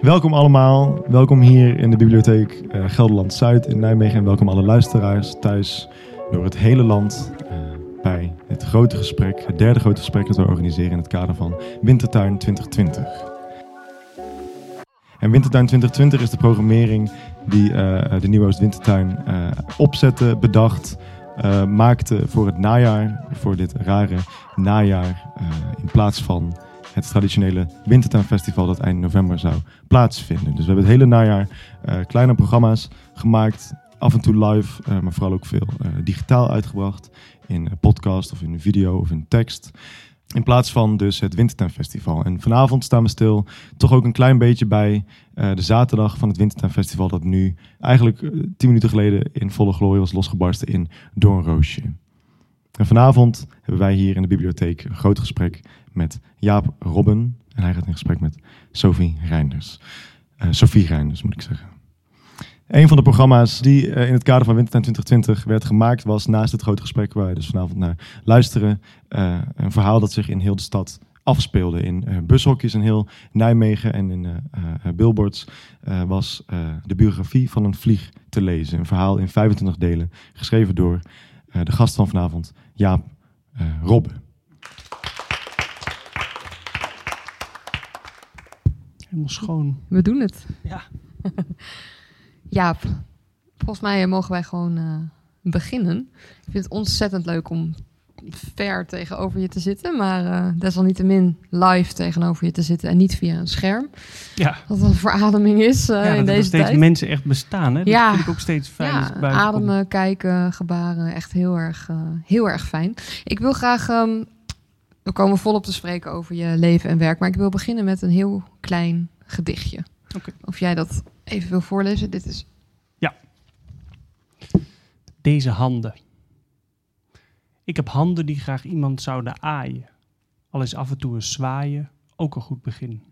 Welkom allemaal. Welkom hier in de bibliotheek eh, Gelderland Zuid in Nijmegen. En welkom alle luisteraars thuis door het hele land eh, bij het grote gesprek, het derde grote gesprek dat we organiseren in het kader van Wintertuin 2020. En Wintertuin 2020 is de programmering die eh, de Nieuwe Oost-Wintertuin eh, opzette, bedacht, maakte voor het najaar, voor dit rare najaar, in plaats van het traditionele Wintertuinfestival dat eind november zou plaatsvinden. Dus we hebben het hele najaar eh, kleine programma's gemaakt, af en toe live, eh, maar vooral ook veel eh, digitaal uitgebracht in podcast of in video of in tekst. In plaats van dus het Wintertuinfestival. En vanavond staan we stil toch ook een klein beetje bij de zaterdag van het Wintertuinfestival dat nu eigenlijk eh, tien minuten geleden in volle glorie was losgebarsten in Doornroosje. En vanavond hebben wij hier in de bibliotheek een groot gesprek met Jaap Robben. En hij gaat in gesprek met Sophie Reinders. Eh, Sophie Reinders moet ik zeggen. Een van de programma's die eh, in het kader van Wintertuin 2020 werd gemaakt was naast het grote gesprek waar we dus vanavond naar luisteren. eh, een verhaal dat zich in heel de stad afspeelde. In eh, bushokjes in heel Nijmegen en in billboards was de biografie van een vlieg te lezen. Een verhaal in 25 delen, geschreven door de gast van vanavond, Jaap eh Helemaal schoon. We doen het. Ja. Jaap, volgens mij mogen wij gewoon eh, beginnen. Ik vind het ontzettend leuk om ver tegenover je te zitten, maar eh, desalniettemin live tegenover je te zitten en niet via een scherm. Ja, Wat een verademing is eh, ja in dat deze steeds tijd. mensen echt bestaan. Hè? Dat Ja. vind ik ook steeds fijn. Ja, ademen, kijken, gebaren, echt heel erg, heel erg fijn. Ik wil graag, ehm, we komen volop te spreken over je leven en werk, maar ik wil beginnen met een heel klein gedichtje. Of jij dat even wil voorlezen? Dit is Deze handen. Ik heb handen die graag iemand zouden aaien. Al is af en toe een zwaaien ook een goed begin.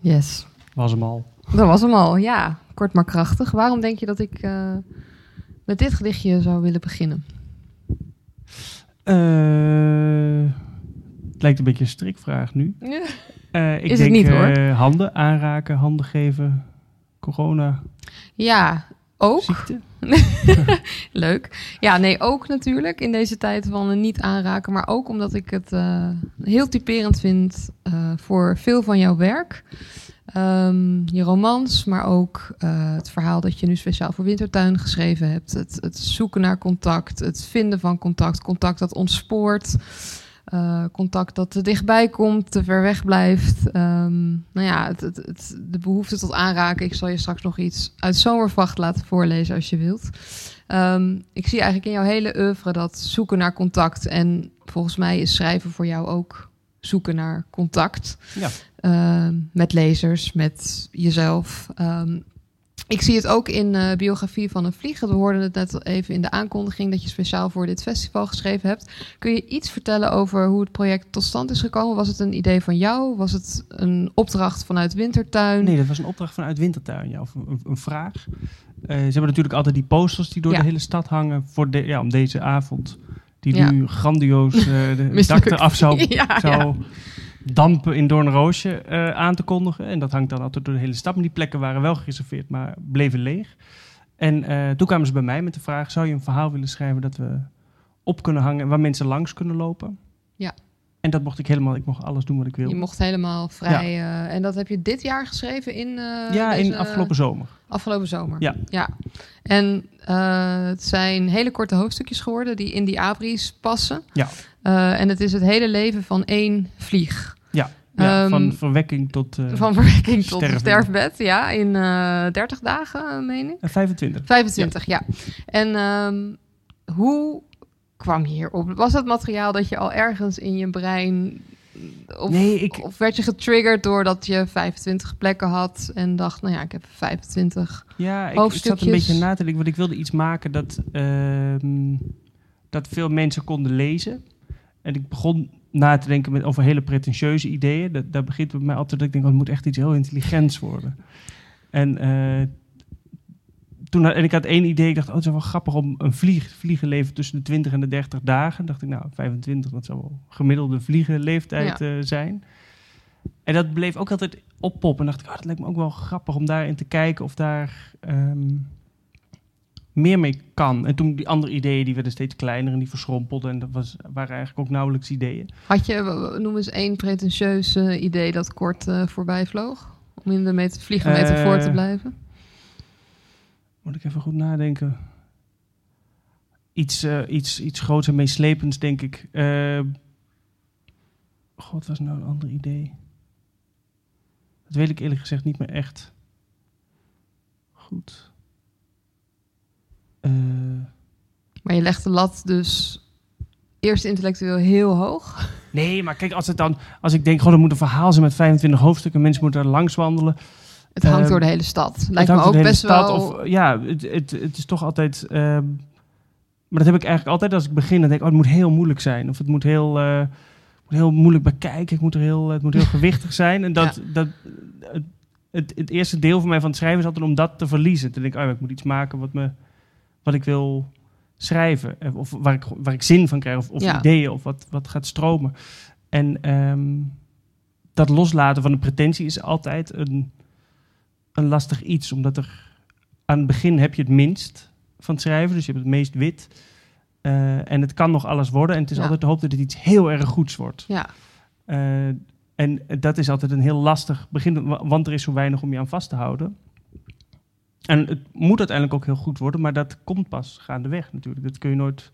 Yes. Was hem al. Dat was hem al, ja. Kort maar krachtig. Waarom denk je dat ik eh, met dit gedichtje zou willen beginnen? Eh, het lijkt een beetje een strikvraag nu. Eh, ik Is het denk, niet, hoor. eh, handen aanraken, handen geven, corona, Ja, ook. ziekte. Leuk. Ja, nee, ook natuurlijk in deze tijd van eh, niet aanraken. Maar ook omdat ik het eh, heel typerend vind eh, voor veel van jouw werk. Ehm, je romans, maar ook eh, het verhaal dat je nu speciaal voor Wintertuin geschreven hebt. Het, het zoeken naar contact, het vinden van contact, contact dat ontspoort. eh, contact dat te dichtbij komt, te ver weg blijft. Ehm, nou ja, het, het, de behoefte tot aanraken. Ik zal je straks nog iets uit Zomervacht laten voorlezen als je wilt. Ehm, ik zie eigenlijk in jouw hele oeuvre dat zoeken naar contact. En volgens mij is schrijven voor jou ook zoeken naar contact. Ja. Ehm, met lezers, met jezelf. Ehm, ik zie het ook in eh biografie van een vlieger. We hoorden het net even in de aankondiging dat je speciaal voor dit festival geschreven hebt. Kun je iets vertellen over hoe het project tot stand is gekomen? Was het een idee van jou? Was het een opdracht vanuit Wintertuin? Nee, dat was een opdracht vanuit Wintertuin, ja, of een, een vraag. Eh, ze hebben natuurlijk altijd die posters die door Ja. de hele stad hangen voor de, ja, om deze avond. Die Ja. nu grandioos eh, de dak eraf zou, zou dampen in Doornroosje eh aan te kondigen. En dat hangt dan altijd door de hele stad. Maar die plekken waren wel gereserveerd, maar bleven leeg. En eh, toen kwamen ze bij mij met de vraag: zou je een verhaal willen schrijven dat we op kunnen hangen, waar mensen langs kunnen lopen? Ja. En dat mocht ik helemaal, ik mocht alles doen wat ik wilde. Je mocht helemaal vrij. eh, en dat heb je dit jaar geschreven in. ja, in afgelopen zomer. Afgelopen zomer. Ja. ja. En het zijn hele korte hoofdstukjes geworden die in die abris passen. Ja. En het is het hele leven van één vlieg. Ja, Ehm, van verwekking tot eh, Van verwekking tot sterfbed. Ja, in eh 30 dagen, eh, meen ik. eh, 25. 25, ja. En ehm, hoe kwam je hierop? Was het materiaal dat je al ergens in je brein... Of, Nee, ik- of werd je getriggerd doordat je 25 plekken had en dacht, nou ja, ik heb 25 Ja, ik, ik zat een beetje na te denken, want ik wilde iets maken dat, ehm, dat veel mensen konden lezen. En ik begon na te denken met, over hele pretentieuze ideeën. Dat, daar begint het bij mij altijd dat ik denk, oh, het moet echt iets heel intelligents worden. En, eh, toen, en ik had één idee, ik dacht, oh, het is wel grappig om een vlieg, vliegenleven tussen de 20 en de 30 dagen. dacht ik, nou, 25, dat zou wel gemiddelde vliegenleeftijd eh, zijn. En dat bleef ook altijd oppoppen. En dacht ik, oh, dat lijkt me ook wel grappig om daarin te kijken of daar ehm, meer mee kan. En toen die andere ideeën, die werden steeds kleiner en die verschrompelden. En dat was, waren eigenlijk ook nauwelijks ideeën. Had je, noem eens één pretentieus idee dat kort eh, voorbij vloog? Om in de met vliegen metafoor te Eh, blijven? Moet ik even goed nadenken. Iets, eh, iets, iets groots en meeslepends, denk ik. God, wat was nou een ander idee? Dat weet ik eerlijk gezegd niet meer echt. Goed. Eh, Maar je legt de lat dus eerst intellectueel heel hoog. nee, maar kijk, als, het dan, als ik denk, goh, er moet een verhaal zijn met 25 hoofdstukken, mensen moeten er langs wandelen. Het hangt Ehm, door de hele stad. Het Lijkt me ook door de hele best stad, wel... Of, ja, het, het, het is toch altijd. ehm, maar dat heb ik eigenlijk altijd als ik begin. Dan denk ik, oh, het moet heel moeilijk zijn. Of het moet heel, eh, moet heel moeilijk bekijken. Ik moet er heel, het moet heel gewichtig zijn. En dat, dat, het, het, eerste deel van mij van het schrijven is altijd om dat te verliezen. Te denken, oh, ik moet iets maken wat, me, wat ik wil schrijven. Eh, Of waar ik, waar ik zin van krijg. Of, of Ja. ideeën. Of wat, wat gaat stromen. En ehm, dat loslaten van de pretentie is altijd een, een lastig iets. Omdat er aan het begin heb je het minst van het schrijven. Dus je hebt het meest wit. Eh, en het kan nog alles worden. En het is Ja. altijd de hoop dat het iets heel erg goeds wordt. Ja, Eh, en dat is altijd een heel lastig begin, wa- want er is zo weinig om je aan vast te houden. En het moet uiteindelijk ook heel goed worden, maar dat komt pas gaandeweg natuurlijk. Dat kun je nooit,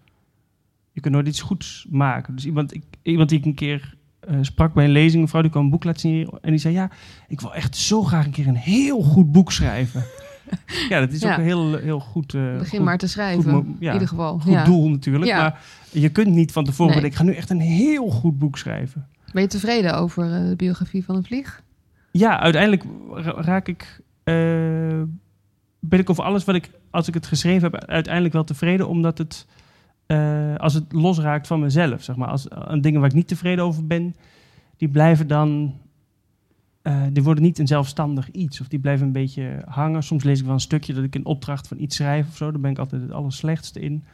je kunt nooit iets goeds maken. Dus iemand, ik, iemand die ik een keer eh, sprak bij een lezing, een vrouw die kwam een boek laten signeren en die zei, ja, ik wil echt zo graag een keer een heel goed boek schrijven. ja, dat is Ja. ook een heel, heel goed, eh, begin goed, maar te schrijven. goed mo- ja, in ieder geval. goed ja. doel natuurlijk. Maar je kunt niet van tevoren Nee. ik ga nu echt een heel goed boek schrijven. Ben je tevreden over eh, de biografie van een vlieg? Ja, uiteindelijk ra- raak ik. Eh, ben ik over alles wat ik. Als ik het geschreven heb, uiteindelijk wel tevreden. Omdat het. eh, als het losraakt van mezelf, zeg maar. Als, aan dingen waar ik niet tevreden over ben. Die blijven dan. eh, die worden niet een zelfstandig iets. Of die blijven een beetje hangen. Soms lees ik wel een stukje dat ik in opdracht van iets schrijf of zo. Daar ben ik altijd het allerslechtste in.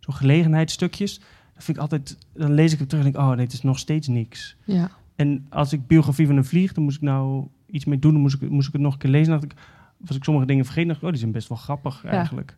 Zo'n gelegenheidsstukjes. Dat vind ik altijd. Dan lees ik het terug en denk ik, oh nee, het is nog steeds niks. Ja. En als ik biografie van een vlieg, dan moest ik nou iets mee doen. Dan moest ik, moest ik het nog een keer lezen. Dan dacht ik, was ik sommige dingen vergeten. dacht ik, oh, die zijn best wel grappig Ja. eigenlijk.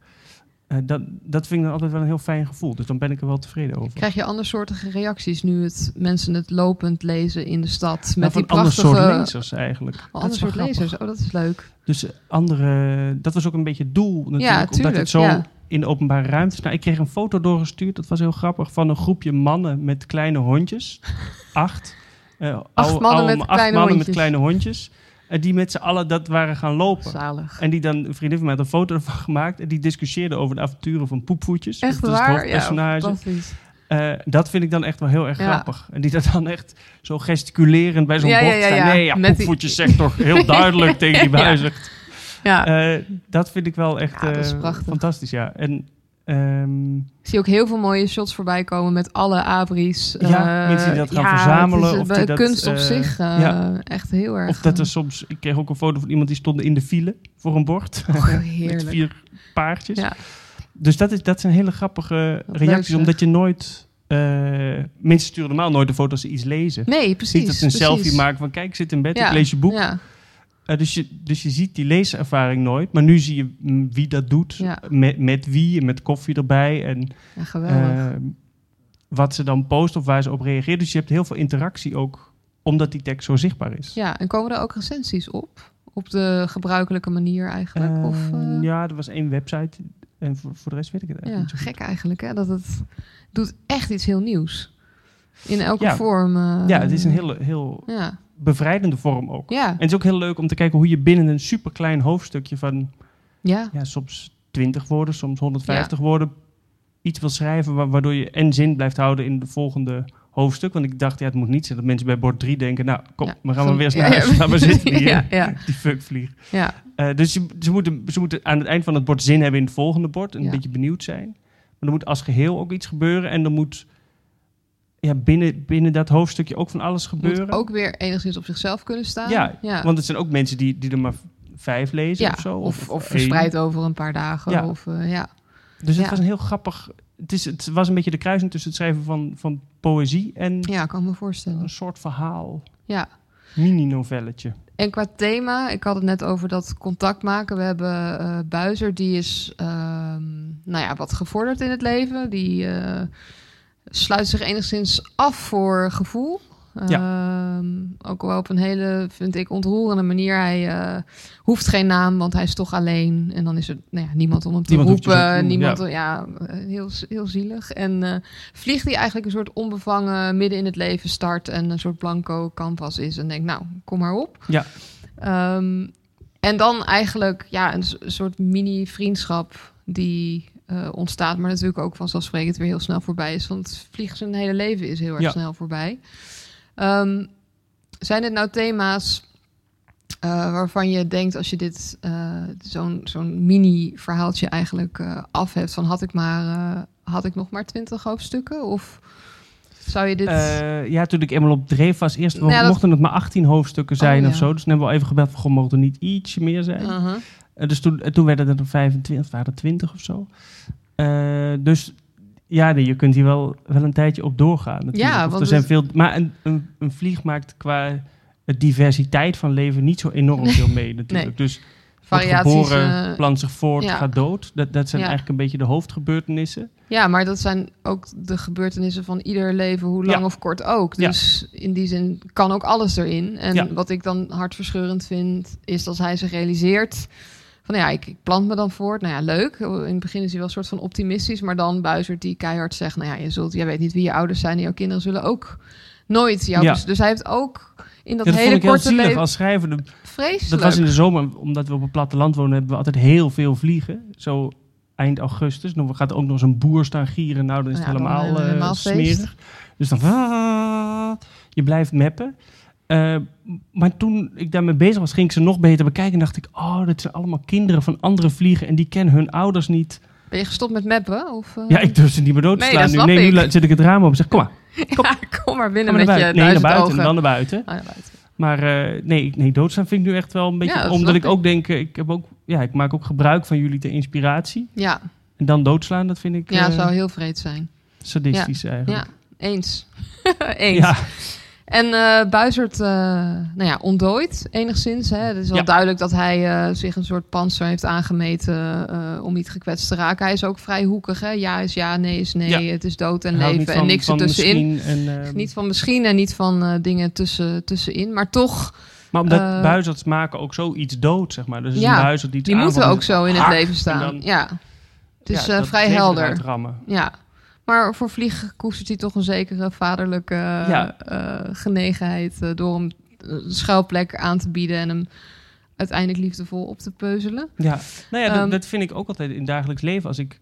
Eh, dat, dat vind ik dan altijd wel een heel fijn gevoel. Dus dan ben ik er wel tevreden over. Krijg je andersoortige reacties nu het, mensen het lopend lezen in de stad? Met Nou, die van ander prachtige... soort lezers eigenlijk. Oh, ander soort grappig. lezers. Oh, dat is leuk. Dus andere, dat was ook een beetje het doel natuurlijk. omdat tuurlijk, het zo ja. in de openbare ruimte. Nou, ik kreeg een foto doorgestuurd, dat was heel grappig, van een groepje mannen met kleine hondjes. Acht. Oude- mannen oude- met acht kleine mannen met kleine hondjes. En die met z'n allen dat waren gaan lopen. Zalig. En die dan, een vriendin van mij had een foto ervan gemaakt. En die discussieerde over de avonturen van Poepvoetjes. Echt dat is het waar? Ja. Eh, dat vind ik dan echt wel heel erg Ja. grappig. En die dat dan echt zo gesticulerend bij zo'n Ja, bocht staan. Nee, ja, Met die- Poepvoetjes zegt toch heel duidelijk tegen die buizigt. Ja. Eh, dat vind ik wel echt eh, fantastisch, ja. En ehm, Ik zie ook heel veel mooie shots voorbij komen met alle abris. Ja, Eh, mensen die dat gaan ja, verzamelen, het is, of eh, dat, kunst op eh, zich. ja. Echt heel erg. of dat er soms... Ik kreeg ook een foto van iemand die stond in de file voor een bord. oh, met vier paardjes. Ja. Dus dat, is, dat zijn hele grappige Wat reacties, leuk, omdat je nooit... mensen sturen normaal nooit de foto als ze iets lezen. Nee, precies. Niet dat ze een precies. selfie maken van kijk, ik zit in bed, ik lees je boek. Ja, Eh, dus, je, dus je ziet die leeservaring nooit. Maar nu zie je mm, wie dat doet, Ja. met, met wie, en met koffie erbij. En ja, geweldig. eh, wat ze dan post of waar ze op reageert. Dus je hebt heel veel interactie ook, omdat die tekst zo zichtbaar is. ja, en komen er ook recensies op? Op de gebruikelijke manier eigenlijk? of, Eh, Ja, er was één website. En voor, voor de rest weet ik het ja, eigenlijk niet zo goed. gek eigenlijk. Hè? Dat het doet echt iets heel nieuws. In elke Ja. vorm. Ja, het is een heel, heel Ja, bevrijdende vorm ook. ja, En het is ook heel leuk om te kijken hoe je binnen een superklein hoofdstukje van ja. ja, soms 20 woorden, soms 150 woorden iets wil schrijven, wa- waardoor je en zin blijft houden in de volgende hoofdstuk. Want ik dacht, ja, het moet niet zijn dat mensen bij bord 3 denken, nou, kom, we gaan maar weer eens naar huis. Laat maar zitten, ja. die fuckvlieg. ja. Eh, dus je, ze, moeten, ze moeten aan het eind van het bord zin hebben in het volgende bord en een beetje benieuwd zijn. Maar er moet als geheel ook iets gebeuren en er moet ja, binnen, binnen dat hoofdstukje ook van alles gebeuren. Moet ook weer enigszins op zichzelf kunnen staan. Ja, ja. Want het zijn ook mensen die, die er maar vijf lezen ja, of zo. of, of verspreid over een paar dagen. Ja. Of, eh, ja. Dus het was een heel grappig. Het, is, het was een beetje de kruising tussen het schrijven van, van poëzie en ja, kan me voorstellen. een soort verhaal. Ja. Mini-novelletje. En qua thema, ik had het net over dat contact maken. We hebben eh Buizer, die is ehm, nou ja, wat gevorderd in het leven. Die eh, sluit zich enigszins af voor gevoel. Ehm, ook wel op een hele, vind ik, ontroerende manier. Hij eh, hoeft geen naam, want hij is toch alleen. En dan is er nou ja, niemand om hem te Niemand roepen. niemand, ja, heel, heel zielig. En eh, vliegt hij eigenlijk een soort onbevangen midden in het leven start. En een soort blanco canvas is. En denkt, nou, kom maar op. Ja. Ehm, en dan eigenlijk ja, een soort mini-vriendschap die eh, ontstaat, maar natuurlijk ook vanzelfsprekend weer heel snel voorbij is. Want vliegen zijn hele leven is heel erg Ja. snel voorbij. Ehm, zijn dit nou thema's eh, waarvan je denkt als je dit eh, zo'n zo'n mini-verhaaltje eigenlijk eh, af hebt van had ik maar had ik nog maar twintig hoofdstukken of zou je dit Eh, ja, toen ik eenmaal op dreef was, eerst dat- mochten het maar 18 hoofdstukken zijn Oh, of ja. zo. Dus toen hebben we al even gebeld van, goh, mogen er niet ietsje meer zijn? Uh-huh. Eh, dus toen, eh, toen werden het er 25, waren er 20 of zo. Dus ja, nee, je kunt hier wel, wel een tijdje op doorgaan. Natuurlijk. Ja, want er zijn veel, maar een, een, een vlieg maakt qua diversiteit van leven niet zo enorm veel mee natuurlijk. Dus wordt variaties geboren, eh, plant zich voort, ja. gaat dood. Dat, dat zijn Ja. eigenlijk een beetje de hoofdgebeurtenissen. Ja, maar dat zijn ook de gebeurtenissen van ieder leven, hoe lang Ja. of kort ook. Dus in die zin kan ook alles erin. En wat ik dan hartverscheurend vind, is als hij zich realiseert van ja, ik, ik plant me dan voort. Nou ja, leuk. In het begin is hij wel een soort van optimistisch, maar dan buizert die keihard zegt, nou ja, je zult, jij weet niet wie je ouders zijn en jouw kinderen zullen ook nooit jou. Ja. Dus, dus hij heeft ook in dat Ja, dat hele vond ik heel korte leven als schrijver. De- vreselijk. Dat was in de zomer, omdat we op het platteland wonen, hebben we altijd heel veel vliegen. Zo eind augustus. Dan gaat er ook nog eens een boer staan gieren. Nou, dan is het Ja, helemaal, eh, helemaal feest. smerig. Dus dan, ah, je blijft meppen. Eh, maar toen ik daarmee bezig was, ging ik ze nog beter bekijken. En dacht ik, oh, dit zijn allemaal kinderen van andere vliegen. En die kennen hun ouders niet. Ben je gestopt met meppen? Of, eh? Ja, ik durf ze niet meer dood te Nee, slaan. dat nu, nee, nu ik. zit ik het raam op en zeg, kom maar. Ja, kom maar binnen Kom met je. Nee, naar buiten ogen. en dan naar buiten. Oh, naar buiten. Maar eh, nee, nee, doodslaan vind ik nu echt wel een beetje... Ja, omdat ik. ook denk, eh, ik, heb ook, ja, ik maak ook gebruik van jullie ter inspiratie. Ja, En dan doodslaan, dat vind ik ja eh, zou heel vreed zijn. sadistisch eigenlijk. Ja, eens. eens. En eh Buizert, eh, nou ja, ontdooit enigszins. Hè. Het is wel Ja. duidelijk dat hij eh, zich een soort panzer heeft aangemeten eh, om niet gekwetst te raken. Hij is ook vrij hoekig. Hè. Ja is ja, nee is nee. Ja. Het is dood en leven en niks ertussenin. En, Niet van misschien en niet van eh, dingen tussen, tussenin. Maar toch, maar omdat buizerds maken ook zoiets dood, zeg maar. Dus Ja, een buizerd die die moeten ook zo in het hak leven en staan. dan- ja, het is ja, eh, vrij helder. Ja, maar voor Vlieg koestert hij toch een zekere vaderlijke eh, Ja. genegenheid eh, door hem een schuilplek aan te bieden en hem uiteindelijk liefdevol op te peuzelen. Ja, nou ja, dat, Ehm, dat vind ik ook altijd in dagelijks leven. Als ik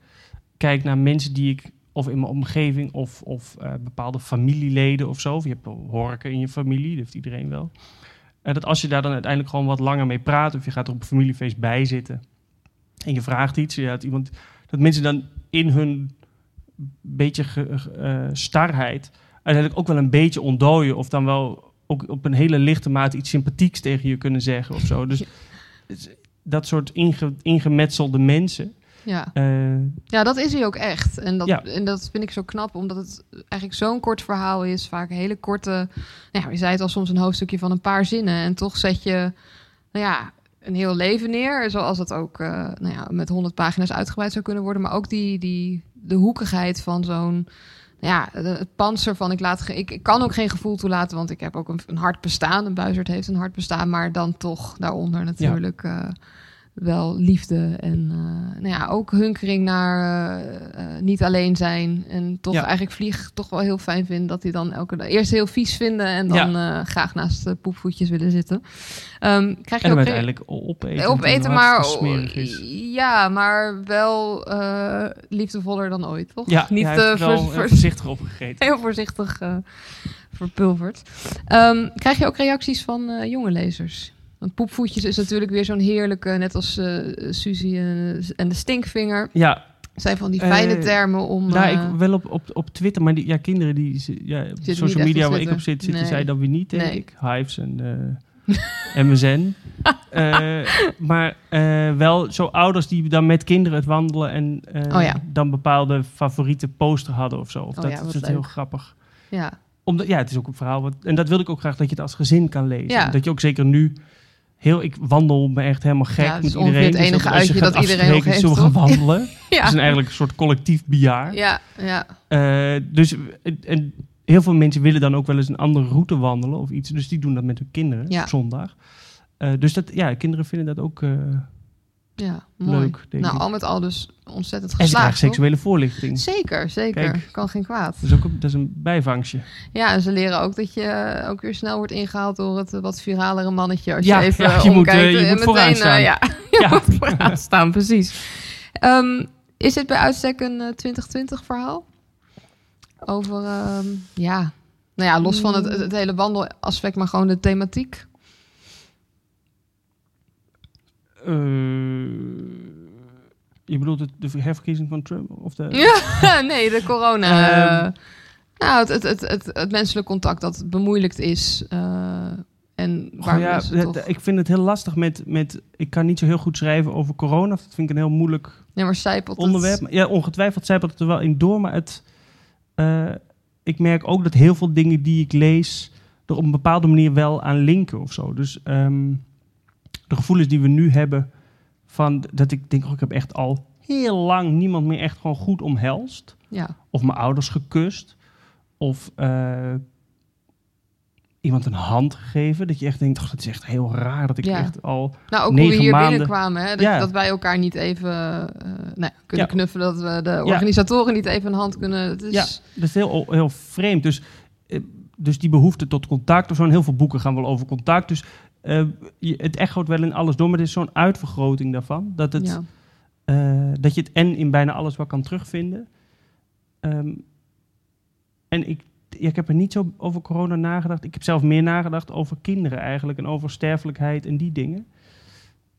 kijk naar mensen die ik, of in mijn omgeving, of, of eh, bepaalde familieleden of zo. Of je hebt horken in je familie, dat heeft iedereen wel. En dat als je daar dan uiteindelijk gewoon wat langer mee praat, of je gaat er op een familiefeest bij zitten en je vraagt iets, ja, dat, iemand, dat mensen dan in hun beetje ge- eh, starheid uiteindelijk ook wel een beetje ontdooien, of dan wel ook op een hele lichte mate iets sympathieks tegen je kunnen zeggen of zo. Dus dat soort inge, ingemetselde mensen. Ja. eh, ja, dat is hij ook echt. En dat, Ja. en dat vind ik zo knap, omdat het eigenlijk zo'n kort verhaal is. Vaak hele korte, nou ja, je zei het al, soms een hoofdstukje van een paar zinnen. En toch zet je, nou ja, een heel leven neer. Zoals het ook eh, nou ja, met honderd pagina's uitgebreid zou kunnen worden. Maar ook die, die, de hoekigheid van zo'n... Ja, het panzer van ik laat ik, ik kan ook geen gevoel toelaten, want ik heb ook een, een hard bestaan. Een buizerd heeft een hard bestaan, maar dan toch daaronder natuurlijk eh, wel liefde en eh, nou ja, ook hunkering naar eh, eh, niet alleen zijn en toch Ja. eigenlijk vlieg toch wel heel fijn vinden dat hij dan elke dag eerst heel vies vinden en dan graag naast de poepvoetjes willen zitten. Ehm, krijg je en ook uiteindelijk opeten. opeten, maar ja, maar wel liefdevoller dan ooit, toch? Ja, niet ja, voorzichtig opgegeten. heel voorzichtig verpulverd. Ehm, krijg je ook reacties van jonge lezers? Want poepvoetjes is natuurlijk weer zo'n heerlijke, net als eh Suzy en, en de stinkvinger. Ja, zijn van die fijne Eh, termen om... nou, eh, ik wel op, op, op Twitter, maar die, ja, kinderen die ja, social media op waar ik op zit, zitten Nee. zij dan weer niet, denk Nee. ik. Hives en eh MSN. Eh, maar eh, wel zo ouders die dan met kinderen het wandelen en eh, Oh ja. dan bepaalde favoriete poster hadden of zo. Of Oh dat ja, is het heel grappig. ja. Omdat, ja, het is ook een verhaal. Wat, en dat wilde ik ook graag dat je het als gezin kan lezen. Ja. Dat je ook zeker nu. Heel, ik wandel me echt helemaal gek Ja, met iedereen. het Dus enige als je uitje gaat dat iedereen nog heeft, zullen we gaan wandelen. Ja. Het is een eigenlijk een soort collectief bejaar. Ja, ja. Eh, dus en, heel veel mensen willen dan ook wel eens een andere route wandelen of iets. Dus die doen dat met hun kinderen Ja. op zondag. Eh, dus dat, ja, kinderen vinden dat ook eh, ja, mooi. leuk, denk nou, ik. al met al dus ontzettend En ze krijgen geslaagd. seksuele voorlichting. Zeker, zeker. Kijk. Kan geen kwaad. Dat is ook een, dat is een bijvangstje. Ja, en ze leren ook dat je eh, ook weer snel wordt ingehaald door het eh, wat viralere mannetje. Als Ja, je even ja, je moet, eh, je en moet meteen, vooraan staan. ja, je Ja. moet vooraan staan, precies. Ehm, is dit bij uitstek een eh, 2020 verhaal? Over, ehm, ja, nou ja, los van het, het, het hele wandelaspect, maar gewoon de thematiek. Eh, je bedoelt het, de herverkiezing van Trump? Of de, Ja, nee, de corona. Ehm. eh, nou, het, het, het, het, het menselijk contact dat bemoeilijkt is. eh, en waar ja, het- toch... Ik vind het heel lastig met, met... Ik kan niet zo heel goed schrijven over corona. Dat vind ik een heel moeilijk Nee, maar het- onderwerp. Maar Ja, ongetwijfeld zijpelt het er wel in door. Maar het, eh, ik merk ook dat heel veel dingen die ik lees... er op een bepaalde manier wel aan linken of zo. Dus ehm, de gevoelens die we nu hebben... van dat ik denk, oh, ik heb echt al heel lang niemand meer echt gewoon goed omhelst. Ja, Of mijn ouders gekust. Of eh, iemand een hand gegeven. Dat je echt denkt, oh, dat is echt heel raar dat ik Ja. echt al... nou ook hoe we hier maanden. binnenkwamen. Hè? Dat, Ja. dat wij elkaar niet even nou, ja, kunnen knuffelen. Dat we de organisatoren niet even een hand kunnen... Het is, Ja. Dat is heel, heel vreemd. Dus, eh, dus die behoefte tot contact of zo. En heel veel boeken gaan wel over contact. Dus eh, je, het echoot wel in alles door. Maar het is zo'n uitvergroting daarvan. Dat, het, ja. eh, dat je het en in bijna alles wel kan terugvinden. Ehm, en ik, ja, ik heb er niet zo over corona nagedacht. Ik heb zelf meer nagedacht over kinderen eigenlijk. En over sterfelijkheid en die dingen.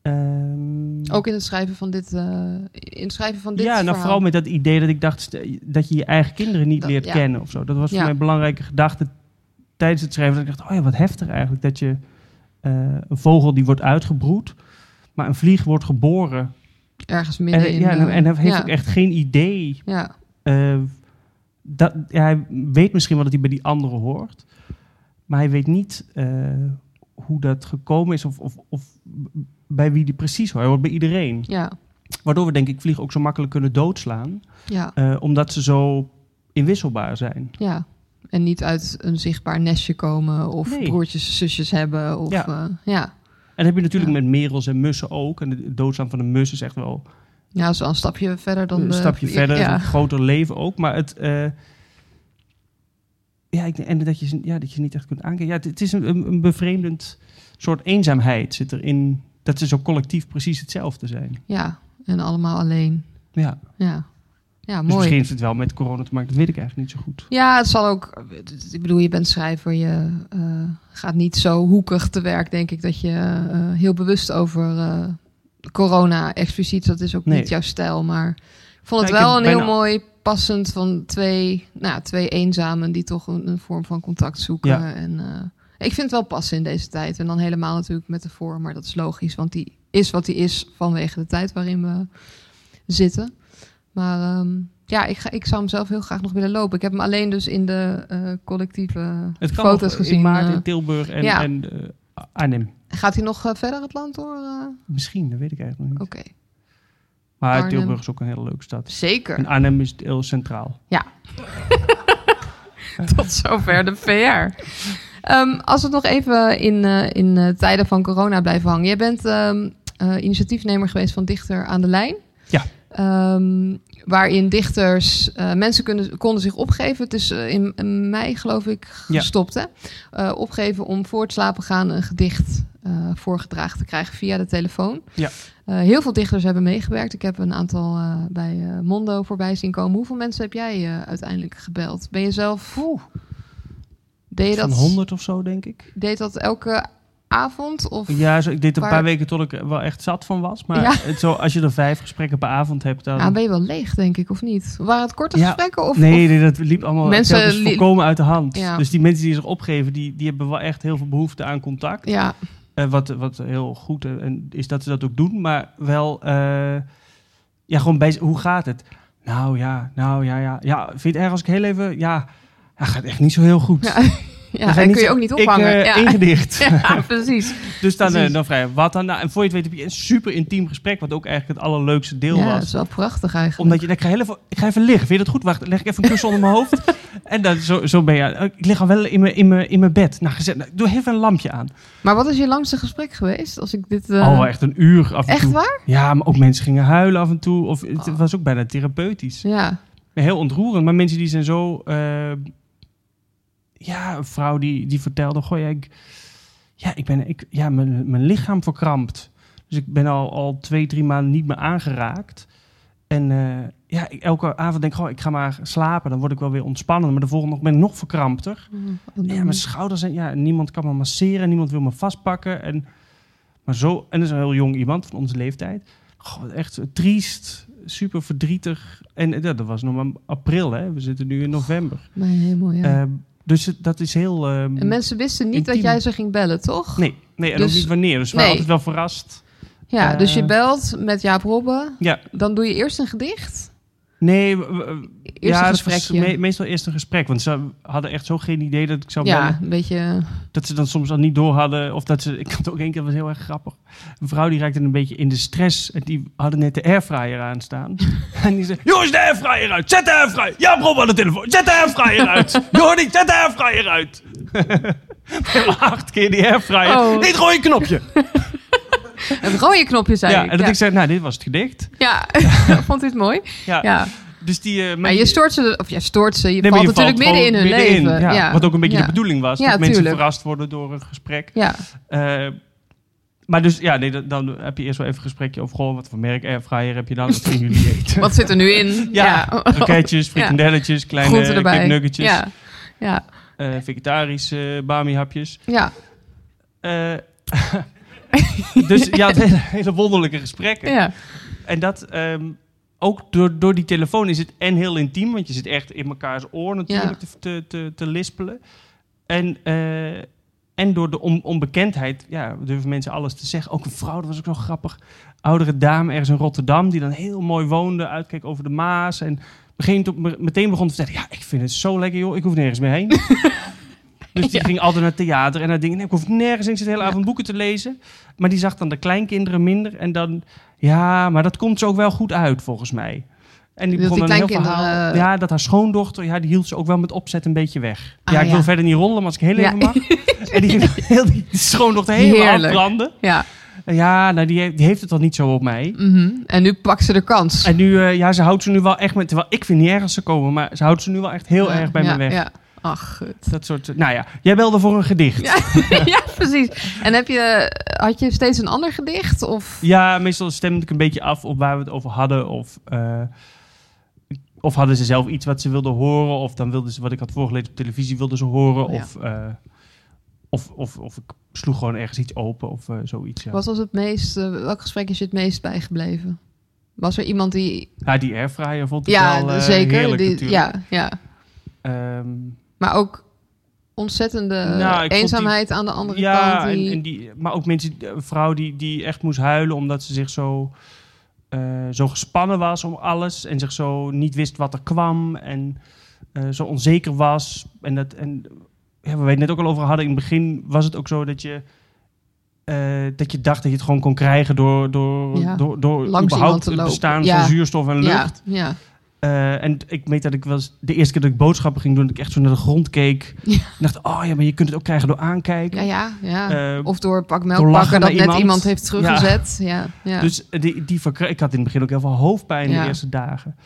Ehm, Ook in het schrijven van dit, eh, in het schrijven van dit ja, nou verhaal. vooral met dat idee dat ik dacht dat je je eigen kinderen niet Dat- leert ja. kennen of zo. Dat was voor mij een belangrijke gedachte tijdens het schrijven. Dat ik dacht, oh ja, wat heftig eigenlijk. Dat je een vogel die wordt uitgebroed, maar een vlieg wordt geboren. Ergens midden En, in... ja, en, eh, en hij heeft ja, ook echt geen idee. Ja, eh, dat, ja, hij weet misschien wel dat hij bij die anderen hoort. Maar hij weet niet eh, hoe dat gekomen is of, of, of bij wie die precies hoort. Hij hoort bij iedereen. ja, Waardoor we denk ik vliegen ook zo makkelijk kunnen doodslaan. ja, Eh, omdat ze zo inwisselbaar zijn. ja. En niet uit een zichtbaar nestje komen of Nee. broertjes en zusjes hebben. Of, Ja. ja. ja. En dat heb je natuurlijk Ja. met merels en mussen ook. En het doodslaan van een mus is echt wel ja, dat is wel een stapje verder dan een de- stapje verder. Ja. Een groter leven ook. Maar het... eh, ja, ik, en dat je, ja, dat je niet echt kunt aankijken. Ja, het, het is een, een, een bevreemdend soort eenzaamheid zit erin. Dat ze zo collectief precies hetzelfde zijn. ja, en allemaal alleen. Ja, Ja, ja dus mooi. misschien heeft het wel met corona te maken. Dat weet ik eigenlijk niet zo goed. Ja, het zal ook. Ik bedoel, je bent schrijver. Je eh, gaat niet zo hoekig te werk, denk ik, dat je eh, heel bewust over eh, corona expliciet. Dat is ook Nee. niet jouw stijl. Maar ik vond het wel een heel mooi passend van twee, nou, twee eenzamen die toch een, een vorm van contact zoeken. Ja. En ik vind het wel passen in deze tijd. En dan helemaal natuurlijk met de vorm, maar dat is logisch, want die is wat die is vanwege de tijd waarin we zitten. Maar ehm, ja, ik, ga, ik zou hem zelf heel graag nog willen lopen. Ik heb hem alleen dus in de eh, collectieve Het kan foto's nog gezien. in maart eh. in Tilburg en, ja. en eh, Arnhem. gaat hij nog verder het land door? Misschien, dat weet ik eigenlijk nog niet. Oké, Maar Arnhem. Tilburg is ook een hele leuke stad. zeker. En Arnhem is heel centraal. Tot zover de VR. Ehm, als we nog even in, in tijden van corona blijven hangen. Jij bent ehm, eh, initiatiefnemer geweest van Dichter aan de Lijn. Ja. Ehm, waarin dichters, eh, mensen kunnen, konden zich opgeven. Het is eh, in, in mei, geloof ik, Ja. gestopt. Hè? Eh, opgeven om voor het slapen gaan een gedicht voorgedragen te krijgen via de telefoon. Ja. Heel veel dichters hebben meegewerkt. Ik heb een aantal bij Mondo voorbij zien komen. Hoeveel mensen heb jij uiteindelijk gebeld? Ben je zelf... Deed je Van dat, 100 of zo, denk ik. deed dat elke avond? Of? Ja, zo, ik deed een Waar- paar weken tot ik er wel echt zat van was. Maar Ja. het zo, als je er vijf gesprekken per avond hebt, dan... Ja, ben je wel leeg, denk ik, of niet? Waren het korte Ja. gesprekken? Of, nee, of- nee, dat liep allemaal Mensen li- volkomen uit de hand. Ja. Dus die mensen die zich opgeven, die, die hebben wel echt heel veel behoefte aan contact. Ja, Eh, wat, wat heel goed eh, en is dat ze dat ook doen. Maar wel, eh, ja, gewoon bij, hoe gaat het? Nou ja, nou ja, ja. Ja, vind je het erg als ik heel even, ja... Ja, gaat echt niet zo heel goed. Ja, ja en kun je ook niet Ik, ophangen. eh, ja. één gedicht. ja, precies. Dus dan, eh, Precies. dan vrij. Wat dan? Nou, en voor je het weet heb je een super intiem gesprek, wat ook eigenlijk het allerleukste deel Ja, dat was. is wel prachtig eigenlijk. Omdat je, dan krijg je heel even, ik ga even liggen. Vind je dat goed? Wacht, leg ik even een kussen onder mijn hoofd. En dan, zo, zo ben je. Ik lig al wel in mijn, in mijn, in mijn bed. Nou, gezet, nou, doe even een lampje aan. Maar wat is je langste gesprek geweest? Als ik dit... eh, oh, echt een uur af en echt toe. waar? Ja, maar ook mensen gingen huilen af en toe. Of het Oh. was ook bijna therapeutisch. Ja. Heel ontroerend. Maar mensen die zijn zo... eh, ja, een vrouw die, die vertelde... Goh, ja, ik, ja, ik ben, ik, ja mijn, mijn lichaam verkrampt. Dus ik ben al, al twee, drie maanden niet meer aangeraakt. En eh, ja, ik, elke avond denk ik... Goh, ik ga maar slapen. Dan word ik wel weer ontspannen. Maar de volgende dag ben ik nog verkrampter. Ja, mijn schouders zijn... Ja, niemand kan me masseren. Niemand wil me vastpakken. En, maar zo... En dat is een heel jong iemand van onze leeftijd. Goh, echt triest. Super verdrietig. En ja, dat was nog maar april, hè. We zitten nu in november. Mijn hemel, ja. Eh, dus dat is heel... ehm, en mensen wisten niet dat jij ze ging bellen, toch? Nee, nee en Dus- ook niet wanneer. Dus we waren altijd wel verrast. Ja, Eh, dus je belt met Jaap Robbe. Ja, Dan doe je eerst een gedicht. Nee... Eerst ja, een gesprekje. me- meestal eerst een gesprek. Want ze hadden echt zo geen idee dat ik zou ja, een beetje... Dat ze dan soms al niet door hadden. Of dat ze... Ik had ook één keer, dat was heel erg grappig. Een vrouw die raakte een beetje in de stress. En die hadden net de airfryer aanstaan. en die zei... Jongens, de airfryer uit! Zet de airfryer! Ja, bro, aan de telefoon. Zet de airfryer uit! Jordi, zet de airfryer uit! Acht keer die airfryer. Oh. Het rode knopje. Het rode knopje, zei ja, ik. en dat ja. ik zei, nou, dit was het gedicht. Ja, vond het mooi? Ja, dus die... eh, Maar je stoort ze... Of ja, stoort ze. Je Nee, valt je natuurlijk valt midden in hun leven. ja. Ja. Wat ook een beetje ja. de bedoeling was. Dat mensen tuurlijk. verrast worden door een gesprek. Ja, Eh, maar dus, ja, nee, dan, dan heb je eerst wel even een gesprekje over... Goh, wat voor merk airfryer heb je dan? Wat gaan jullie eten? wat zit er nu in? Ja, Raketjes, frikandelletjes, kleine kipnuggetjes. Ja, ja, eh, vegetarische bami-hapjes. ja. Dus ja, hele, hele wonderlijke gesprekken. ja. En dat, ehm, ook door, door die telefoon is het en heel intiem, want je zit echt in mekaars oor natuurlijk te, te, te, te lispelen. En, eh, en door de on- onbekendheid, ja, durven mensen alles te zeggen. Ook een vrouw, dat was ook nog grappig. Oudere dame ergens in Rotterdam, die dan heel mooi woonde, uitkeek over de Maas. En begin to- me- meteen begon te vertellen, ja, ik vind het zo lekker joh, ik hoef nergens meer heen. Dus die Ja. ging altijd naar theater en naar dingen. Nee, ik hoef nergens, ik zit de hele avond boeken te lezen. Maar die zag dan de kleinkinderen minder. En dan, ja, maar dat komt ze ook wel goed uit, volgens mij. En die begon dan heel verhaal. eh, Ja, dat haar schoondochter, ja, die hield ze ook wel met opzet een beetje weg. Ah, ja, ik ja. wil verder niet rollen, maar als ik heel Ja. even mag. en die ging heel die schoondochter helemaal Heerlijk. afbranden. ja. Ja, nou, die, heeft- die heeft het dan niet zo op mij. Mhm. En nu pakt ze de kans. En nu, eh, ja, ze houdt ze nu wel echt met... Terwijl ik vind niet erg als ze komen, maar ze houdt ze nu wel echt heel Ja, erg bij me weg. Ach, goed. Dat soort... Nou ja, jij belde voor een gedicht. Ja, ja, precies. En heb je, had je steeds een ander gedicht? Of? Ja, meestal stemde ik een beetje af op waar we het over hadden. Of, eh, of hadden ze zelf iets wat ze wilden horen. Of dan wilden ze wat ik had voorgelezen op televisie wilden ze horen. Ja. Of, eh, of, of, of ik sloeg gewoon ergens iets open of eh, zoiets. Ja. Wat was het meest, welk gesprek is je het meest bijgebleven? Was er iemand die... Ja, die airfryer vond ik Ja, wel zeker. heerlijk Die, natuurlijk. ja, ja. Ehm, Maar ook ontzettende Nou, eenzaamheid aan de andere ja, kant. Die... en, en die, maar ook mensen, een vrouw die, die echt moest huilen omdat ze zich zo, eh, zo gespannen was om alles en zich zo niet wist wat er kwam en eh, zo onzeker was. En dat, en ja, we het net ook al over hadden, in het begin was het ook zo dat je, eh, dat je dacht dat je het gewoon kon krijgen door, door, Ja, door, door überhaupt het bestaan Ja. van zuurstof en lucht. ja, ja. Eh, en ik weet dat ik wel eens, de eerste keer dat ik boodschappen ging doen, dat ik echt zo naar de grond keek. Ja. En dacht, oh ja, maar je kunt het ook krijgen door aankijken. ja, ja, ja. Eh, of door pak melk pakken dat net iemand. iemand heeft teruggezet. Ja, ja. Dus eh, die, die ik had in het begin ook heel veel hoofdpijn de eerste dagen.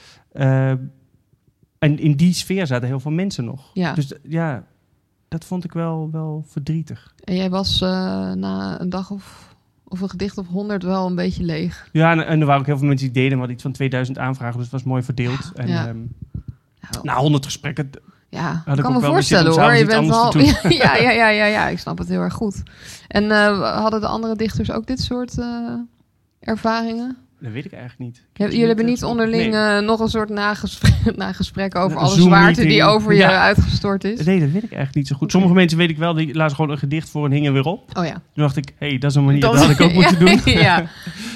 En in die sfeer zaten heel veel mensen nog. ja. Dus ja, dat vond ik wel, wel verdrietig. En jij was na een dag of, of een gedicht of honderd wel een beetje leeg. Ja, en, en er waren ook heel veel mensen die deden. Hadden iets van 2000 aanvragen, dus het was mooi verdeeld. En Ja. ehm, Nou, na 100 gesprekken, ja, had ik kan me voorstellen hoor. Je bent al. ja, ja, ja, ja, ja, ik snap het heel erg goed. En eh, hadden de andere dichters ook dit soort eh, ervaringen? Dat weet ik eigenlijk niet. Ja, jullie hebben niet onderling Nee. eh, nog een soort nagesprek, nagesprek over alle zwaarte die over je uitgestort is. Nee, dat weet ik eigenlijk niet zo goed. Sommige mensen weet ik wel, die lazen gewoon een gedicht voor en hingen weer op. Oh ja. Toen dacht ik, hé, hey, dat is een manier, dat, Dat- had ik ook moeten doen. ja.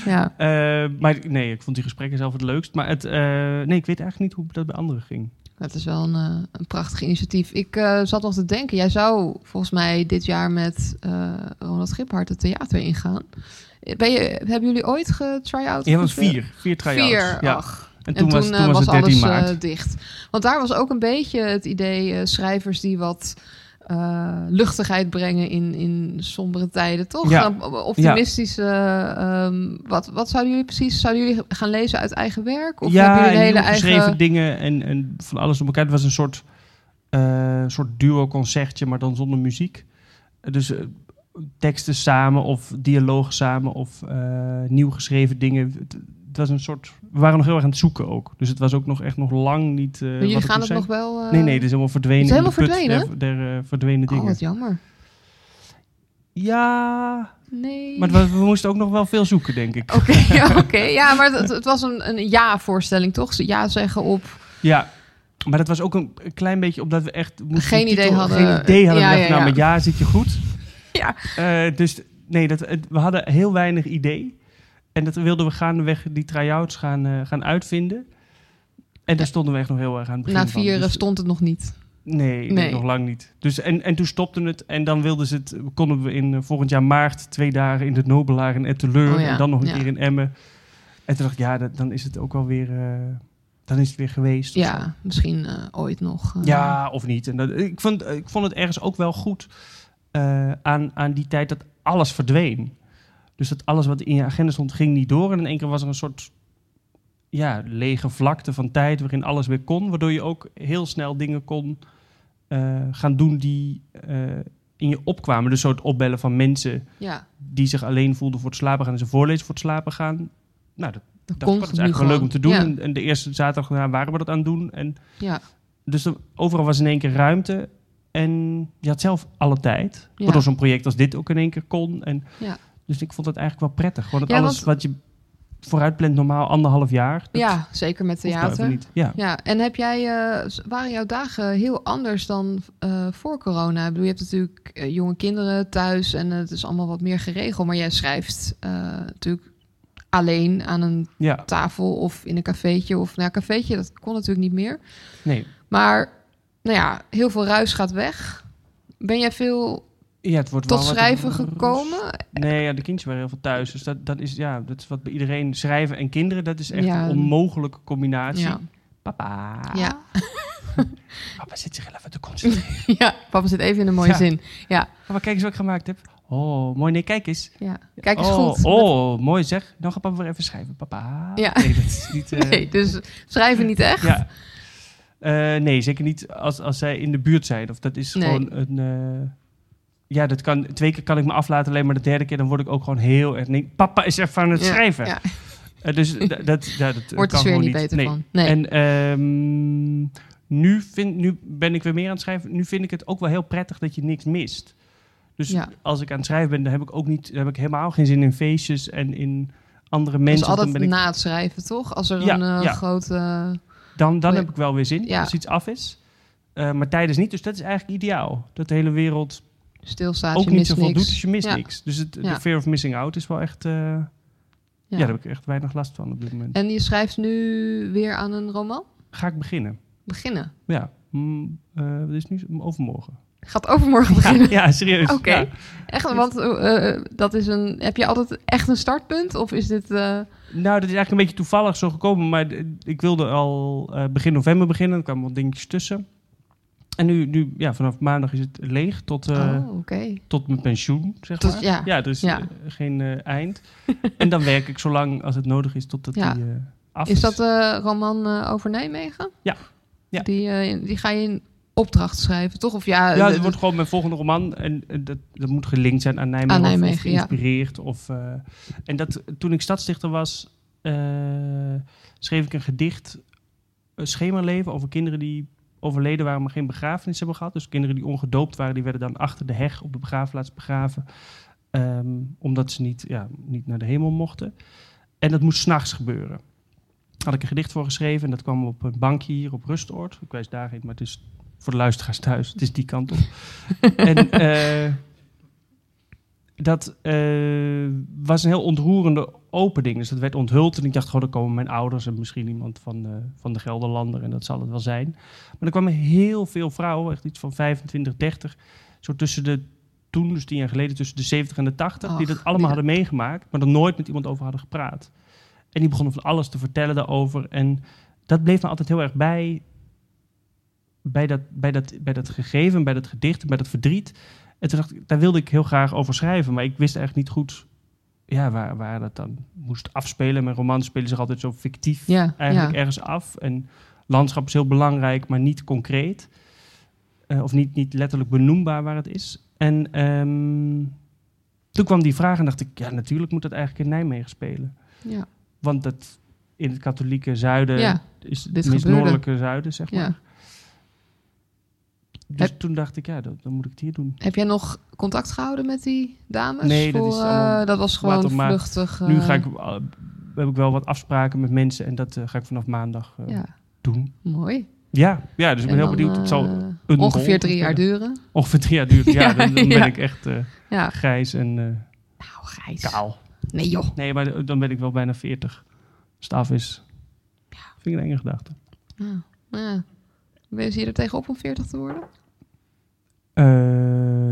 Ja. Eh, maar nee, ik vond die gesprekken zelf het leukst. Maar het, eh, nee, ik weet eigenlijk niet hoe dat bij anderen ging. Dat is wel een, een prachtig initiatief. Ik zat nog te denken, jij zou volgens mij dit jaar met Ronald Giphart het theater ingaan. Ben je, hebben jullie ooit getry-out? Ja, was vier. Vier try-outs. Vier, ja. ach. En toen, en toen was, eh, toen was, was, het 13 alles maart. eh, dicht. Want daar was ook een beetje het idee eh, schrijvers die wat luchtigheid brengen in, in sombere tijden, toch? Ja. Optimistische. ehm, wat, wat zouden jullie precies? Zouden jullie gaan lezen uit eigen werk? Of hebben ja, jullie hele nieuw geschreven eigen. dingen en, en van alles op elkaar. Het was een soort, soort duo-concertje, maar dan zonder muziek. Dus teksten samen of dialoog samen of eh, nieuw geschreven dingen. Het, het was een soort... We waren nog heel erg aan het zoeken ook. Dus het was ook nog echt nog lang niet... wat jullie gaan het nog wel. eh, Nee, nee, dit is helemaal verdwenen. Het is helemaal verdwenen? Der, der, verdwenen Oh, dingen. wat jammer. Ja, Nee. maar het was- we moesten ook nog wel veel zoeken, denk ik. Oké, ja, oké. ja, maar het, het was een, een ja-voorstelling, toch? Ja zeggen op. Ja, maar dat was ook een, klein beetje omdat we echt Geen idee titel- hadden. Geen idee hadden. Ja, We dachten, ja, nou, met ja zit je goed. Ja. Eh, dus nee, dat, we hadden heel weinig idee. En dat wilden we gaandeweg die try-outs gaan, eh, gaan uitvinden. En daar stonden we echt nog heel erg aan het begin Na vier Dus- stond het nog niet. Nee, nog lang niet. Dus, en, en toen stopte het. En dan wilden ze het, konden we in eh, volgend jaar maart twee dagen in de Nobelaar in Etteleur. Oh ja, En dan nog een ja. keer in Emmen. En toen dacht ik, ja, dat, dan is het ook wel weer... dan is het weer geweest. Ja, misschien ooit nog. Ja, of niet. En dat, ik, vond, ik vond het ergens ook wel goed eh, aan, aan die tijd dat alles verdween. Dus dat alles wat in je agenda stond, ging niet door. En in één keer was er een soort ja, lege vlakte van tijd waarin alles weer kon. Waardoor je ook heel snel dingen kon eh, gaan doen die eh, in je opkwamen. Dus zo het opbellen van mensen ja, die zich alleen voelden voor het slapen gaan en ze voorlezen voor het slapen gaan. Nou, dat, dat dat, is eigenlijk wel leuk om te doen. Ja, En, en de eerste zaterdag daarna waren we dat aan het doen. En ja, dus er- overal was in één keer ruimte. En je had zelf alle tijd. Ja. Waardoor zo'n project als dit ook in één keer kon. En Ja. Dus ik vond het eigenlijk wel prettig. Gewoon dat Ja, alles want- wat je vooruitplant normaal anderhalf jaar. Ja, zeker met hoeft nou theater. niet. Ja. Ja, en heb jij, eh, waren jouw dagen heel anders dan eh, voor corona? Ik bedoel, je hebt natuurlijk eh, jonge kinderen thuis en het is allemaal wat meer geregeld. Maar jij schrijft natuurlijk alleen aan een ja, tafel of in een cafeetje. Of nou ja, cafeetje, dat kon natuurlijk niet meer. nee. Maar nou ja, heel veel ruis gaat weg. Ben jij veel Ja, het wordt tot wel schrijven gekomen? Nee, ja, de kindjes waren heel veel thuis. Dus dat, dat is ja, dat is wat bij iedereen schrijven en kinderen. Dat is echt Ja. een onmogelijke combinatie. Ja. Papa. Ja. Papa zit zich even te concentreren. ja, papa zit even in een mooie Ja. zin. Ja, Papa, kijk eens wat ik gemaakt heb. Oh, mooi. Nee, kijk eens. ja. kijk eens oh, goed. Oh, mooi zeg. Dan gaat papa weer even schrijven. Papa. Ja. Nee, dat is niet... eh, Nee, dus schrijven niet echt. Ja. Eh, nee, zeker niet als, als zij in de buurt zijn. Of dat is Nee. gewoon een... eh, ja, dat kan, twee keer kan ik me aflaten, alleen maar de derde keer dan word ik ook gewoon heel erg... Nee, papa is even aan het Ja, schrijven. ja. Eh, dus da- dat, ja, dat Wordt de kan gewoon niet beter nee. van. Nee. En ehm, nu, vind, nu ben ik weer meer aan het schrijven. Nu vind ik het ook wel heel prettig dat je niks mist. Dus Ja. als ik aan het schrijven ben, dan heb ik ook niet, dan heb ik helemaal geen zin in feestjes en in andere Dus mensen. altijd dan ben ik, na het schrijven, toch? Als er een grote... dan dan Oh heb ik wel weer zin Ja. als iets af is. Eh, maar tijdens niet, dus dat is eigenlijk ideaal. Dat de hele wereld stilstaat, ook je niet zoveel niks. doet, dus je mist Ja. niks. Dus het, de fear of missing out is wel echt... eh, ja. Daar heb ik echt weinig last van op dit moment. En je schrijft nu weer aan een roman? Ga ik beginnen? Beginnen. Ja, mm, eh, wat is nu? Overmorgen. Gaat overmorgen Ja, beginnen? ja serieus. Oké. Ja. Echt, want eh, eh, dat is een... Heb je altijd echt een startpunt? Of is dit... eh, Nou, dat is eigenlijk een beetje toevallig zo gekomen. Maar ik wilde al begin november beginnen. Er kwamen wat dingetjes tussen. En nu, nu ja, vanaf maandag is het leeg tot, oh, oké. tot mijn pensioen, zeg Tot- maar. ja. ja, dus Ja. eh, geen eind. en dan werk ik zo lang als het nodig is totdat Ja. die af is. Is dat de roman over Nijmegen? Ja. Ja. Die, die ga je in opdracht schrijven, toch? Of ja, ja, de- het wordt gewoon mijn volgende roman. En eh, dat, dat moet gelinkt zijn aan Nijmegen. Aan of- Nijmegen, of, ja. geïnspireerd. Of, eh, en dat, toen ik stadsdichter was, eh, schreef ik een gedicht, uh, Schemerleven, over kinderen die overleden waren, maar geen begrafenis hebben gehad. Dus kinderen die ongedoopt waren, die werden dan achter de heg op de begraafplaats begraven. Ehm, omdat ze niet, ja, niet naar de hemel mochten. En dat moest s'nachts gebeuren. Had ik een gedicht voor geschreven en dat kwam op een bankje hier op Rustoord. Ik wijs daarheen, maar het is voor de luisteraars thuis. Het is die kant op. en eh, dat eh, was een heel ontroerende open ding. Dus dat werd onthuld en ik dacht, gewoon, dan komen mijn ouders en misschien iemand van, eh, van de Gelderlander en dat zal het wel zijn. Maar er kwamen heel veel vrouwen, echt iets van 25, 30, zo tussen de, toen, dus tien jaar geleden, tussen de 70 en de 80, die dat allemaal ja. hadden meegemaakt, maar er nooit met iemand over hadden gepraat. En die begonnen van alles te vertellen daarover. En dat bleef me altijd heel erg bij, bij dat, bij dat, bij dat gegeven, bij dat gedicht, bij dat verdriet. En toen dacht ik, daar wilde ik heel graag over schrijven, maar ik wist eigenlijk niet goed ja, waar, waar dat dan moest afspelen. Mijn romans spelen zich altijd zo fictief Ja, eigenlijk ja. ergens af. En landschap is heel belangrijk, maar niet concreet. Eh, of niet, niet letterlijk benoembaar waar het is. En ehm, toen kwam die vraag en dacht ik, ja, natuurlijk moet dat eigenlijk in Nijmegen spelen. ja. Want dat in het katholieke zuiden Ja, is het noordelijke zuiden, zeg maar. Dus Heb- toen dacht ik, ja, dat, dan moet ik het hier doen. Heb jij nog contact gehouden met die dames? Nee, dat Voor, is allemaal eh, dat was gewoon vluchtig. nu eh, ga ik, uh, heb ik wel wat afspraken met mensen en dat eh, ga ik vanaf maandag eh, Ja, doen. mooi. Ja, ja, dus ik ben En heel benieuwd. Het zal eh, een ongeveer drie jaar duren. Ongeveer drie jaar duurt. Ja, Ja, dan, dan ben ja. ik echt eh, grijs en eh, Nou, kaal. Nee joh. Nee, maar dan ben ik wel bijna 40. Staf is. Vind ik een enge gedachte. Ja. Ja. Ben je er tegenop om 40 te worden? Eh,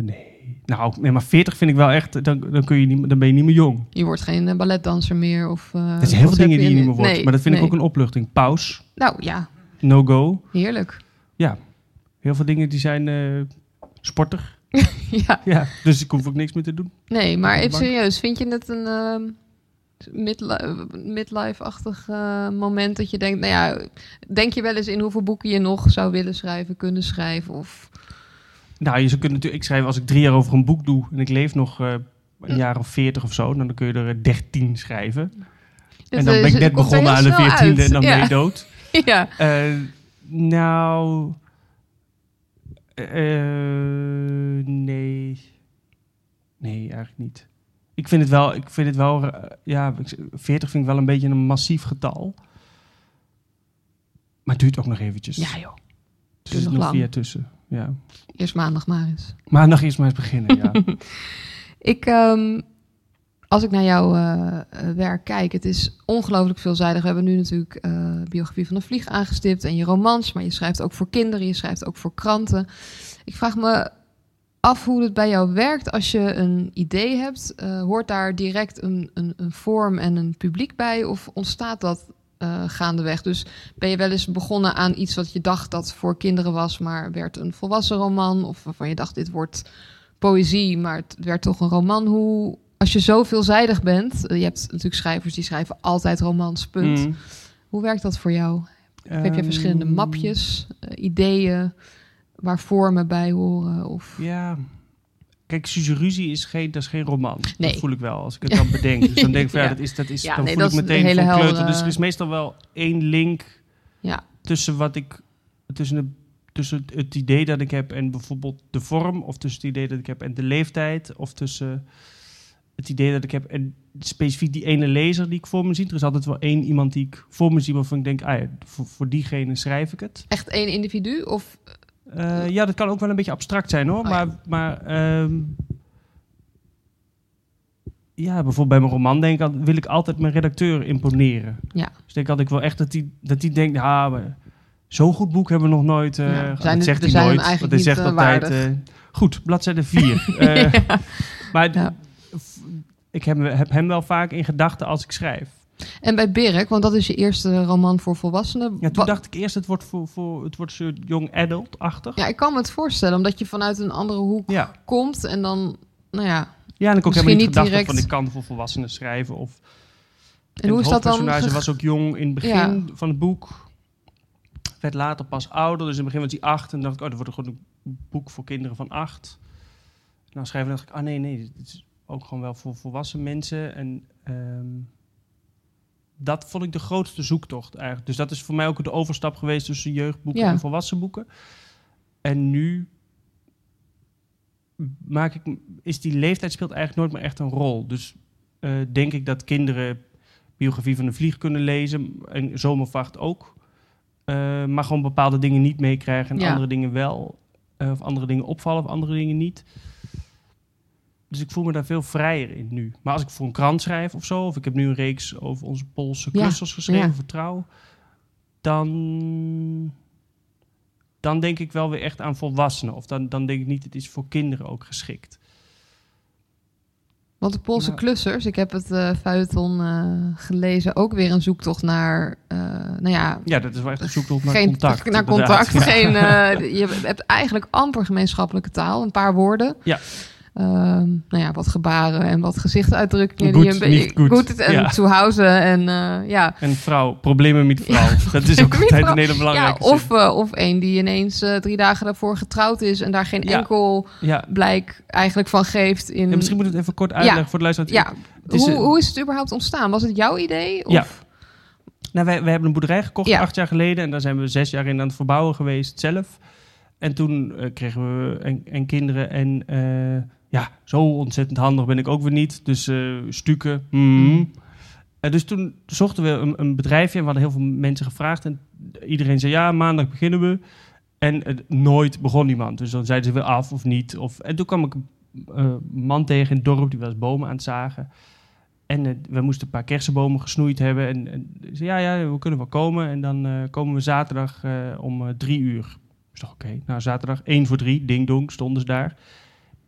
nee. Nou, nee, maar 40 vind ik wel echt. Dan, dan, kun je niet, dan ben je niet meer jong. Je wordt geen eh, balletdanser meer of... eh, Er zijn heel veel dingen die je niet meer wordt. Nee, maar dat vind nee. ik ook een opluchting. Paus, Nou ja, no go. heerlijk. Heel veel dingen die zijn eh, sportig. ja. Ja, dus ik hoef ook niks meer te doen. Nee, maar even serieus. Vind je het een ehm, midli- midlife-achtig moment dat je denkt... Nou ja, denk je wel eens in hoeveel boeken je nog zou willen schrijven, kunnen schrijven? Of... Nou, je zou kunnen natuurlijk. Ik schrijf als ik drie jaar over een boek doe en ik leef nog eh, een jaar of veertig of zo, dan kun je er eh, dertien schrijven. Dus, en dan eh, ben ik net begonnen aan de veertiende en dan ja. ben je dood. ja. Nou, nee. Nee, eigenlijk niet. Ik vind het wel, ik vind het wel, ja, ik- 40 vind ik wel een beetje een massief getal. Maar het duurt ook nog eventjes. ja joh, dus er zit nog vier tussen. Ja. eerst maandag maar eens. Maandag eerst maar eens beginnen, ja. Ik, ehm, als ik naar jouw eh, werk kijk, het is ongelooflijk veelzijdig. We hebben nu natuurlijk eh, biografie van een vlieg aangestipt en je romans, maar je schrijft ook voor kinderen, je schrijft ook voor kranten. Ik vraag me af hoe het bij jou werkt als je een idee hebt. Eh, hoort daar direct een, een, een vorm en een publiek bij of ontstaat dat eh, gaandeweg? Dus ben je wel eens begonnen aan iets wat je dacht dat voor kinderen was, maar werd een volwassen roman of waarvan je dacht dit wordt poëzie, maar het werd toch een roman. Hoe, als je zo veelzijdig bent, eh, je hebt natuurlijk schrijvers die schrijven altijd romans, punt. Mm. Hoe werkt dat voor jou? Heb je verschillende Ehm, mapjes, eh, ideeën waar vormen bij horen? Of... Ja. Kijk, Suze Ruzie is geen, dat is geen roman. Nee. Dat voel ik wel als ik het dan bedenk. Dus dan denk ik van ja, dat is, dat is, Ja, dan nee, voel ik meteen een hele van kleuter. Dus er is meestal wel één link Ja. tussen wat ik, tussen, de, tussen het, het idee dat ik heb en bijvoorbeeld de vorm, of tussen het idee dat ik heb en de leeftijd, of tussen het idee dat ik heb en specifiek die ene lezer die ik voor me zie. Er is altijd wel één iemand die ik voor me zie waarvan ik denk, ah ja, voor, voor diegene schrijf ik het. Echt één individu? Of Eh, ja, dat kan ook wel een beetje abstract zijn hoor. Oh, ja. maar maar ehm, ja, bijvoorbeeld bij mijn roman denk ik, wil ik altijd mijn redacteur imponeren. Ja. Dus ik denk altijd wel echt dat die, dat die denkt, zo'n goed boek hebben we nog nooit. Ja, zijn dat zegt hij nooit. want hij zegt eh, altijd, goed, bladzijde 4. Eh, Ja. Maar Ja. ik heb, heb hem wel vaak in gedachten als ik schrijf. En bij Birk, want dat is je eerste roman voor volwassenen. Ja, toen dacht ik eerst, het wordt, voor, voor, het wordt zo young adult-achtig. ja, ik kan me het voorstellen, omdat je vanuit een andere hoek ja. komt en dan, nou ja. Ja, en ik ook helemaal niet gedacht direct- van ik kan voor volwassenen schrijven. Of, En hoe is dat dan? ge- was ook jong in het begin van het boek. Werd later pas ouder, dus in het begin was hij acht. En dacht ik, oh, dat wordt gewoon een boek voor kinderen van acht. En dan schrijven dacht ik, ah nee, nee, dit is ook gewoon wel voor volwassen mensen. En ehm, dat vond ik de grootste zoektocht eigenlijk. Dus dat is voor mij ook de overstap geweest tussen jeugdboeken Ja. en volwassen boeken. En nu maak ik, is die leeftijd speelt eigenlijk nooit meer echt een rol. Dus eh, denk ik dat kinderen biografie van de vlieg kunnen lezen en zomervacht ook. Eh, maar gewoon bepaalde dingen niet meekrijgen en Ja. andere dingen wel. Eh, of andere dingen opvallen of andere dingen niet. Dus ik voel me daar veel vrijer in nu. Maar als ik voor een krant schrijf of zo, of ik heb nu een reeks over onze Poolse Ja, klussers geschreven ja. voor trouw, dan, dan denk ik wel weer echt aan volwassenen. Of dan, dan denk ik niet, het is voor kinderen ook geschikt. Want de Poolse Nou. klussers, ik heb het eh feuilleton eh, gelezen, ook weer een zoektocht naar, eh, nou ja, Ja, dat is wel echt een zoektocht naar geen, contact. naar inderdaad. contact. Ja. Geen, eh, je hebt eigenlijk amper gemeenschappelijke taal, een paar woorden. Ja. Ehm, nou ja, wat gebaren en wat gezichtsuitdrukkingen Goed, die een beetje goed. goed en Ja. zu Hause en eh, ja. En vrouw, problemen met vrouw. Dat is ook altijd een hele Ja, belangrijke of, zin. eh, of een die ineens eh, drie dagen daarvoor getrouwd is en daar geen Ja. enkel Ja. blijk eigenlijk van geeft. In, Ja, misschien moet ik het even kort uitleggen voor de luisteraar. ja. Is, hoe, hoe is het überhaupt ontstaan? Was het jouw idee? Of? Ja. Nou, wij, wij hebben een boerderij gekocht Ja. acht jaar geleden. En daar zijn we zes jaar in aan het verbouwen geweest zelf. En toen kregen we en, en kinderen. En ja, zo ontzettend handig ben ik ook weer niet. Dus eh stukken. mm. Dus toen zochten we een, een bedrijfje. En we hadden heel veel mensen gevraagd. En iedereen zei ja, maandag beginnen we. En nooit begon iemand. Dus dan zeiden ze weer af of niet. Of, en toen kwam ik een eh, man tegen in het dorp. Die was bomen aan het zagen. En we moesten een paar kersenbomen gesnoeid hebben. En, en zei, ja, ja, we kunnen wel komen. En dan komen we zaterdag om drie uur. Ik dacht, oké. Nou, zaterdag één voor drie, ding dong, stonden ze daar.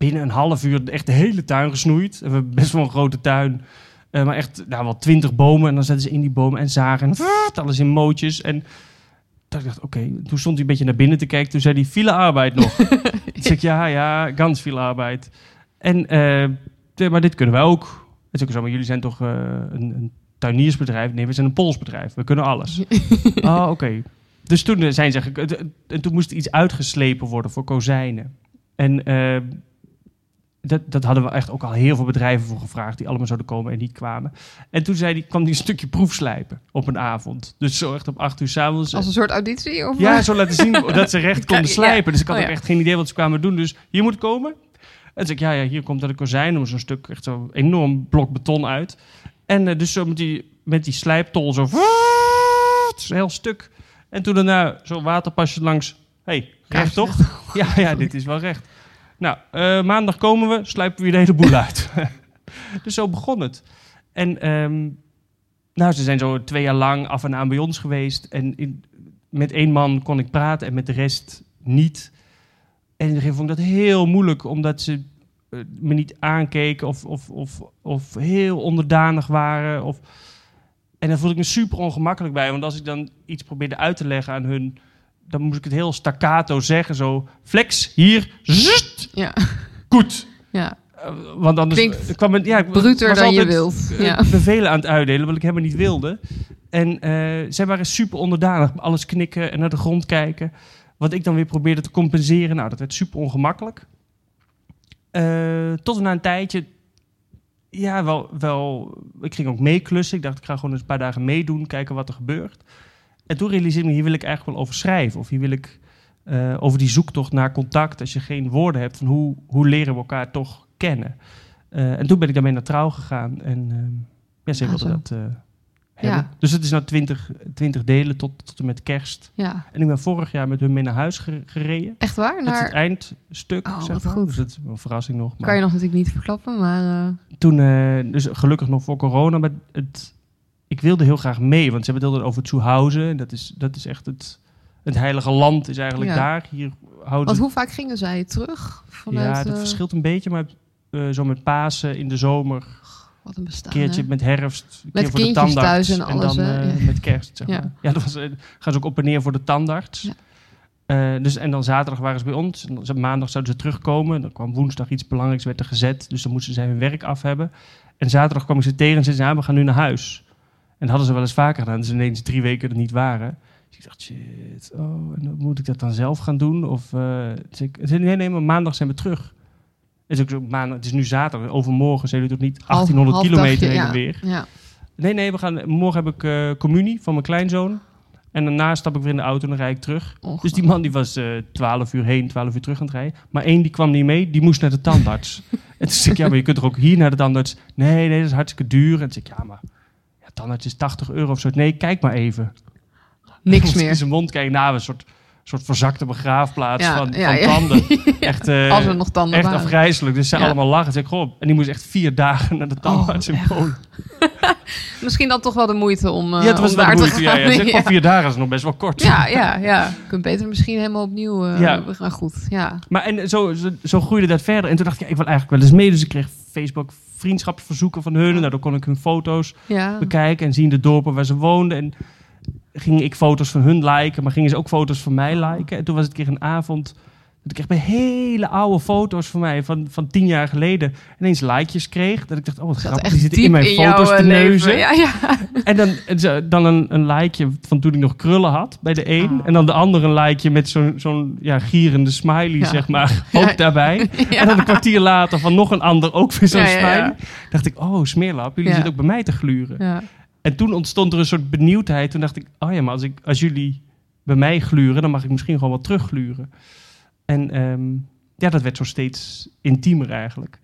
Binnen een half uur echt de hele tuin gesnoeid. En we hebben best wel een grote tuin. Eh, maar echt, nou, wel twintig bomen. En dan zetten ze in die bomen en zagen. En alles in mootjes. En toen dacht ik, oké. Toen stond hij een beetje naar binnen te kijken. Toen zei hij, file arbeid nog. Toen zei ik, ja, ja, ganz veel arbeid. En, ja, maar dit kunnen wij ook. Het is ook zo, maar jullie zijn toch eh, een, een tuiniersbedrijf? Nee, we zijn een Poolsbedrijf. We kunnen alles. oh, oké. Dus toen zijn ze... En toen moest iets uitgeslepen worden voor kozijnen. En dat, dat hadden we echt ook al heel veel bedrijven voor gevraagd... die allemaal zouden komen en die kwamen. En toen zei die, kwam die een stukje proefslijpen op een avond. Dus zo echt op acht uur s'avonds. Als een soort auditie? Of Ja, zo laten zien dat ze recht konden slijpen. Dus ik had Oh, ook echt geen idee wat ze kwamen doen. Dus hier moet komen. En toen zei ik, ja, ja, hier komt er een kozijn. om zo'n stuk, echt zo'n enorm blok beton uit. En eh, dus zo met die, met die slijptol zo... Zo'n heel stuk. En toen daarna zo'n waterpasje langs. hey, recht toch? Ja, ja, dit is wel recht. Nou, eh, maandag komen we, slijpen we de hele boel uit. dus zo begon het. En ehm, nou, ze zijn zo twee jaar lang af en aan bij ons geweest. En in, met één man kon ik praten en met de rest niet. En in het begin vond ik dat heel moeilijk, omdat ze eh, me niet aankeken of, of, of, of heel onderdanig waren. Of... En daar voelde ik me super ongemakkelijk bij. Want als ik dan iets probeerde uit te leggen aan hun, dan moest ik het heel staccato zeggen. Zo, flex, hier, Ja, goed. ja. Eh, want anders Klinkt kwam het... Ja, bruter dan je wilt. eh, Ja. bevelen aan het uitdelen, wat ik helemaal niet wilde. En eh, zij waren super onderdanig. Alles knikken en naar de grond kijken. Wat ik dan weer probeerde te compenseren. Nou, dat werd super ongemakkelijk. Eh, tot na een tijdje... Ja, wel, wel... Ik ging ook meeklussen. Ik dacht, ik ga gewoon eens een paar dagen meedoen. Kijken wat er gebeurt. En toen realiseerde ik me, hier wil ik eigenlijk wel over schrijven. Of hier wil ik eh, over die zoektocht naar contact. Als je geen woorden hebt van hoe, hoe leren we elkaar toch kennen. Eh, en toen ben ik daarmee naar trouw gegaan. En ehm, ja, ze Ah, wilden dat eh, hebben. Ja. Dus het is nou twintig 20 delen tot, tot en met kerst. ja. En ik ben vorig jaar met hun mee naar huis ge- gereden. Echt waar? Dat is het Naar, eindstuk, Oh, zeg maar. goed. Dus dat is een verrassing nog. Maar kan je nog natuurlijk niet verklappen, maar... toen, dus gelukkig nog voor corona, maar het, ik wilde heel graag mee, want ze hebben het altijd over Zuhause. En dat is, dat is echt het, het heilige land is eigenlijk Ja. daar. Hier houden want ze, hoe vaak gingen zij terug? Vanuit, ja, dat eh, verschilt een beetje, maar eh, zo met Pasen in de zomer, Wat een bestaan, een keertje hè? met herfst, een Met keer voor de tandarts. thuis en alles, dan eh, Ja. met kerst, zeg Ja. maar. Ja, dat was, gaan ze ook op en neer voor de tandarts. Ja. Dus, en dan zaterdag waren ze bij ons. En maandag zouden ze terugkomen. Dan kwam woensdag iets belangrijks, werd er gezet. Dus dan moesten zij hun werk af hebben. En zaterdag kwam ik ze tegen en zeiden ze, ja, we gaan nu naar huis. En dat hadden ze wel eens vaker gedaan. Dus ineens drie weken er niet waren. Dus ik dacht, shit, oh, en moet ik dat dan zelf gaan doen? Of, dus ik, nee, nee, maar maandag zijn we terug. Dus ik zo, maandag, het is nu zaterdag, overmorgen zijn jullie toch niet 1800 Half- kilometer heen en ja. weer? Ja. Nee, nee, we gaan, morgen heb ik eh, communie van mijn kleinzoon. En daarna stap ik weer in de auto en dan rijd ik terug. Dus die man die was eh 12 uur heen, 12 uur terug aan het rijden. Maar één die kwam niet mee, die moest naar de tandarts. en toen zei ik, ja, maar je kunt toch ook hier naar de tandarts? Nee, nee, dat is hartstikke duur. En toen zei ik, ja, maar ja, tandarts is 80 euro of zo. Nee, kijk maar even. Niks meer. In zijn mond kijken, nou, een soort soort verzakte begraafplaats Ja, van, ja, van tanden. Echt, eh, Als er nog tanden echt waren. afgrijzelijk. Dus ze allemaal lachen. Zeg goh, en die moest echt vier dagen naar de tandarts in echt? Polen. Misschien dan toch wel de moeite om, eh ja, het was om daar te moeite. Ja, gaan. ja. Zeg, van vier dagen is nog best wel kort. ja, ja, ja. Je kunt beter misschien helemaal opnieuw eh Ja. we gaan goed. Ja. Maar en zo, zo, zo groeide dat verder. En toen dacht ik, ja, ik wil eigenlijk wel eens mee. Dus ik kreeg Facebook vriendschapsverzoeken van hun. Nou, dan kon ik hun foto's bekijken en zien de dorpen waar ze woonden. En ging ik foto's van hun liken, maar gingen ze ook foto's van mij liken. En toen was het een keer een avond dat ik echt bij hele oude foto's van mij van, van tien jaar geleden ineens likejes kreeg. Dat ik dacht, oh wat grappig, die zitten in mijn foto's te eh, leven. neuzen. Ja, ja. En dan, dan een, een likeje van toen ik nog krullen had bij de een. Oh. En dan de andere een likeje met zo'n zo'n ja, gierende smiley, Ja. zeg maar, ook daarbij. En dan een kwartier later van nog een ander ook weer zo'n smiley. Dacht ik, oh smeerlap, jullie zitten ook bij mij te gluren. En toen ontstond er een soort benieuwdheid. Toen dacht ik, oh ja, maar als, ik, als jullie bij mij gluren, dan mag ik misschien gewoon wel teruggluren. En ehm, ja, dat werd zo steeds intiemer eigenlijk.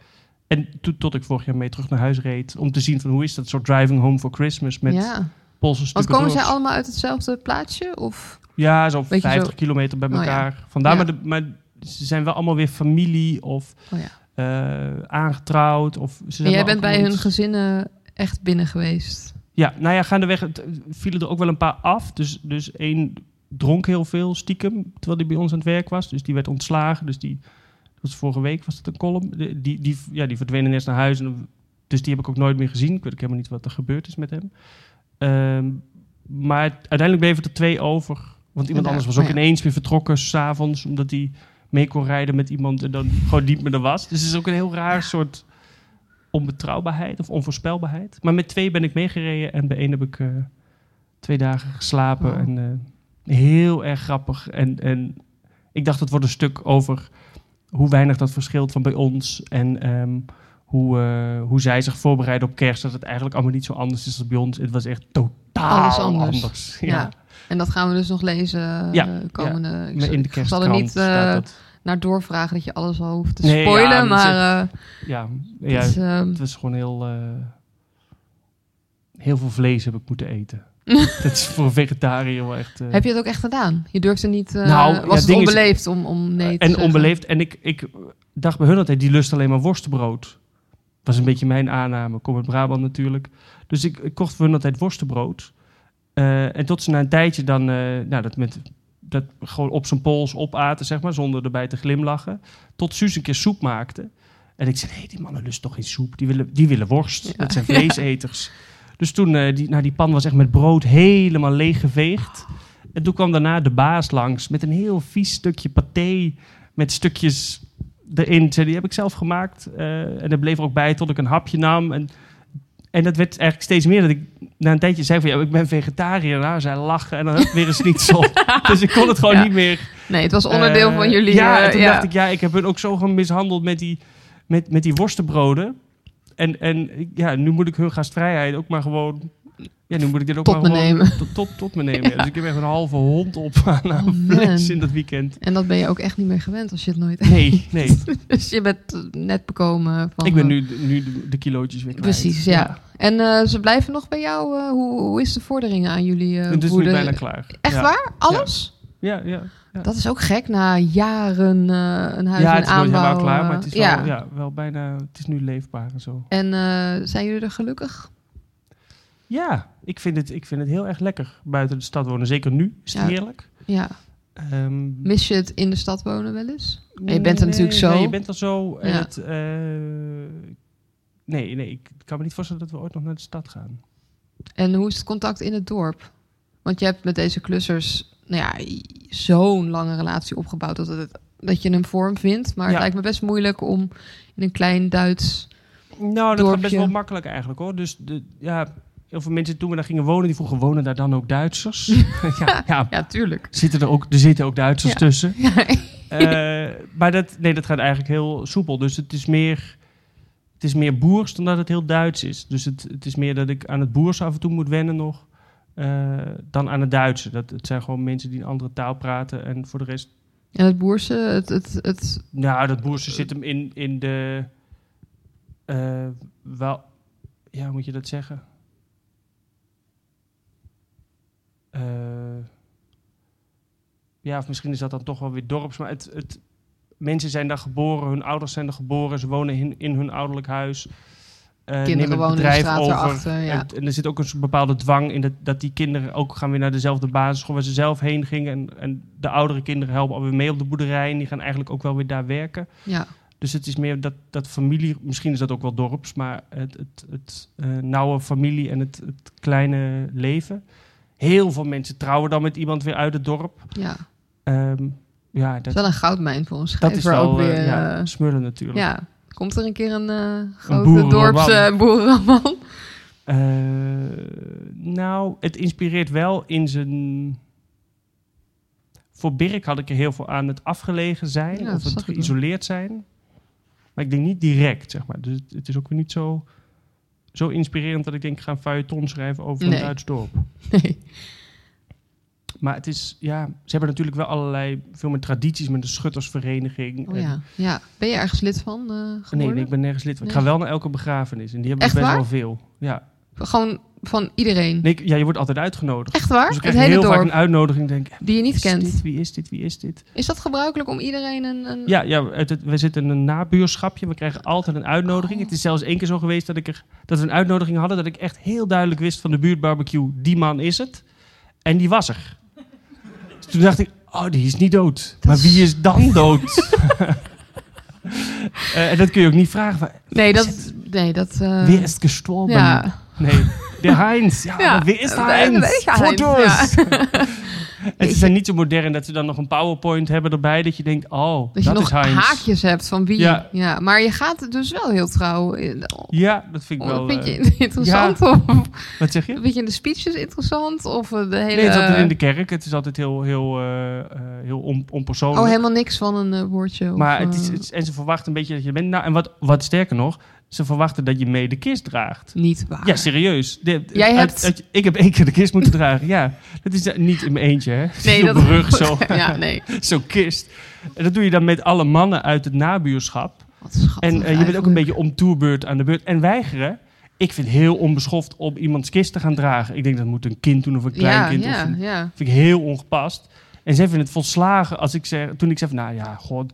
En toen, tot ik vorig jaar mee terug naar huis reed, om te zien van hoe is dat, soort driving home for Christmas met ja. Poolse Want komen zij allemaal uit hetzelfde plaatsje? Of? Ja, zo'n Weet je 50 zo- kilometer bij Oh, ja. elkaar. Vandaar, Ja. maar, de, maar ze zijn wel allemaal weer familie of Oh ja. eh, aangetrouwd. Of ze zijn En jij bent bij hun gezinnen echt binnen geweest? Ja, nou ja, gaandeweg vielen er ook wel een paar af. Dus, dus één dronk heel veel stiekem, terwijl hij bij ons aan het werk was. Dus die werd ontslagen. Dus die, dat was vorige week was het een column. Die, die, ja, die verdween ineens naar huis. En, dus die heb ik ook nooit meer gezien. Ik weet ook helemaal niet wat er gebeurd is met hem. Ehm, maar uiteindelijk bleven er twee over. Want iemand anders was ook ja. ineens weer vertrokken s'avonds. Omdat hij mee kon rijden met iemand en dan gewoon niet meer er was. Dus het is ook een heel raar soort onbetrouwbaarheid of onvoorspelbaarheid. Maar met twee ben ik meegereden en bij één heb ik eh, twee dagen geslapen. Oh. En eh, heel erg grappig. En, en ik dacht, het wordt een stuk over hoe weinig dat verschilt van bij ons. En ehm, hoe, eh, hoe zij zich voorbereiden op kerst. Dat het eigenlijk allemaal niet zo anders is als bij ons. Het was echt totaal Alles anders. anders. Ja. Ja. En dat gaan we dus nog lezen Ja, komende... zal- in de kerstkrant niet staat dat. Naar doorvragen dat je alles al hoeft te Nee, ja, spoilen, maar eh, Ja, het ja is, ehm, het was gewoon heel... eh, heel veel vlees heb ik moeten eten. dat is voor een vegetariër wel echt... eh, Heb je het ook echt gedaan? Je durfde niet... Nou, ja, was het is- onbeleefd om, om nee te en zeggen? onbeleefd. En ik, ik dacht bij hun altijd, die lust alleen maar worstenbrood. was een beetje mijn aanname. Ik kom uit Brabant natuurlijk. Dus ik, ik kocht voor hun altijd worstenbrood. En tot ze na een tijdje dan, nou, dat met dat gewoon op zijn pols opaten, zeg maar, zonder erbij te glimlachen. Tot Suus een keer soep maakte. En ik zei, nee, die mannen lust toch geen soep. Die willen, die willen worst. Ja. Dat zijn vleeseters. Dus toen, eh, die, nou, die pan was echt met brood helemaal leeggeveegd. En toen kwam daarna de baas langs met een heel vies stukje paté met stukjes erin. Die heb ik zelf gemaakt. Eh, en er bleef er ook bij tot ik een hapje nam. En, en dat werd eigenlijk steeds meer dat ik na een tijdje zei van... Ja, ik ben vegetariër. Nou, zij lachen en dan heb ik weer eens niet zo. dus ik kon het gewoon Ja. niet meer... Nee, het was onderdeel eh, van jullie... Ja, eh, en toen dacht ik, ja, ik heb hun ook zo gemishandeld met die, met, met die worstenbroden. En, en ja, nu moet ik hun gastvrijheid ook maar gewoon... Ja, nu moet ik dit ook Tot maar me gewoon nemen. Tot, tot, tot me nemen. ja. Dus ik heb echt een halve hond op aan Oh, vlees man. in dat weekend. En dat ben je ook echt niet meer gewend als je het nooit eet. Nee, nee. Dus je bent eh, net bekomen van... ik ben eh, nu, nu de, de kilootjes weer kwijt. Precies, ja. En eh, ze blijven nog bij jou. eh, hoe, hoe is de vordering aan jullie? eh Het is nu bijna klaar. Echt ja. waar? Alles? Ja, ja. Ja, Dat is ook gek na jaren eh, een huis ja het is aanbouw. helemaal klaar, maar eh, het is ja. wel, ja, wel bijna... Het is nu leefbaar en zo. En eh, zijn jullie er gelukkig? Ja, ik vind, het, ik vind het heel erg lekker buiten de stad wonen. Zeker nu is het Ja. heerlijk. Ja. Ehm, Mis je het in de stad wonen wel eens? En je bent er natuurlijk zo. Nee, je bent er zo. En Ja. het, eh, nee, nee, ik kan me niet voorstellen dat we ooit nog naar de stad gaan. En hoe is het contact in het dorp? Want je hebt met deze klussers nou ja, zo'n lange relatie opgebouwd dat, het, dat je een vorm vindt. Maar het lijkt me best moeilijk om in een klein Duits... Nou, dat gaat Dorpje. best wel makkelijk eigenlijk hoor. Dus de, ja, heel veel mensen toen we daar gingen wonen, die vroegen, wonen daar dan ook Duitsers? ja, ja, Ja, tuurlijk. zitten er, ook, er zitten ook Duitsers Ja. tussen. Eh, maar dat, nee, dat gaat eigenlijk heel soepel. Dus het is meer, het is meer boers dan dat het heel Duits is. Dus het, het is meer dat ik aan het boers af en toe moet wennen nog. eh, dan aan het Duitse. Dat, het zijn gewoon mensen die een andere taal praten. En voor de rest, En het boerse, het, het, het, nou, dat boerse zit hem in, in de. eh, wel, ja, hoe moet je dat zeggen? Eh, ja, of misschien is dat dan toch wel weer dorps, maar het, het, mensen zijn daar geboren, hun ouders zijn er geboren, ze wonen in, in hun ouderlijk huis. eh, Kinderen wonen de bedrijf straat over. erachter, ja. En, en er zit ook een bepaalde dwang in dat, dat die kinderen ook gaan weer naar dezelfde basisschool waar ze zelf heen gingen. En, en de oudere kinderen helpen alweer mee op de boerderij en die gaan eigenlijk ook wel weer daar werken. Ja, Dus het is meer dat, dat familie, misschien is dat ook wel dorps, maar het, het, het eh, nauwe familie en het, het kleine leven. Heel veel mensen trouwen dan met iemand weer uit het dorp. ja. Ehm, ja, Het is dat, wel een goudmijn voor een dat is wel ook eh, weer. ja, eh, smullen natuurlijk. ja. Komt er een keer een eh, grote boerenroman. dorps boerenroman? Nou, het inspireert wel in zijn. Voor Birk had ik er heel veel aan het afgelegen zijn Ja, dat of het geïsoleerd zijn. Maar ik denk niet direct, zeg maar. Dus het, het is ook weer niet zo, zo inspirerend dat ik denk, ik ga een feuilleton schrijven over Nee. een Duits dorp. Nee. Maar het is, ja, ze hebben natuurlijk wel allerlei, veel meer tradities met de schuttersvereniging. Oh ja. ja. Ben je ergens lid van eh, geworden? Nee, nee, ik ben nergens lid van. Ik ga wel naar elke begrafenis en die hebben Echt er best waar? wel veel. Ja. Gewoon van iedereen? Nee, ik- ja, je wordt altijd uitgenodigd. Echt waar? Dus ik het krijg hele heel vaak dorp een uitnodiging denk ik, die je niet is kent? dit? Wie is dit? Wie is dit? Is dat gebruikelijk om iedereen een... een... Ja, ja uit het, we zitten in een nabuurschapje. We krijgen altijd een uitnodiging. Oh. Het is zelfs één keer zo geweest dat, ik er, dat we een uitnodiging hadden... dat ik echt heel duidelijk wist van de buurtbarbecue... die man is het. En die was er. Dus toen dacht ik, oh, die is niet dood. maar is- wie is dan dood? Eh, en dat kun je ook niet vragen. van, Nee, dat... Nee, dat... eh, Wie is gestorben? Ja. Nee, de Heinz. Ja, Ja, wie is de Heinz? Foto's. Weet ze zijn niet zo modern dat ze dan nog een PowerPoint hebben erbij... dat je denkt, oh, Dat dat, je nog is Heinz. haakjes hebt van wie. Ja. Ja. Maar je gaat dus wel heel trouw. in- Ja, dat vind ik wel... vind je eh, het interessant? Of wat zeg je? vind je de speeches interessant? Of eh, de hele... Nee, het is altijd in de kerk. Het is altijd heel, heel, eh, heel on, onpersoonlijk. Oh, helemaal niks van een eh, woordje? Of, maar het is, het is- en ze verwachten een beetje dat je bent. Nou, en wat, wat sterker nog, ze verwachten dat je mee de kist draagt. Niet waar. Ja, serieus. De- Jij uit- hebt- uit- ik heb één keer de kist moeten dragen. Ja, dat is eh, niet in mijn eentje, hè? Nee, op mijn rug zo, ja, nee. zo'n kist. En dat doe je dan met alle mannen uit het nabuurschap. Wat schattig En eh, je bent ook een beetje om toerbeurt aan de beurt. En weigeren. Ik vind het heel onbeschoft om iemands kist te gaan dragen. Ik denk dat moet een kind doen of een klein Ja, kind. ja, Of een, ja. vind ik heel ongepast. En zij vinden het volslagen als ik zeg, toen ik zei, van, nou ja, god,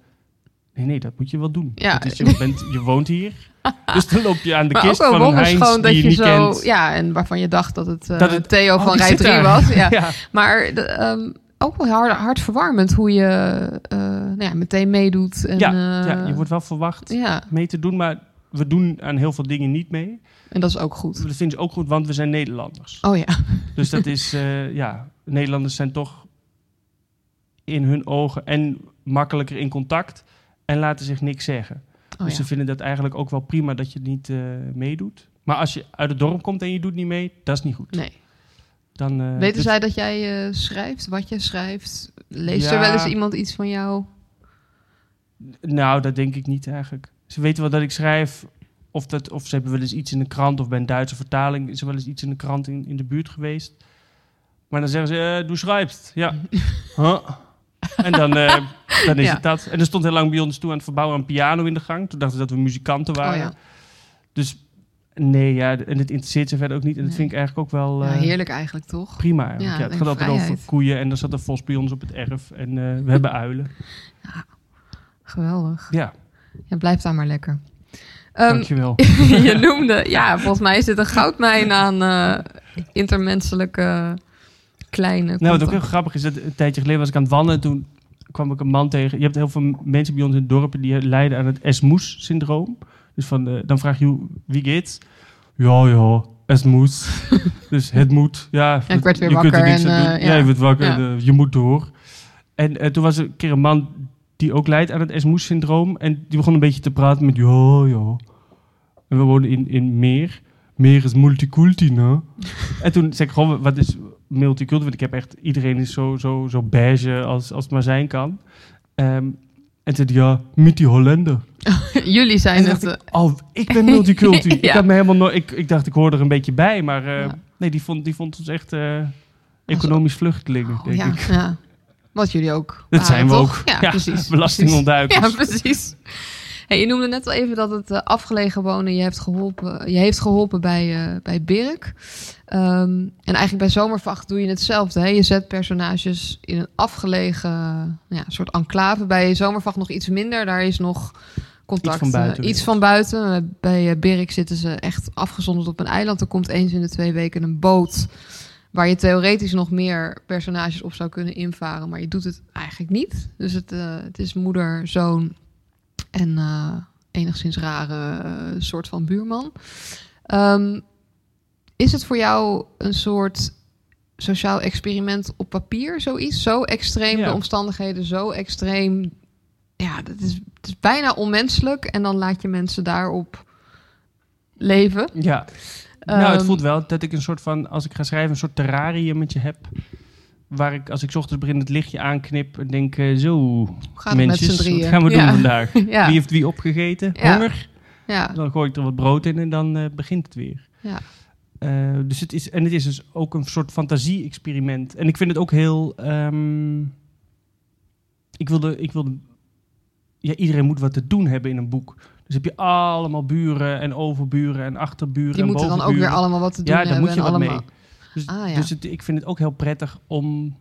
nee, nee, dat moet je wel doen. Ja. Is, je, bent, je woont hier, dus dan loop je aan de Maar kist ook wel van een Heinz wonderschoon dat die je, je niet zo... kent. Ja, en waarvan je dacht dat het, eh, Dat het- Theo Oh, van Rij zit 3 daar. was. Ja. Ja. Maar de, ehm, ook wel hard, hartverwarmend hoe je eh, nou ja, meteen meedoet. En, Ja, eh, ja, je wordt wel verwacht ja, mee te doen, maar we doen aan heel veel dingen niet mee. en dat is ook goed. Dat vinden ze ook goed, want we zijn Nederlanders. Oh ja, Dus dat is, ja, Nederlanders zijn toch in hun ogen en makkelijker in contact en laten zich niks zeggen. oh, dus ja. ze vinden dat eigenlijk ook wel prima dat je niet eh, meedoet. Maar als je uit het dorp komt en je doet niet mee, dat is niet goed. Nee. Dan, eh, Weten dus- zij dat jij eh, schrijft, wat je schrijft? Leest er wel eens iemand iets van jou? Nou, dat denk ik niet eigenlijk. Ze weten wel dat ik schrijf. Of, dat, of ze hebben wel eens iets in de krant. Of bij een Duitse vertaling is er wel eens iets in de krant in, in de buurt geweest. Maar dan zeggen ze, eh, du schrijft. Ja. Huh? En dan, eh, dan is Ja. het dat. En er stond heel lang bij ons toe aan het verbouwen een piano in de gang. Toen dachten ze dat we muzikanten waren. Oh ja. Dus nee, ja, en het interesseert ze verder ook niet. En dat Nee. vind ik eigenlijk ook wel ja, eh, heerlijk eigenlijk, toch? prima. eigenlijk. Ja, het gaat altijd over koeien. En er zat een vos bij ons op het erf. En eh, we hebben uilen. Geweldig. Ja, Ja, blijf daar maar lekker. Ehm, dankjewel. je noemde, ja, volgens mij is dit een goudmijn aan intermenselijke kleine. Nou, wat ook heel grappig is, dat een tijdje geleden was ik aan het wandelen. Toen kwam ik een man tegen. Je hebt heel veel mensen bij ons in dorpen die lijden aan het Esmoes-syndroom. Dus van, eh, dan vraag je, wie geht's? Ja, ja, Esmoes. dus het moet. Ja, ik werd weer je kunt er wakker niks en, aan doen. ja. ja. je wordt wakker, Ja. eh, je moet door. En toen was er een keer een man die ook lijdt aan het Esmoes-syndroom. En die begon een beetje te praten met, ja, ja. En we wonen in, in Meer. Meer is multiculti, ne? En toen zei ik gewoon, wat is multiculti? Want ik heb echt, iedereen is zo, zo, zo beige als, als het maar zijn kan. Ehm, en toen zei ja, met die Hollander. Jullie zijn En het. dacht eh, Oh, ik ben multiculti. Ik had me helemaal nooit, ik, ik dacht, ik hoorde er een beetje bij. Maar eh, Ja. nee, die vond, die vond ons echt eh, economisch vluchtelingen, oh, denk ja, ik. ja. Wat jullie ook. Dat waren, zijn we toch? ook. Ja, precies. Belastingontduikers. Ja, precies. Hey, je noemde net al even dat het eh, afgelegen wonen je, hebt geholpen, je heeft geholpen bij, eh bij Birk. Ehm, en eigenlijk bij Zomervacht doe je hetzelfde. Hè? Je zet personages in een afgelegen ja, soort enclave. Bij Zomervacht nog iets minder. Daar is nog contact. Iets van buiten eh, weer. iets van buiten. Bij Birk zitten ze echt afgezonderd op een eiland. Er komt eens in de twee weken een boot. Waar je theoretisch nog meer personages op zou kunnen invaren. Maar je doet het eigenlijk niet. Dus het, het is moeder, zoon en eh, enigszins rare eh, soort van buurman. Ehm, is het voor jou een soort sociaal experiment op papier, zoiets? Zo extreem, Ja. de omstandigheden zo extreem. Ja, dat is, het is bijna onmenselijk. En dan laat je mensen daarop leven. Ja. nou, het Ehm, voelt wel dat ik een soort van, als ik ga schrijven, een soort terrariummetje heb. Waar ik, als ik 's ochtends begin het lichtje aanknip, en denk eh, zo, gaat drieën? wat gaan we doen ja. vandaag? Ja. Wie heeft wie opgegeten? Ja. Honger? Ja. Dan gooi ik er wat brood in en dan eh, begint het weer. Ja. Eh, dus het is, en het is dus ook een soort fantasie-experiment. En ik vind het ook heel. ehm, ik wilde. Ik wilde ja, iedereen moet wat te doen hebben in een boek. Dus heb je allemaal buren en overburen en achterburen Die en moeten dan ook weer allemaal wat te doen Ja, daar hebben. moet je wat allemaal... mee. Dus, Ah, ja. dus het, ik vind het ook heel prettig om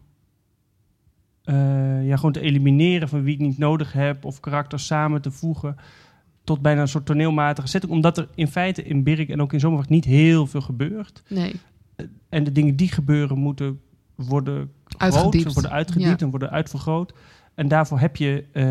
eh, ja, gewoon te elimineren van wie ik niet nodig heb of karakters samen te voegen tot bijna een soort toneelmatige setting. Omdat er in feite in Birk en ook in Zomerwacht niet heel veel gebeurt. Nee, En de dingen die gebeuren moeten worden groot, Uitgediept. worden uitgediept en worden uitvergroot. En daarvoor heb je eh,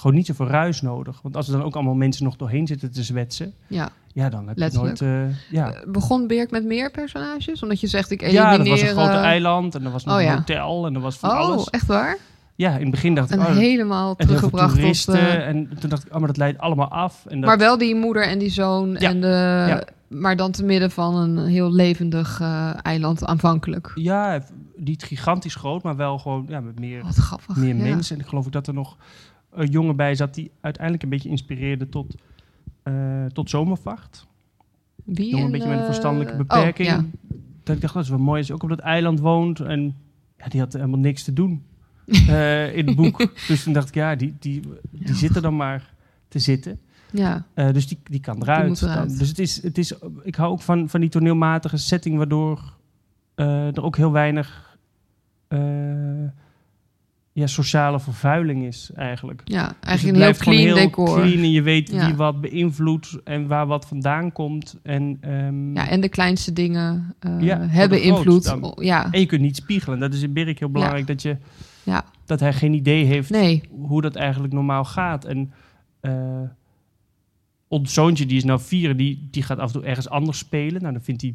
gewoon niet zoveel ruis nodig. Want als er dan ook allemaal mensen nog doorheen zitten te zwetsen, ja. ja, dan heb Letterlijk. je nooit... eh, ja. Eh, Begon Birk met meer personages? Omdat je zegt, ik elimineer... ja, dat was een grote eiland en er was nog oh een hotel en er was van Oh, alles. echt waar? Ja, in het begin dacht ik, En oh, helemaal en teruggebracht op... toeristen. eh, En toen dacht ik, oh, maar dat leidt allemaal af. En dat, maar wel die moeder en die zoon. Ja. En de, Ja. Maar dan te midden van een heel levendig eh, eiland aanvankelijk. Ja, niet gigantisch groot, maar wel gewoon ja, met meer, Wat grappig. meer ja. mensen. En ik geloof ook dat er nog een jongen bij zat die uiteindelijk een beetje inspireerde tot, eh, tot zomervacht. Wie? Jongen een beetje met een eh, verstandelijke oh, beperking. ja. Dat ik dacht, dat is wel mooi als je ook op dat eiland woont. En ja, die had helemaal niks te doen in het boek. dus toen dacht ik, ja, die, die, die Ja. zit er dan maar te zitten. Ja. Eh, dus die, die kan eruit. Dus het is, het is, ik hou ook van, van die toneelmatige setting, waardoor eh, er ook heel weinig eh, ja, sociale vervuiling is eigenlijk. Ja, Dus eigenlijk een heel clean heel decor. clean en je weet Ja. wie wat beïnvloedt en waar wat vandaan komt. En, ehm, Ja, en de kleinste dingen Ja, hebben invloed. dan. Ja, en je kunt niet spiegelen. Dat is in Birk heel belangrijk, dat, je, Ja. dat hij geen idee heeft nee. hoe dat eigenlijk normaal gaat. En ons zoontje, die is nou vier, die, die gaat af en toe ergens anders spelen. Nou, dan, vindt hij,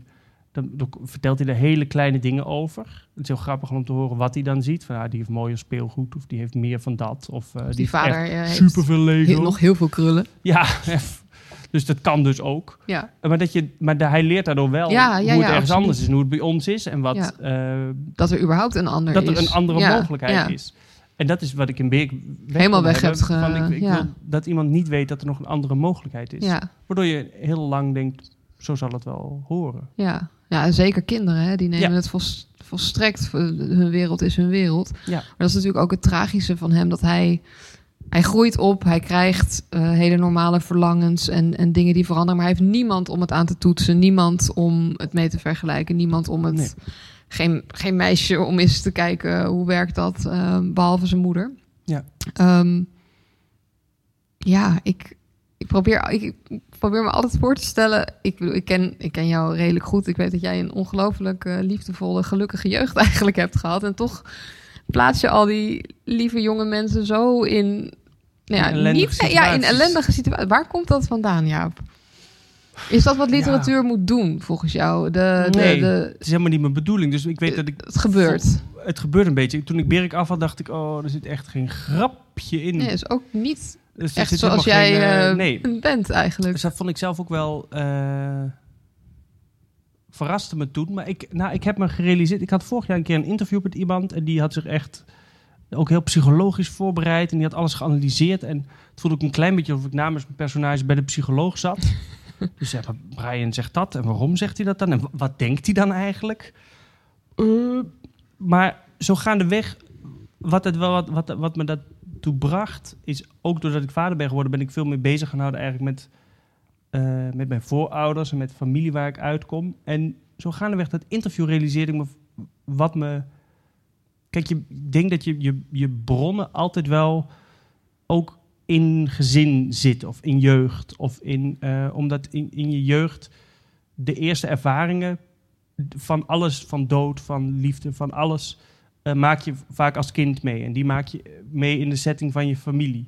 dan, dan vertelt hij er hele kleine dingen over. Het is heel grappig om te horen wat hij dan ziet. Van, ah, die heeft mooier speelgoed, of die heeft meer van dat. Of eh, die, Die vader eh, heeft superveel Lego. heel- nog heel veel krullen. Ja, dus dat kan dus ook. Ja, Maar, dat je, maar hij leert daardoor wel Ja, ja, hoe het ergens absoluut. anders is. Hoe het bij ons is. En wat, eh, dat er überhaupt een ander dat is. er een andere mogelijkheid ja. is. En dat is wat ik in Beek weg Helemaal weg hebt ge- van ik, ik ja. wil dat iemand niet weet dat er nog een andere mogelijkheid is. Ja, Waardoor je heel lang denkt, zo zal het wel horen. ja. ja, zeker kinderen, hè, die nemen Ja. het vols- volstrekt. eh, Hun wereld is hun wereld. Ja. Maar dat is natuurlijk ook het tragische van hem, dat hij... Hij groeit op, hij krijgt eh, hele normale verlangens en, en dingen die veranderen. Maar hij heeft niemand om het aan te toetsen. Niemand om het mee te vergelijken. Niemand om het... Nee. Geen, geen meisje om eens te kijken hoe werkt dat, eh, behalve zijn moeder. Ja. Ehm, ja, ik, ik, probeer, ik, ik probeer me altijd voor te stellen. Ik, bedoel, ik, ken, ik ken jou redelijk goed. Ik weet dat jij een ongelooflijk eh, liefdevolle, gelukkige jeugd eigenlijk hebt gehad. En toch plaats je al die lieve jonge mensen zo in. Nou ja, In ellendige niet, ja, in situaties. ellendige situaties. Waar komt dat vandaan, Jaap? Is dat wat literatuur moet doen, volgens jou? De, de, Nee. de, Het is helemaal niet mijn bedoeling. Dus ik weet dat ik... het gebeurt. Het gebeurt een beetje. Toen ik Birk af had, dacht ik... Oh, er zit echt geen grapje in. Nee, is ook niet Dus echt zoals jij geen, eh, eh, nee. bent eigenlijk. Dus dat vond ik zelf ook wel... eh, verraste me toen. Maar ik, nou, ik heb me gerealiseerd... Ik had vorig jaar een keer een interview met iemand... en die had zich echt ook heel psychologisch voorbereid... en die had alles geanalyseerd. En het voelde ook een klein beetje of ik namens mijn personage bij de psycholoog zat. dus Brian zegt dat. En waarom zegt hij dat dan? En wa- wat denkt hij dan eigenlijk? Eh, maar zo gaandeweg... Wat, het wel, wat, wat, wat me dat bracht, is ook doordat ik vader ben geworden, ben ik veel meer bezig gaan eigenlijk met, eh, met mijn voorouders en met familie waar ik uitkom. En zo gaandeweg dat interview realiseerde ik me wat me... Kijk, je ik denk dat je, je, je bronnen altijd wel ook in gezin zitten of in jeugd. Of in, eh, omdat in, je jeugd de eerste ervaringen van alles, van dood, van liefde, van alles, eh, maak je vaak als kind mee. En die maak je mee in de setting van je familie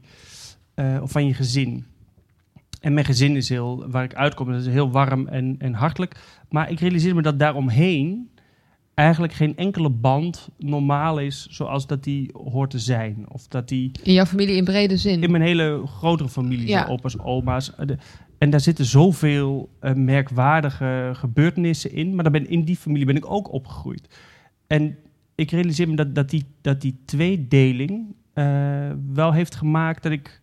eh, of van je gezin. En mijn gezin is heel, waar ik uitkom, dat is heel warm en, en hartelijk. Maar ik realiseer me dat daaromheen eigenlijk geen enkele band normaal is zoals dat die hoort te zijn. Of dat die In jouw familie in brede zin. in mijn hele grotere familie, Ja. opa's, oma's. de- en daar zitten zoveel eh, merkwaardige gebeurtenissen in. Maar dan ben, in die familie ben ik ook opgegroeid. En ik realiseer me dat, dat, die, dat die tweedeling eh, wel heeft gemaakt dat ik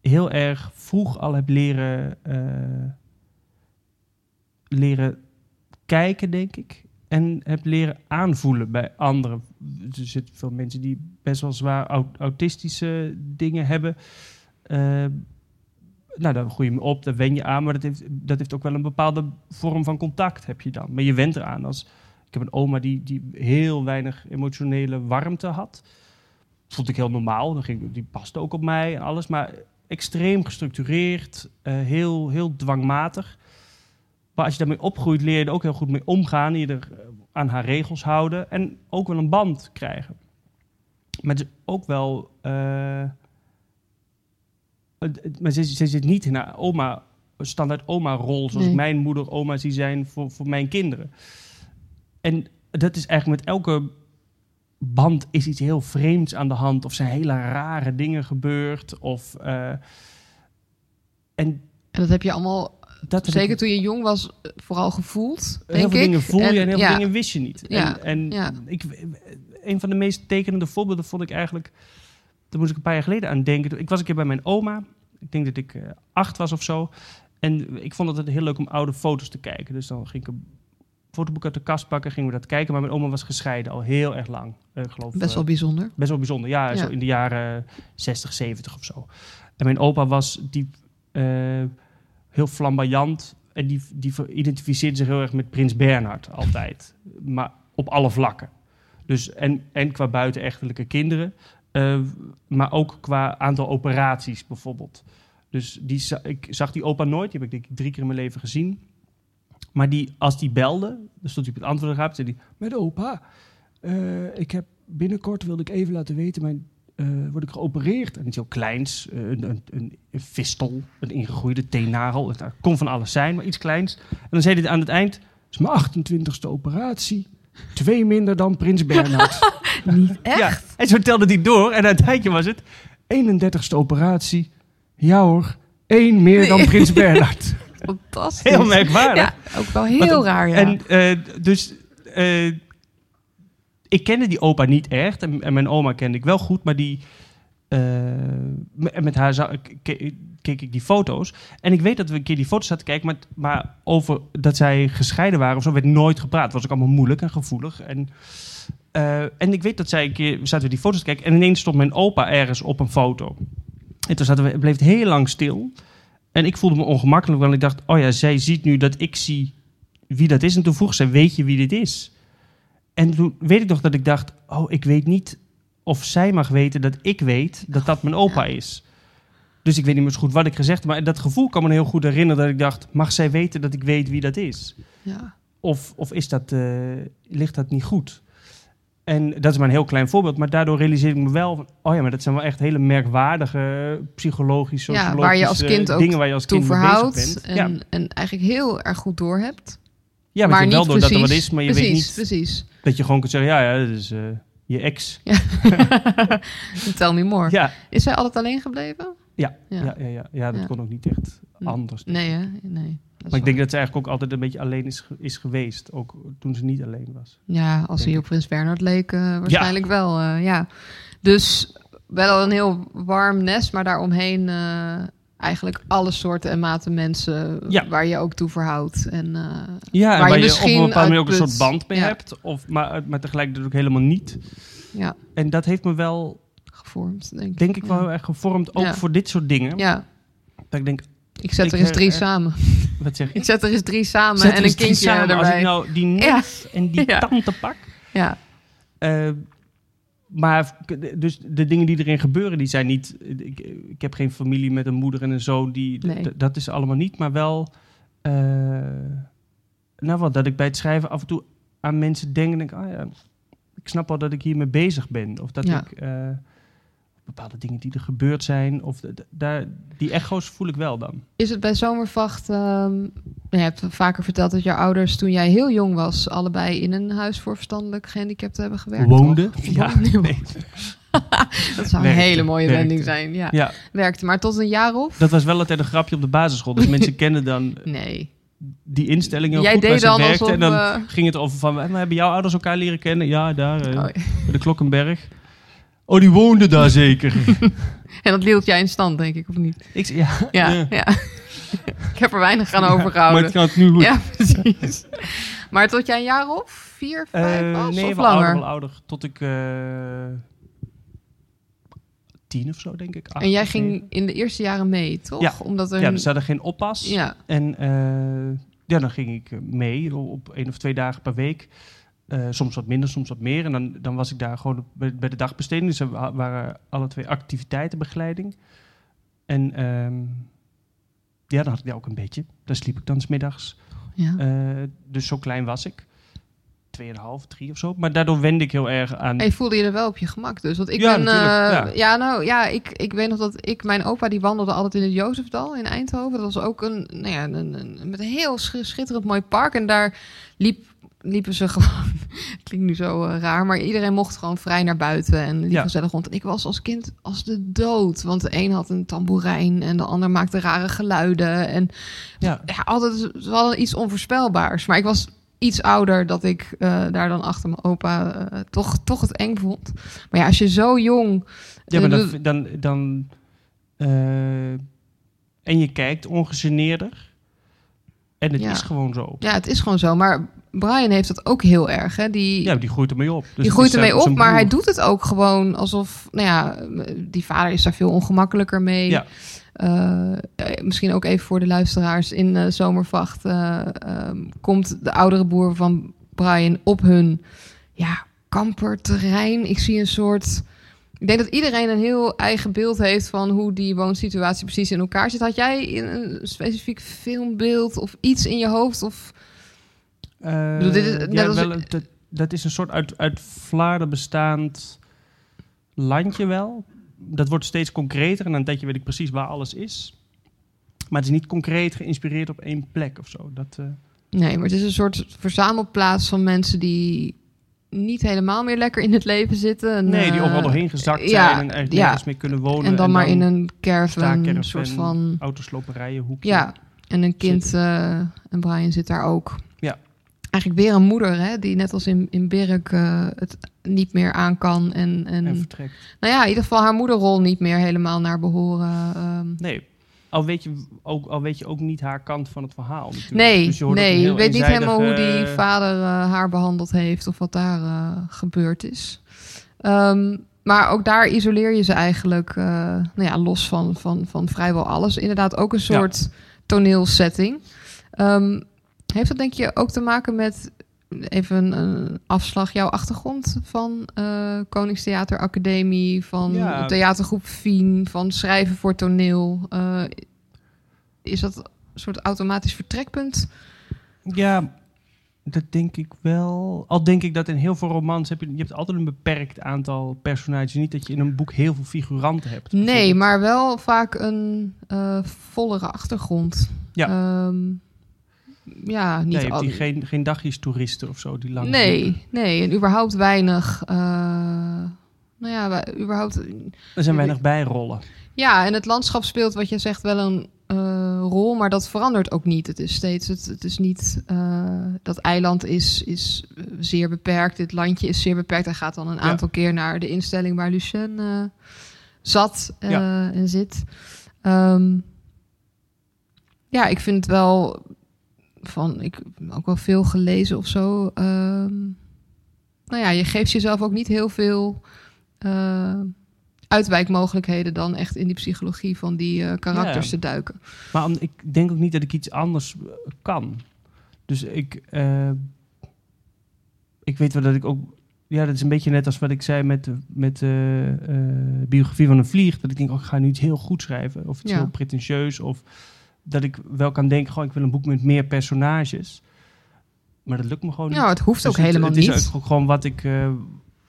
heel erg vroeg al heb leren, eh, leren kijken, denk ik. En heb leren aanvoelen bij anderen. Er zitten veel mensen die best wel zwaar au- autistische dingen hebben. Eh, nou, daar groei je op, daar wen je aan. Maar dat heeft, dat heeft ook wel een bepaalde vorm van contact, heb je dan. Maar je went eraan. Als, ik heb een oma die, die heel weinig emotionele warmte had. Vond ik heel normaal. Dan ging, die paste ook op mij en alles. Maar extreem gestructureerd, eh, heel, heel dwangmatig. Maar als je daarmee opgroeit, leer je er ook heel goed mee omgaan. Je er eh, aan haar regels houden. En ook wel een band krijgen. Maar het is ook wel... eh, maar ze, ze zit niet in haar oma, standaard oma-rol... zoals Nee. mijn moeder, oma zie zijn voor, voor mijn kinderen. En dat is eigenlijk met elke band is iets heel vreemds aan de hand. Of zijn hele rare dingen gebeurd. Of, eh, en En dat heb je allemaal, dat zeker ik- toen je jong was, eh, vooral gevoeld, heel denk veel ik. dingen voel je en, heel ja, veel dingen wist je niet. Ja, En, en. Ik, een van de meest tekenende voorbeelden vond ik eigenlijk... Daar moest ik een paar jaar geleden aan denken. Ik was een keer bij mijn oma. Ik denk dat ik eh, acht was of zo. En ik vond het heel leuk om oude foto's te kijken. Dus dan ging ik een fotoboek uit de kast pakken, gingen we dat kijken. Maar mijn oma was gescheiden al heel erg lang. Eh, ik geloof, Best eh, wel bijzonder. best wel bijzonder. Ja, Ja. Zo in de jaren 60, 70 of zo. En mijn opa was die, eh, heel flamboyant. En die, die identificeerde zich heel erg met Prins Bernhard altijd. Maar op alle vlakken. Dus en, en qua buitenechtelijke kinderen. eh, maar ook qua aantal operaties bijvoorbeeld. Dus die, ik zag die opa nooit. Die heb ik denk ik drie keer in mijn leven gezien. Maar die, als die belde, dan stond hij op het antwoordraad. zei hij, met opa, eh, ik heb binnenkort wilde ik even laten weten, mijn, eh, word ik geopereerd. En iets heel kleins, eh, een, een, een, een fistel, een ingegroeide teennagel. Het kon van alles zijn, maar iets kleins. En dan zei hij aan het eind, het is mijn 28ste operatie. Twee minder dan Prins Bernhard. Niet echt? Ja, en zo telde hij door. En uiteindelijk was het 31ste operatie. Ja hoor, één meer dan Nee. Prins Bernhard. Fantastisch. Heel merkwaardig. Ja, ook wel heel Want- raar, ja. En eh, dus, ik kende die opa niet echt. En, mijn oma kende ik wel goed, maar die, eh, met haar keek ik die foto's. En ik weet dat we een keer die foto's zaten te kijken, maar, over dat zij gescheiden waren of zo werd nooit gepraat. Was ook allemaal moeilijk en gevoelig. En, eh, en ik weet dat zij een keer zaten we die foto's te kijken en ineens stond mijn opa ergens op een foto. En toen zaten we, bleef het heel lang stil. En ik voelde me ongemakkelijk, want ik dacht, oh ja, zij ziet nu dat ik zie wie dat is. En toen vroeg ze, weet je wie dit is? En toen weet ik nog dat ik dacht, oh, ik weet niet of zij mag weten dat ik weet dat dat mijn opa is. Dus ik weet niet meer zo goed wat ik gezegd heb. Maar dat gevoel kan me heel goed herinneren dat ik dacht, mag zij weten dat ik weet wie dat is? ja. Of, of is dat, eh, ligt dat niet goed? En dat is maar een heel klein voorbeeld. Maar daardoor realiseer ik me wel van... oh ja, maar dat zijn wel echt hele merkwaardige psychologische, Ja, sociologische waar je als kind ook dingen waar je als kind verhoudt en, ja. en eigenlijk heel erg goed door hebt. Ja, maar je niet wel door dat er wat is, maar je precies, weet niet Precies, dat je gewoon kunt zeggen... ja, ja, dat is eh, je ex. Tell me more. Ja, Is zij altijd alleen gebleven? ja, Ja. ja. Ja, ja, ja, dat Ja. kon ook niet echt anders. Nee, hè? Nee. Maar ik denk dat ze eigenlijk ook altijd een beetje alleen is, is geweest. Ook toen ze niet alleen was. Ja, als hij op Prins Bernhard leek, eh, waarschijnlijk wel. eh, ja. Dus wel een heel warm nest, maar daaromheen eigenlijk alle soorten en maten mensen Ja. waar je ook toe verhoudt. En, eh, Ja, en Waar waar, je je, op misschien een bepaalde manier ook een soort band mee Ja. hebt. Of, maar, maar tegelijkertijd ook helemaal niet. ja, En dat heeft me wel gevormd, denk ik. denk ik wel heel erg gevormd, ook voor dit soort dingen. Ja, Dat ik denk, ik zet Ik er eens her- drie samen. wat zeg je? Ik zet er eens drie samen er en een kindje samen. Als ik nou die neef en die tante pak. Ja, eh, maar dus de dingen die erin gebeuren, die zijn niet... Ik, ik heb geen familie met een moeder en een zoon. Die, Nee. dat is allemaal niet. Maar wel... eh, nou wat, dat ik bij het schrijven af en toe aan mensen denk en denk... Ah ja, ik snap wel dat ik hiermee bezig ben. Of dat Ja. ik... eh, bepaalde dingen die er gebeurd zijn. Of daar, die echo's voel ik wel dan. Is het bij Zomervacht... ehm, je hebt vaker verteld dat jouw ouders toen jij heel jong was... allebei in een huis voor verstandelijk gehandicapten hebben gewerkt, Woonde? toch? Ja, nee. Dat zou Werkte, een hele mooie werkte. wending zijn, ja. ja, Werkte, maar tot een jaar of? dat was wel altijd een grapje op de basisschool. Dus mensen kennen dan Nee. die instellingen Jij goed deed dan werkten. alsof... En dan eh, ging het over van, "Maar hebben jouw ouders elkaar leren kennen? Ja, daar, eh, oh, bij de Klokkenberg. Oh, die woonde daar zeker. en dat hield jij in stand, denk ik, of niet? ik, ja, Ja, ja. ja. ik heb er weinig aan Maar overgehouden. het gaat nu goed. Ja, precies. maar tot jij een jaar of vier, vijf Eh, was, nee, of wel ouder, langer? wel ouder. Tot ik eh, tien of zo, denk ik. acht En jij ging negen. in de eerste jaren mee, toch? Ja. Omdat er Ja, dus ze hadden geen oppas. ja. En eh, ja, dan ging ik mee op één of twee dagen per week. Eh, soms wat minder, soms wat meer. En dan, dan was ik daar gewoon bij, bij de dagbesteding. Dus er wa- waren alle twee activiteitenbegeleiding. En ehm, ja, dan had ik daar ook een beetje. Daar sliep ik dan smiddags. ja. Eh dus zo klein was ik. Tweeënhalf, drie of zo. Maar daardoor wende ik heel erg aan... Hey, voelde je er wel op je gemak dus? Want ik Ja, ben... eh, ja. ja. nou ja, ik, ik weet nog dat ik... Mijn opa die wandelde altijd in het Jozefdal in Eindhoven. Dat was ook een... Nou ja, een, een, met een heel sch- schitterend mooi park. En daar liep, liepen ze gewoon... Klinkt nu zo eh, raar, maar iedereen mocht gewoon vrij naar buiten. En liep Ja. gezellig rond. En ik was als kind als de dood. Want de een had een tamboerijn en de ander maakte rare geluiden. En ja, ja, altijd wel iets onvoorspelbaars. Maar ik was iets ouder dat ik eh, daar dan achter mijn opa eh, toch, toch het eng vond. Maar ja, als je zo jong... ja, maar dan... dan, dan en je kijkt ongegeneerder. En het Ja. is gewoon zo. ja, het is gewoon zo. Maar Brian heeft dat ook heel erg. Hè? Die, Ja, die groeit ermee op. Dus die groeit ermee op, zijn maar hij doet het ook gewoon alsof... Nou ja, die vader is daar veel ongemakkelijker mee. Ja. Eh, eh, misschien ook even voor de luisteraars. In eh, Zomervacht eh, ehm, komt de oudere broer van Brian op hun ja, kamperterrein. Ik zie een soort... Ik denk dat iedereen een heel eigen beeld heeft van hoe die woonsituatie precies in elkaar zit. Had jij een specifiek filmbeeld of iets in je hoofd? Of... Eh, bedoel, dit is net ja, als- wel, dat, dat is een soort uit, uit Vlaarden bestaand landje wel. Dat wordt steeds concreter en dan denk je weet ik precies waar alles is. Maar het is niet concreet geïnspireerd op één plek of zo. Dat, eh, Nee, maar het is een soort verzamelplaats van mensen die niet helemaal meer lekker in het leven zitten. En, nee, die eh, overal doorheen gezakt zijn ja, en er ja. nergens meer kunnen wonen. En dan maar in een caravan, een soort van... autosloperijen, hoekje. Ja, en een kind, eh, en Brian zit daar ook. Ja. Eigenlijk weer een moeder, hè, die net als in, in Birk eh, het niet meer aan kan. En, en, En vertrekt. nou ja, in ieder geval haar moederrol niet meer helemaal naar behoren. ehm. Nee, al weet, je ook, al weet je ook niet haar kant van het verhaal natuurlijk. Nee, Dus je nee je weet niet helemaal hoe die eenzijdige- vader eh, haar behandeld heeft of wat daar eh, gebeurd is. Ehm, maar ook daar isoleer je ze eigenlijk eh, nou ja, los van, van, van vrijwel alles. Inderdaad ook een Ja. soort toneelsetting. Ehm, heeft dat denk je ook te maken met, even een, afslag, jouw achtergrond van eh Koningstheater Academie, van Ja. theatergroep Fien, van schrijven voor toneel? Eh, is dat een soort automatisch vertrekpunt? Ja, dat denk ik wel. Al denk ik dat in heel veel romans heb je, je hebt altijd een beperkt aantal personages. Niet dat je in een boek heel veel figuranten hebt. Nee, maar wel vaak een eh, vollere achtergrond. Ja. Ehm, ja, niet Nee, al- die geen, geen dagjes toeristen of zo die lang Nee, nee, en überhaupt weinig. eh, nou ja, wij- überhaupt. Er zijn weinig bijrollen. Ja, en het landschap speelt wat je zegt wel een eh, rol, maar dat verandert ook niet. Het is steeds, het, het is niet, eh, dat eiland is, is zeer beperkt, dit landje is zeer beperkt. Hij gaat dan een Ja. aantal keer naar de instelling waar Lucien zat Ja. en zit. Ehm, ja, ik vind het wel van, ik heb ook wel veel gelezen of zo. Ehm, nou ja, je geeft jezelf ook niet heel veel. eh, uitwijkmogelijkheden dan echt in die psychologie van die eh, karakters Ja. te duiken. Maar ik denk ook niet dat ik iets anders eh, kan. Dus ik, ik weet wel dat ik ook. Ja, dat is een beetje net als wat ik zei met, de- met biografie van een vlieg. Dat ik denk, oh, ik ga nu iets heel goed schrijven. Of iets Ja. heel pretentieus. Of dat ik wel kan denken, gewoon, ik wil een boek met meer personages. Maar dat lukt me gewoon niet. Ja, het hoeft Dus ook het- helemaal het is niet. ook gewoon wat ik... eh,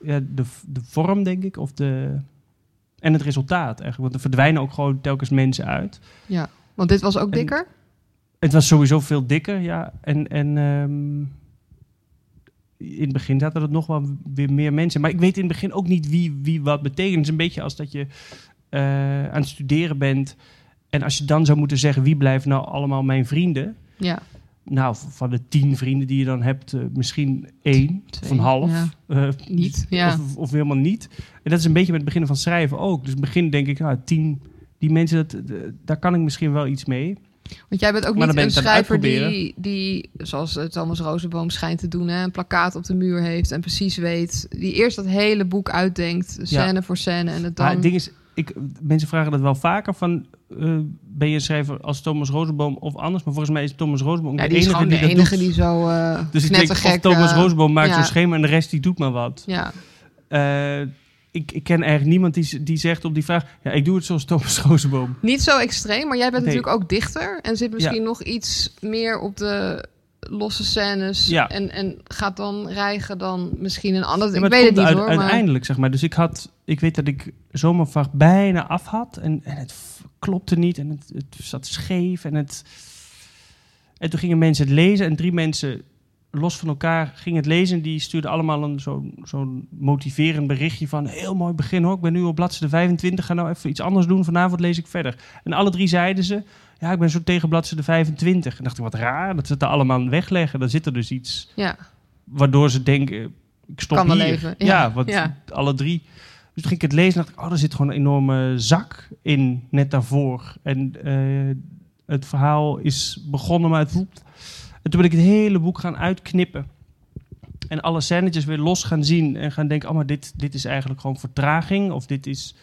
ja, de, de vorm, denk ik. Of de, en het resultaat eigenlijk. Want er verdwijnen ook gewoon telkens mensen uit. Ja, want dit was ook En- dikker. Het was sowieso veel dikker, ja. En, en ehm, in het begin zaten er nog wel weer meer mensen. Maar ik weet in het begin ook niet wie, wie wat betekent. Het is een beetje als dat je eh, aan het studeren bent. En als je dan zou moeten zeggen, wie blijven nou allemaal mijn vrienden? Ja, Nou, van de tien vrienden die je dan hebt, eh, misschien één Twee, een half. ja. eh, Niet, ja. Of, of helemaal niet. En dat is een beetje met het beginnen van schrijven ook. Dus in het begin denk ik, nou, tien, die mensen, dat, eh, daar kan ik misschien wel iets mee. want jij bent ook niet ben een schrijver die, die, zoals Thomas Rozenboom schijnt te doen, hè, een plakkaat op de muur heeft en precies weet, die eerst dat hele boek uitdenkt, scène voor scène en het Maar dan... het ding is, ik, mensen vragen dat wel vaker van... eh, ben je een schrijver als Thomas Rozenboom of anders? Maar volgens mij is Thomas Rozenboom ja, de die enige die de dat enige die zo eh Dus ik denk, of Thomas Rozenboom maakt zo'n schema en de rest die doet maar wat. Ja, Eh, ik, ik ken eigenlijk niemand die, die zegt op die vraag... Ja, ik doe het zoals Thomas Rozenboom. niet zo extreem, maar jij bent Nee. natuurlijk ook dichter en zit misschien nog iets meer op de losse scènes Ja. en, en gaat dan rijgen dan misschien een ander... Ja, ik weet het niet uit- hoor, maar... Uiteindelijk, zeg maar. Dus ik had... Ik weet dat ik zomervacht bijna af had. En, en het klopte niet. En het, het zat scheef. En het... En toen gingen mensen het lezen. En drie mensen los van elkaar gingen het lezen. En die stuurden allemaal een zo'n zo'n motiverend berichtje van... Heel mooi begin hoor. Ik ben nu op bladzijde 25. Ga nou even iets anders doen. Vanavond lees ik verder. En alle drie zeiden ze... Ja, ik ben zo tegen bladzijde 25. En dacht ik, wat raar. Dat ze het er allemaal wegleggen. Dan zit er dus iets Ja, waardoor ze denken, ik stop Kan hier. even, Ja, ja, want ja. alle drie. Dus toen ging ik het lezen en dacht ik, oh, er zit gewoon een enorme zak in, net daarvoor. En eh, het verhaal is begonnen met... En toen ben ik het hele boek gaan uitknippen. En alle scènetjes weer los gaan zien en gaan denken, oh, maar dit, dit is eigenlijk gewoon vertraging. Of dit is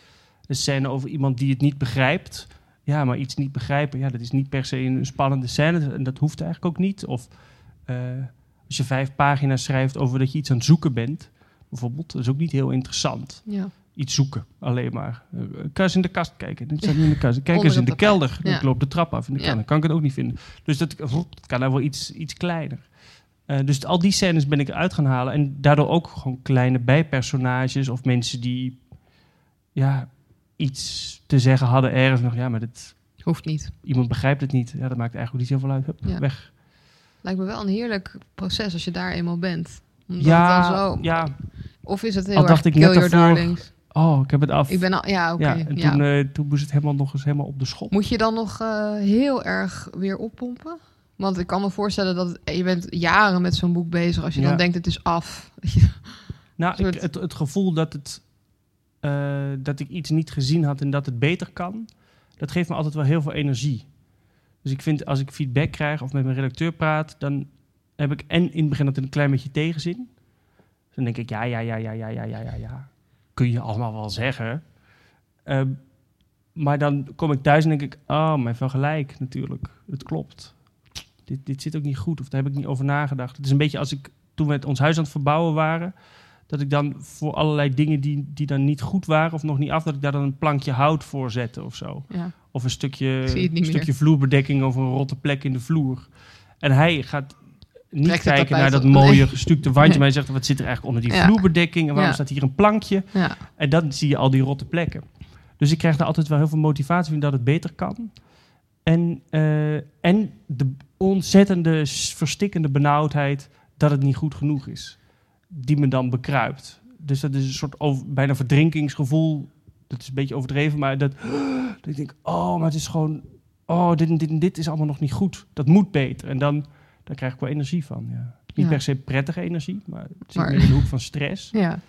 een scène over iemand die het niet begrijpt. Ja, maar iets niet begrijpen, ja, dat is niet per se een spannende scène. En dat hoeft eigenlijk ook niet. Of eh, als je vijf pagina's schrijft over dat je iets aan het zoeken bent, bijvoorbeeld, dat is ook niet heel interessant. ja. Iets zoeken, alleen maar. Eh, kan eens in de kast kijken? Dit staat niet in de kast. Kijk eens in de kelder. Ja. Ik loop de trap af en dan Ja. kan, ik het ook niet vinden. Dus dat, dat kan nou wel iets, iets kleiner. Eh, dus al die scènes ben ik eruit gaan halen. En daardoor ook gewoon kleine bijpersonages of mensen die ja, iets te zeggen hadden ergens nog. Ja, maar dit, Hoeft niet. iemand begrijpt het niet. Ja, dat maakt eigenlijk niet zoveel uit. Hup, Ja. weg. Lijkt me wel een heerlijk proces als je daar eenmaal bent. Omdat Ja, zo... ja. Of is het heel Al erg dacht ik net daarvoor-? Oh, ik heb het af. Ik ben al... Ja, oké. ja, ja, en toen, eh, toen moest het helemaal nog eens helemaal op de schop. Moet je dan nog eh, heel erg weer oppompen? Want ik kan me voorstellen dat het- je bent jaren met zo'n boek bezig. Als je Ja. dan denkt het is af. Nou, soort- ik, het, het gevoel dat, het, eh, dat ik iets niet gezien had en dat het beter kan, dat geeft me altijd wel heel veel energie. Dus ik vind als ik feedback krijg of met mijn redacteur praat, dan heb ik en in het begin altijd een klein beetje tegenzin. Dus dan denk ik, ja, ja, ja, ja, ja, ja, ja, ja, ja. Kun je allemaal wel zeggen. Ehm, maar dan kom ik thuis en denk ik, oh, heeft wel gelijk natuurlijk. Het klopt. Dit, dit zit ook niet goed of daar heb ik niet over nagedacht. Het is een beetje als ik, toen we het ons huis aan het verbouwen waren, dat ik dan voor allerlei dingen die, die dan niet goed waren of nog niet af, dat ik daar dan een plankje hout voor zette of zo. Ja. Of een stukje, een meer. stukje vloerbedekking of een rotte plek in de vloer. En hij gaat niet Trekt kijken naar dat mooie Nee. gestukte wandje, maar hij zegt, wat zit er eigenlijk onder die Ja. vloerbedekking en waarom Ja. staat hier een plankje? ja. En dan zie je al die rotte plekken. Dus ik krijg daar altijd wel heel veel motivatie van dat het beter kan. En, eh, en de ontzettende verstikkende benauwdheid dat het niet goed genoeg is. Die me dan bekruipt. Dus dat is een soort over, bijna verdrinkingsgevoel. Dat is een beetje overdreven, maar dat, dat ik denk, oh, maar het is gewoon, oh, dit en dit en dit is allemaal nog niet goed. Dat moet beter. En dan, dan krijg ik wel energie van. Ja. Niet Ja. per se prettige energie, maar het zit Maar- meer in de hoek van stress. ja.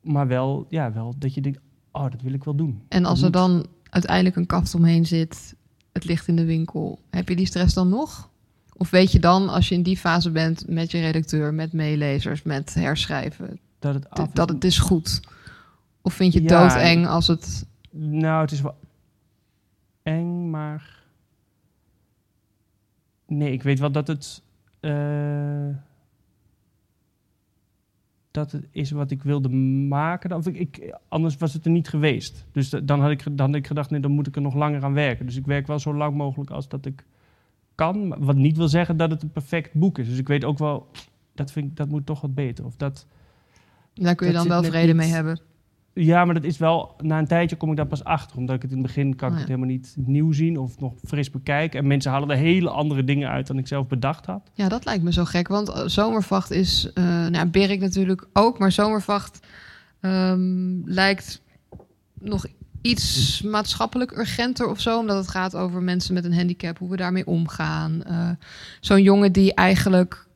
Maar wel, ja, wel dat je denkt, oh, dat wil ik wel doen. En als er dan uiteindelijk een kaft omheen zit, het ligt in de winkel, heb je die stress dan nog? Of weet je dan, als je in die fase bent met je redacteur, met meelezers, met herschrijven, Dat het af dat, het is goed? Of vind je het Ja, doodeng als het... Nou, het is wel eng, maar... Nee, ik weet wel dat het... eh, dat het is wat ik wilde maken. Of ik, ik, anders was het er niet geweest. Dus da- dan had, ik, dan had ik gedacht, nee, dan moet ik er nog langer aan werken. Dus ik werk wel zo lang mogelijk als dat ik kan. Wat niet wil zeggen dat het een perfect boek is. Dus ik weet ook wel, dat, vind ik, dat moet toch wat beter. Of dat, Daar kun je dan wel vrede mee hebben. ja, maar dat is wel, na een tijdje kom ik daar pas achter. Omdat ik het in het begin kan ik Oh ja. het helemaal niet nieuw zien of nog fris bekijken. En mensen halen er hele andere dingen uit dan ik zelf bedacht had. Ja, dat lijkt me zo gek. Want eh, Zomervacht is, eh nou, Birk natuurlijk ook, maar Zomervacht ehm, lijkt nog iets maatschappelijk urgenter of zo. Omdat het gaat over mensen met een handicap, hoe we daarmee omgaan. Eh, Zo'n jongen die eigenlijk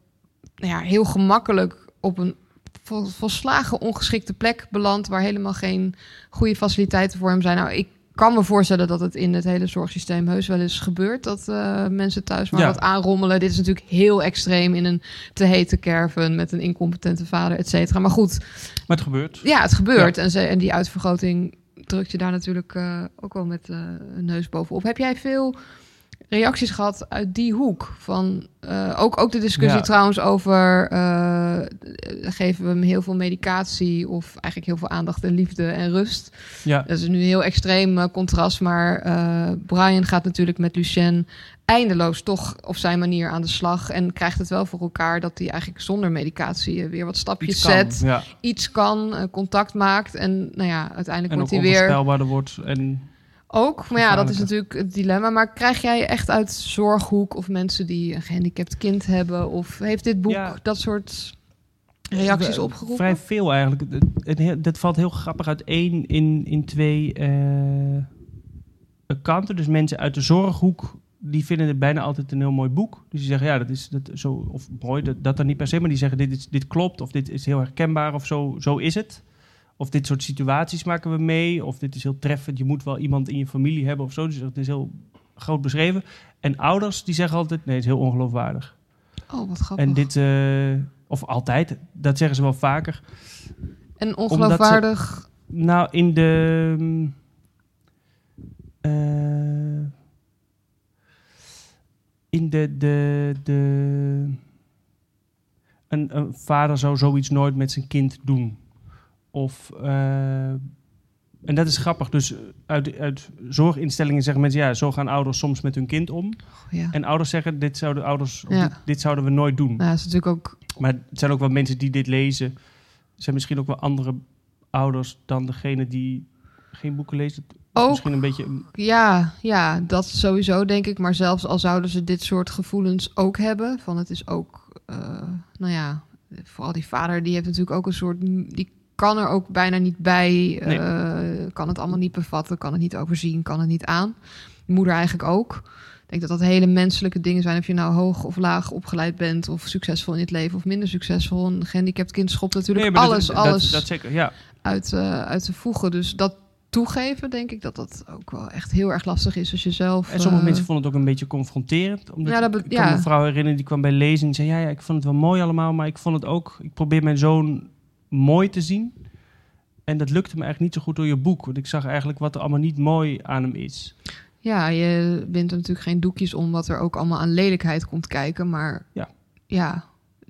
nou ja, heel gemakkelijk op een vol- volslagen ongeschikte plek belandt... waar helemaal geen goede faciliteiten voor hem zijn. Nou, ik kan me voorstellen dat het in het hele zorgsysteem heus wel eens gebeurt... dat eh, mensen thuis maar Ja. wat aanrommelen. Dit is natuurlijk heel extreem in een te hete caravan... met een incompetente vader, et cetera. Maar goed, Maar het gebeurt. ja, het gebeurt. En, ze, en die uitvergroting drukt je daar natuurlijk eh, ook wel met eh, een neus bovenop. Heb jij veel reacties gehad uit die hoek? Van, eh, ook, ook de discussie Ja. trouwens over... geven we hem heel veel medicatie... of eigenlijk heel veel aandacht en liefde en rust? Ja, Dat is nu een heel extreem contrast. Maar Brian gaat natuurlijk met Lucien eindeloos toch op zijn manier aan de slag. En krijgt het wel voor elkaar dat hij eigenlijk zonder medicatie eh, weer wat stapjes iets kan. zet Ja. iets kan, eh, contact maakt. En nou ja, uiteindelijk En wordt hij weer onvoorspelbaarder wordt. En ook. Maar ja, dat is natuurlijk het dilemma. Maar krijg jij echt uit zorghoek of mensen die een gehandicapt kind hebben? Of heeft dit boek Ja. dat soort reacties opgeroepen? Vrij veel eigenlijk. Dat valt heel grappig uit één in, in twee eh, kanten. Dus mensen uit de zorghoek, die vinden het bijna altijd een heel mooi boek. Dus die zeggen, ja, dat is dat, zo, of mooi, dat, dat dan niet per se. Maar die zeggen, dit, is, dit klopt, of dit is heel herkenbaar, of zo, zo is het. Of dit soort situaties maken we mee, of dit is heel treffend. Je moet wel iemand in je familie hebben of zo. Dus het is heel groot beschreven. En ouders, die zeggen altijd, nee, het is heel ongeloofwaardig. Oh, wat grappig. En dit, eh, of altijd, dat zeggen ze wel vaker. En ongeloofwaardig. Nou, in de. mm, eh, in de. de, de een, een vader zou zoiets nooit met zijn kind doen. Of. eh, en dat is grappig. Dus uit, uit zorginstellingen zeggen mensen: ja, zo gaan ouders soms met hun kind om. Ja. En ouders zeggen: dit zouden, ouders, Ja. dit, dit zouden we nooit doen. Dat is natuurlijk ook. Maar het zijn ook wel mensen die dit lezen. Er zijn misschien ook wel andere ouders dan degene die geen boeken lezen. Ook Misschien een beetje. Ja, ja, dat sowieso denk ik. Maar zelfs al zouden ze dit soort gevoelens ook hebben, van het is ook, eh, nou ja, vooral die vader, die heeft natuurlijk ook een soort, die kan er ook bijna niet bij, Nee. eh, kan het allemaal niet bevatten, kan het niet overzien, kan het niet aan. De moeder eigenlijk ook. Ik denk dat dat hele menselijke dingen zijn. Of je nou hoog of laag opgeleid bent, of succesvol in het leven, of minder succesvol. Een gehandicapt kind schopt natuurlijk Nee, dat- alles, dat, alles Dat, zeker, ja. uit, eh, uit te voegen. Dus dat toegeven, denk ik dat dat ook wel echt heel erg lastig is als je zelf. En sommige eh, mensen vonden het ook een beetje confronterend. Omdat Ja, dat ik kan ja. me een vrouw herinneren die kwam bij lezen en zei: ja, ja, ik vond het wel mooi allemaal, maar ik vond het ook. Ik probeer mijn zoon mooi te zien. En dat lukte me eigenlijk niet zo goed door je boek. Want ik zag eigenlijk wat er allemaal niet mooi aan hem is. Ja, je bent er natuurlijk geen doekjes om wat er ook allemaal aan lelijkheid komt kijken. Maar Ja. ja.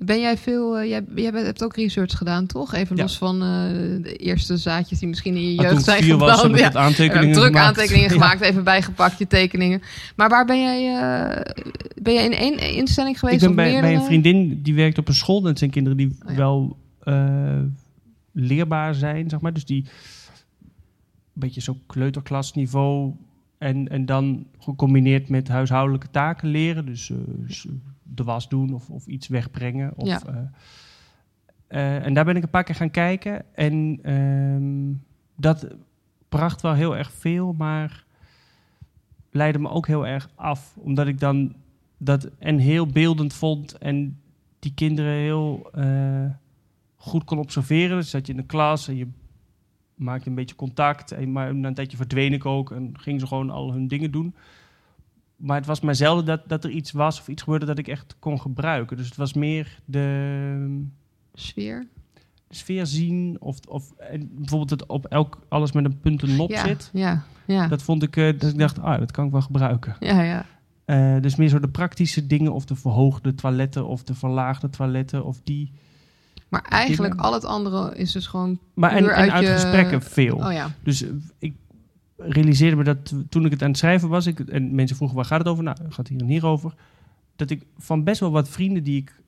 Ben jij veel... eh, jij, jij bent- hebt ook research gedaan, toch? Even Ja. los van eh, de eerste zaadjes die misschien in je toen jeugd zijn vier was, heb Ja. aantekeningen druk gemaakt. aantekeningen Ja. gemaakt, even bijgepakt je tekeningen. Maar waar ben jij, eh, ben jij in één instelling geweest? Ik ben bij, bij een vriendin die werkt op een school. Dat zijn kinderen die Oh wel leerbaar zijn, zeg maar. Dus die een beetje zo kleuterklasniveau. En, en dan gecombineerd met huishoudelijke taken leren. Dus de was doen of, of iets wegbrengen. Of, Ja. eh, eh, en daar ben ik een paar keer gaan kijken. En ehm, dat bracht wel heel erg veel, maar leidde me ook heel erg af. Omdat ik dan dat en heel beeldend vond en die kinderen heel eh, goed kon observeren. Dus zat je in de klas en je maakte een beetje contact. En, maar na een tijdje verdween ik ook en gingen ze gewoon al hun dingen doen. Maar het was maar zelden dat, dat er iets was of iets gebeurde dat ik echt kon gebruiken. Dus het was meer de, Sfeer? de sfeer zien. Of, of bijvoorbeeld het op elk alles met een punt en nop ja, zit. ja, ja. Dat vond ik, eh, dat ik dacht, ah, dat kan ik wel gebruiken. ja, ja. Eh, dus meer zo de praktische dingen, of de verhoogde toiletten, of de verlaagde toiletten, of die. Maar eigenlijk Dingen. al het andere is dus gewoon... Maar en, uit uit je- gesprekken veel. Oh ja. Dus eh, ik realiseerde me dat toen ik het aan het schrijven was, ik, en mensen vroegen waar gaat het over? Nou, het gaat hier en hier over. Dat ik van best wel wat vrienden die ik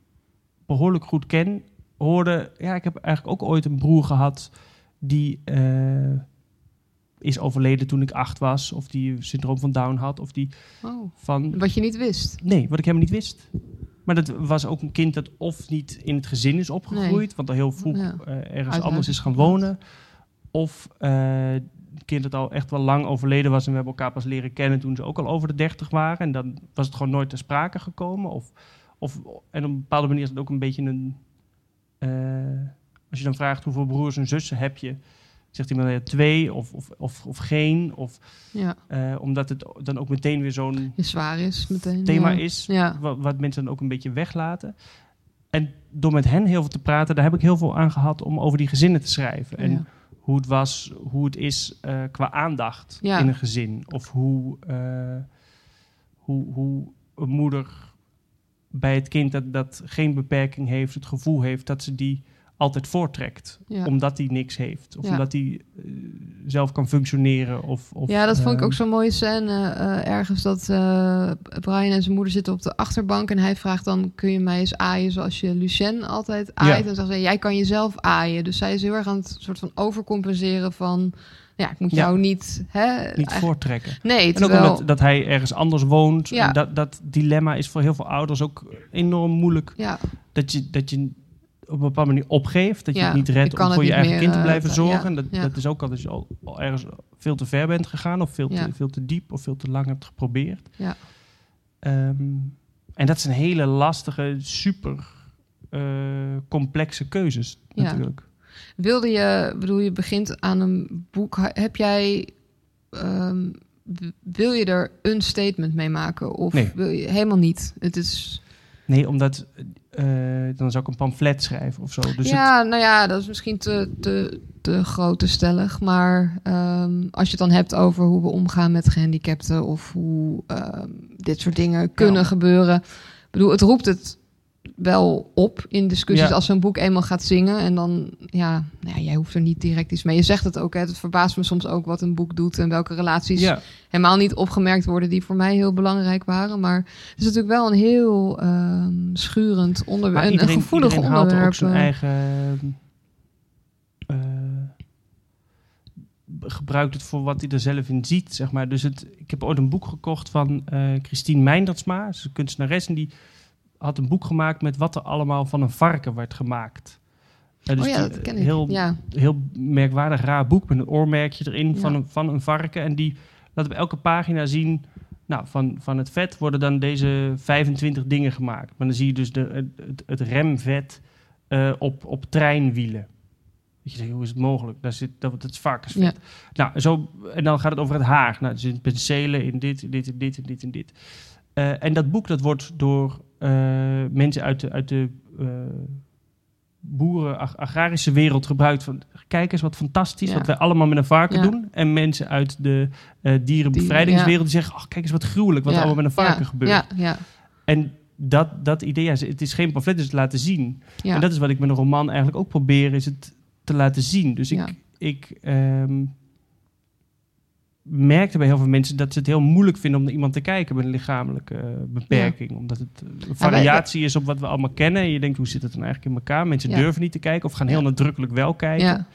behoorlijk goed ken, hoorde. Ja, ik heb eigenlijk ook ooit een broer gehad die eh, is overleden toen ik acht was, of die syndroom van Down had, of die Oh, van. wat je niet wist. Nee, wat ik helemaal niet wist. Maar dat was ook een kind dat of niet in het gezin is opgegroeid, want al heel vroeg Ja. eh, ergens anders is gaan wonen. Of eh, kind dat al echt wel lang overleden was en we hebben elkaar pas leren kennen toen ze ook al over de dertig waren. En dan was het gewoon nooit ter sprake gekomen. Of, of, en op een bepaalde manier is het ook een beetje een... eh, als je dan vraagt hoeveel broers en zussen heb je, zegt iemand ja, twee of, of, of, of geen. Of, Ja, eh, omdat het dan ook meteen weer zo'n zwaar is meteen. thema ja. is wat, wat mensen dan ook een beetje weglaten. En door met hen heel veel te praten, daar heb ik heel veel aan gehad om over die gezinnen te schrijven. En. Hoe het was, hoe het is eh, qua aandacht Ja. in een gezin. Of hoe, eh, hoe, hoe een moeder bij het kind dat, dat geen beperking heeft, het gevoel heeft dat ze die altijd voortrekt. Ja. Omdat die niks heeft. Of Ja. omdat die eh, zelf kan functioneren. Of, of, ja, dat vond ik eh, ook zo'n mooie scène. eh, ergens dat Brian en zijn moeder zitten op de achterbank. En hij vraagt dan, kun je mij eens aaien zoals je Lucien altijd aait? Ja. En zegt ze, jij kan jezelf aaien. Dus zij is heel erg aan het soort van overcompenseren van... Ja, ik moet jou niet... Hè, niet voortrekken. Nee, En ook omdat dat hij ergens anders woont. Dat, dat dilemma is voor heel veel ouders ook enorm moeilijk. Ja, Dat je, dat je op een bepaalde manier opgeeft. Dat je Ja, het niet redt om voor je eigen kind te eh, blijven zorgen. dat, ja. dat is ook al als je al, al ergens veel te ver bent gegaan. Of veel te, veel te diep of veel te lang hebt geprobeerd. Ja. Ehm, en dat zijn hele lastige, super eh, complexe keuzes natuurlijk. Wilde je, bedoel je begint aan een boek. Heb jij, ehm, wil je er een statement mee maken? Of Nee. wil je helemaal niet? Het is, Nee, omdat dan zou ik een pamflet schrijven of zo. Dus het- ja, nou ja, dat is misschien te, te, te groot te stellig. Maar ehm, als je het dan hebt over hoe we omgaan met gehandicapten of hoe ehm, dit soort dingen kunnen Ja. gebeuren. Ik bedoel, het roept het wel op in discussies Ja. als zo'n boek eenmaal gaat zingen. En dan, ja, nou ja, jij hoeft er niet direct iets mee. Je zegt het ook, hè. Het verbaast me soms ook wat een boek doet en welke relaties ja. helemaal niet opgemerkt worden die voor mij heel belangrijk waren. Maar het is natuurlijk wel een heel ehm, schurend onderwerp, een, iedereen, een gevoelig iedereen haalt onderwerp. ook zijn eh. eigen... eh, gebruikt het voor wat hij er zelf in ziet, zeg maar. Dus het, ik heb ooit een boek gekocht van eh, Christine Meindertsma. Ze is een kunstenares en die had een boek gemaakt met wat er allemaal van een varken werd gemaakt. Eh, dus oh ja, dat ken ik. Heel, ja. heel merkwaardig raar boek met een oormerkje erin van, een, van een varken. En die laat op elke pagina zien, nou, van, van het vet worden dan deze 25 dingen gemaakt. Maar dan zie je dus de, het, het- remvet eh, op, op treinwielen. Dat je denkt, hoe is het mogelijk? Daar zit, dat, dat is varkensvet. Nou, zo, en dan gaat het over het haar. Nou, er zitten penselen in dit, in dit, dit, dit en dit. Eh, en dat boek dat wordt door mensen uit de, uit de eh, boeren, ag- agrarische wereld gebruikt. Van, kijk eens wat fantastisch, Ja. wat wij allemaal met een varken Ja. doen. En mensen uit de eh, dierenbevrijdingswereld die zeggen... Oh, kijk eens wat gruwelijk, wat allemaal met een varken gebeurt. Ja, ja, En dat, dat idee, ja, het is geen pamflet, dus het laten zien. En dat is wat ik met een roman eigenlijk ook probeer, is het te laten zien. Dus ik, ik ehm, merkte bij heel veel mensen dat ze het heel moeilijk vinden om naar iemand te kijken met een lichamelijke eh, beperking. Omdat het eh, een variatie is op wat we allemaal kennen. En je denkt, hoe zit het dan eigenlijk in elkaar? Mensen Ja. durven niet te kijken of gaan heel Ja. nadrukkelijk wel kijken. Ja.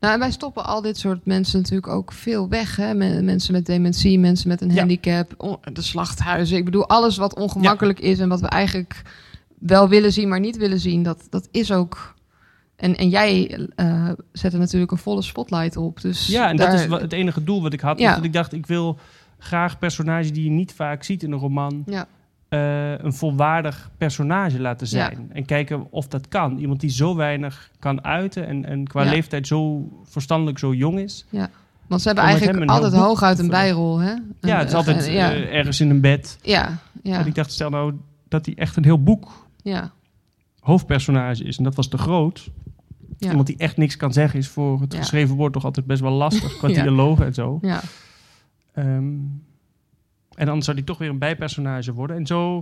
Nou, en wij stoppen al dit soort mensen natuurlijk ook veel weg. Hè? Men- mensen met dementie, mensen met een handicap, de slachthuizen. Ik bedoel, alles wat ongemakkelijk is en wat we eigenlijk wel willen zien, maar niet willen zien, dat, dat is ook. En, en jij eh zet er natuurlijk een volle spotlight op. Dus Ja, en daar- dat is het enige doel wat ik had. Ja. Dat ik dacht, ik wil graag personages die je niet vaak ziet in een roman... Ja, eh, een volwaardig personage laten zijn. En kijken of dat kan. Iemand die zo weinig kan uiten en, en qua Ja. leeftijd zo verstandelijk zo jong is. want ze hebben eigenlijk altijd hooguit een bijrol. Hè? Ja, het is altijd ja, eh, ergens in een bed. ja, ja, En ik dacht, stel nou dat hij echt een heel boek ja, hoofdpersonage is. En dat was te groot. Ja. Iemand die echt niks kan zeggen is voor het Ja. geschreven woord toch altijd best wel lastig. Qua Ja. dialogen en zo. Ja. Ehm, en dan zou die toch weer een bijpersonage worden. En zo...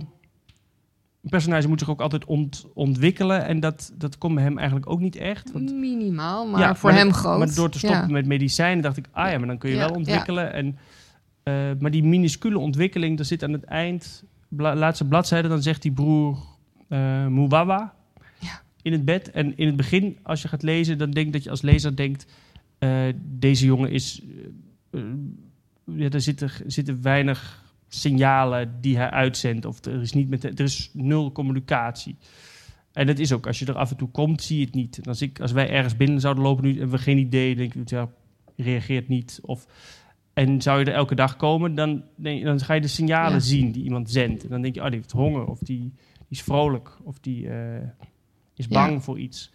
Een personage moet zich ook altijd ont- ontwikkelen. En dat, dat kon bij hem eigenlijk ook niet echt. Want Minimaal, maar voor maar hem groot. Maar door te stoppen met medicijnen dacht ik, ah ja, maar dan kun je wel ontwikkelen. En, eh, maar die minuscule ontwikkeling, daar zit aan het eind, bla- laatste bladzijde, dan zegt die broer eh Muwawa. In het bed. En in het begin, als je gaat lezen, dan denk dat je als lezer denkt, eh, deze jongen is, eh, ja, er zitten, zitten weinig signalen die hij uitzendt. Of er is, niet met, er is nul communicatie. En dat is ook, als je er af en toe komt, zie je het niet. En als, ik, als wij ergens binnen zouden lopen nu en we geen idee, denk ik, ja, reageert niet. Of, en zou je er elke dag komen, dan, je- dan ga je de signalen Ja. zien die iemand zendt. En dan denk je, oh, die heeft honger, of die, die is vrolijk, of die eh, is Ja. bang voor iets.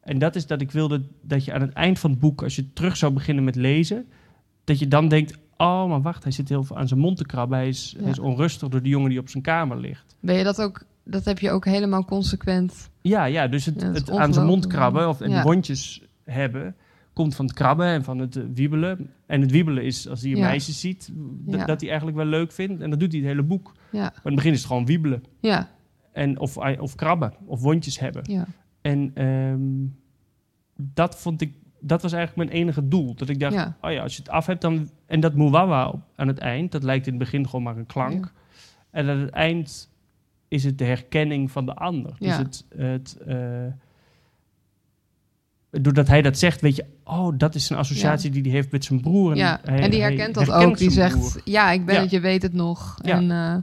En dat is dat ik wilde dat je aan het eind van het boek, als je terug zou beginnen met lezen, dat je dan denkt, oh, maar wacht, hij zit heel veel aan zijn mond te krabben. Hij is, hij is onrustig door de jongen die op zijn kamer ligt. Ben je dat ook... Dat heb je ook helemaal consequent... Ja, ja dus het, Ja, het aan zijn mond krabben of, en Ja. wondjes hebben, komt van het krabben en van het eh, wiebelen. En het wiebelen is als hij een meisje ziet, dat hij eigenlijk wel leuk vindt. En dat doet hij het hele boek. Maar in het begin is het gewoon wiebelen. ja, En, of, of krabben, of wondjes hebben. ja. En ehm, dat vond ik, dat was eigenlijk mijn enige doel. Dat ik dacht, Ja. oh ja, als je het af hebt dan... En dat muwawa aan het eind, dat lijkt in het begin gewoon maar een klank. Ja. En aan het eind is het de herkenning van de ander. Dus het... het eh, doordat hij dat zegt, weet je, oh, dat is een associatie die hij heeft met zijn broer. En, ja. hij- en die hij herkent dat herkent ook. Die zegt, broer. ja, ik ben Ja. het, je weet het nog. Ja. En eh,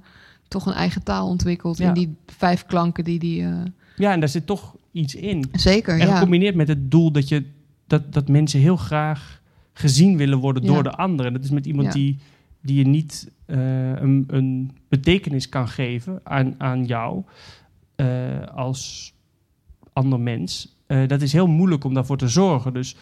toch een eigen taal ontwikkeld Ja. in die vijf klanken die die... eh, Ja, en daar zit toch iets in. zeker, En ja. gecombineerd met het doel dat, je, dat, dat mensen heel graag gezien willen worden door de ander. En dat is met iemand die, die je niet eh, een, een betekenis kan geven aan, aan jou eh, als ander mens. Dat is heel moeilijk om daarvoor te zorgen. Dus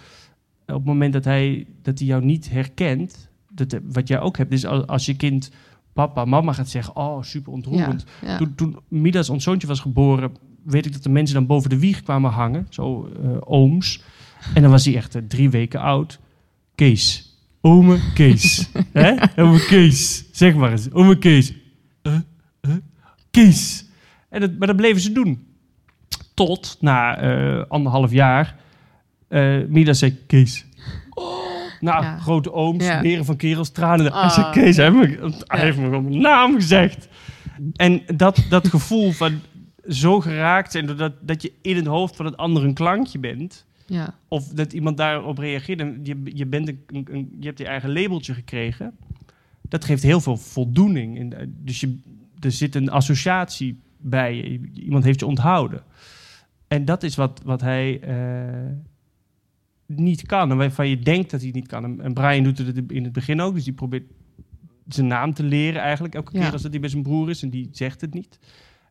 op het moment dat hij, dat hij jou niet herkent, dat, wat jij ook hebt, is als, als je kind papa, mama gaat zeggen, oh super ontroerend. Ja, ja. Toen, toen Midas, ons zoontje, was geboren, weet ik dat de mensen dan boven de wieg kwamen hangen. Zo eh, ooms. En dan was hij echt eh, drie weken oud. Kees. Ome Kees. Hè? Ome Kees. Zeg maar eens. Ome Kees. Eh, Kees. En dat, maar dat bleven ze doen. Tot na anderhalf jaar Midas zei Kees. Nou, Ja. grote ooms, Ja. heren van kerels, tranen. Hij zei Ah. Kees, hij heeft me, hij heeft me gewoon mijn naam gezegd. En dat, dat gevoel van zo geraakt zijn, doordat dat je in het hoofd van het ander een klankje bent, ja. of dat iemand daarop reageert, en je, je, bent een, een- een- je hebt je eigen labeltje gekregen, dat geeft heel veel voldoening. In de- dus je, er zit een associatie bij je. Iemand heeft je onthouden. En dat is wat, wat hij eh, niet kan. En waarvan je denkt dat hij het niet kan. En, Brian doet het in het begin ook. Dus die probeert zijn naam te leren eigenlijk. Elke Ja. keer als dat hij bij zijn broer is. En die zegt het niet.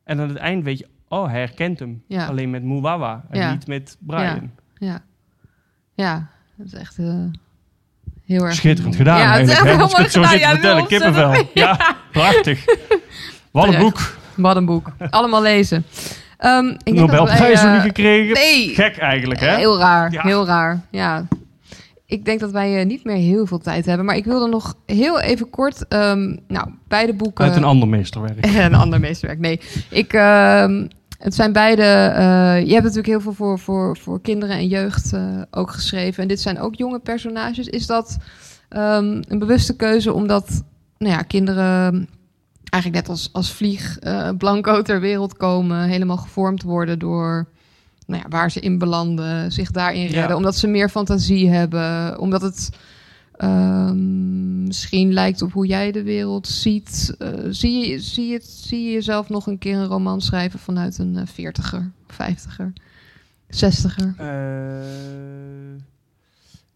En aan het eind weet je... Oh, hij herkent hem. Ja. Alleen met Muwawa. En Ja. niet met Brian. Ja. Ja, dat is echt eh, heel erg... Schitterend gedaan Ja, het eigenlijk. Als ik het zo zit te vertellen. Kippenvel. Ja, prachtig. Wat een boek. Wat een boek. Allemaal lezen. Ehm, ik Nobelprijs nog eh, niet gekregen. Nee. Gek eigenlijk, hè? Heel raar, Ja. heel raar. Ja. Ik denk dat wij eh, niet meer heel veel tijd hebben. Maar ik wilde nog heel even kort... ehm, nou, beide boeken... Uit een ander meesterwerk. een ander meesterwerk. Nee, ik, ehm, het zijn beide. eh, je hebt natuurlijk heel veel voor, voor, voor kinderen en jeugd eh, ook geschreven. En dit zijn ook jonge personages. Is dat een bewuste keuze omdat nou ja, kinderen eigenlijk net als, als vlieg eh, blanco ter wereld komen, helemaal gevormd worden door nou ja, waar ze in belanden, zich daarin Ja. redden, omdat ze meer fantasie hebben, omdat het ehm, misschien lijkt op hoe jij de wereld ziet. Eh, zie, je, zie, je, het- zie je jezelf nog een keer een roman schrijven vanuit een eh, veertiger, vijftiger, zestiger?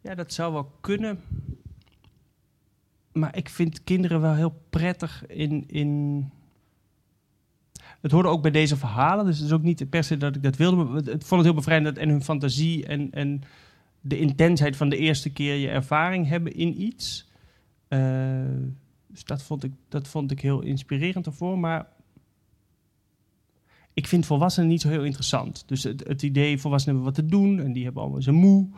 Ja, dat zou wel kunnen. Maar ik vind kinderen wel heel prettig in, in... Het hoorde ook bij deze verhalen, dus het is ook niet per se dat ik dat wilde. Maar het, vond het heel bevrijdend en hun fantasie en, en de intensheid van de eerste keer je ervaring hebben in iets. Eh, dus dat vond, ik, dat vond ik heel inspirerend ervoor. Maar ik vind volwassenen niet zo heel interessant. Dus het, het idee, volwassenen hebben wat te doen en die hebben allemaal zijn moe.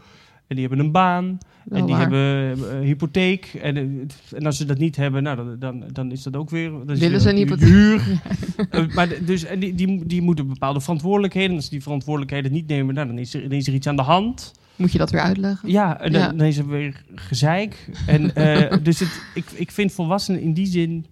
En die hebben een baan. Wel en die waar. hebben eh, een hypotheek. En, eh, en als ze dat niet hebben, nou, dan, dan, dan is dat ook weer... Willen ze een hypotheek? Huur. Eh, maar dus, en die, die, die moeten bepaalde verantwoordelijkheden. En als ze die verantwoordelijkheden niet nemen, nou, dan, is er, dan is er iets aan de hand. Moet je dat weer uitleggen? Ja, en dan, Ja. dan is er weer gezeik. En, dus het, ik, ik vind volwassenen in die zin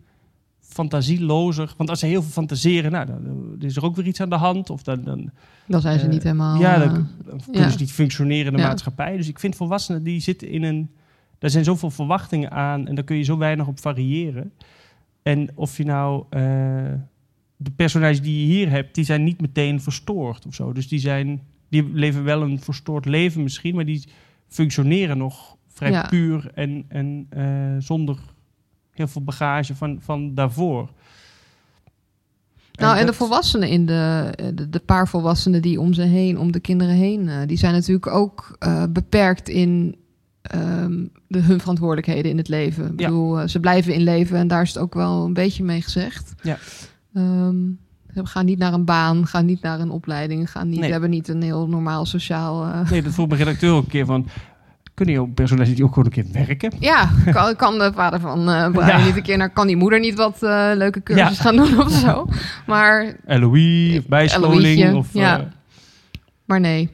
fantasielozer. Want als ze heel veel fantaseren, nou, dan, dan is er ook weer iets aan de hand. Of dan, dan, Dan zijn ze Eh, niet helemaal... ja, eh, dan, dan kunnen ja. ze niet functioneren in de Ja. maatschappij. Dus ik vind volwassenen die zitten in een. Daar zijn zoveel verwachtingen aan en daar kun je zo weinig op variëren. En of je nou. eh, de personages die je hier hebt, die zijn niet meteen verstoord of zo. Dus die zijn. Die leven wel een verstoord leven misschien, maar die functioneren nog vrij Ja. puur en, en eh, zonder heel veel bagage van, van daarvoor. Nou, en de dat- volwassenen in de, de, de paar volwassenen die om ze heen, om de kinderen heen, eh, die zijn natuurlijk ook eh, beperkt in ehm, de, hun verantwoordelijkheden in het leven. Ik Ja. bedoel, eh, ze blijven in leven en daar is het ook wel een beetje mee gezegd. Ja. Ehm, ze gaan niet naar een baan, gaan niet naar een opleiding, gaan niet, Nee. hebben niet een heel normaal sociaal. eh, Nee, dat vroeg mijn redacteur ook een keer van... Kunnen jouw personages die ook gewoon een keer werken? Ja, kan, kan de vader van eh Brian Ja. niet een keer naar, kan die moeder niet wat eh, leuke cursus Ja. gaan doen of zo. Maar, LOE of bijscholing of... ja. eh, maar nee.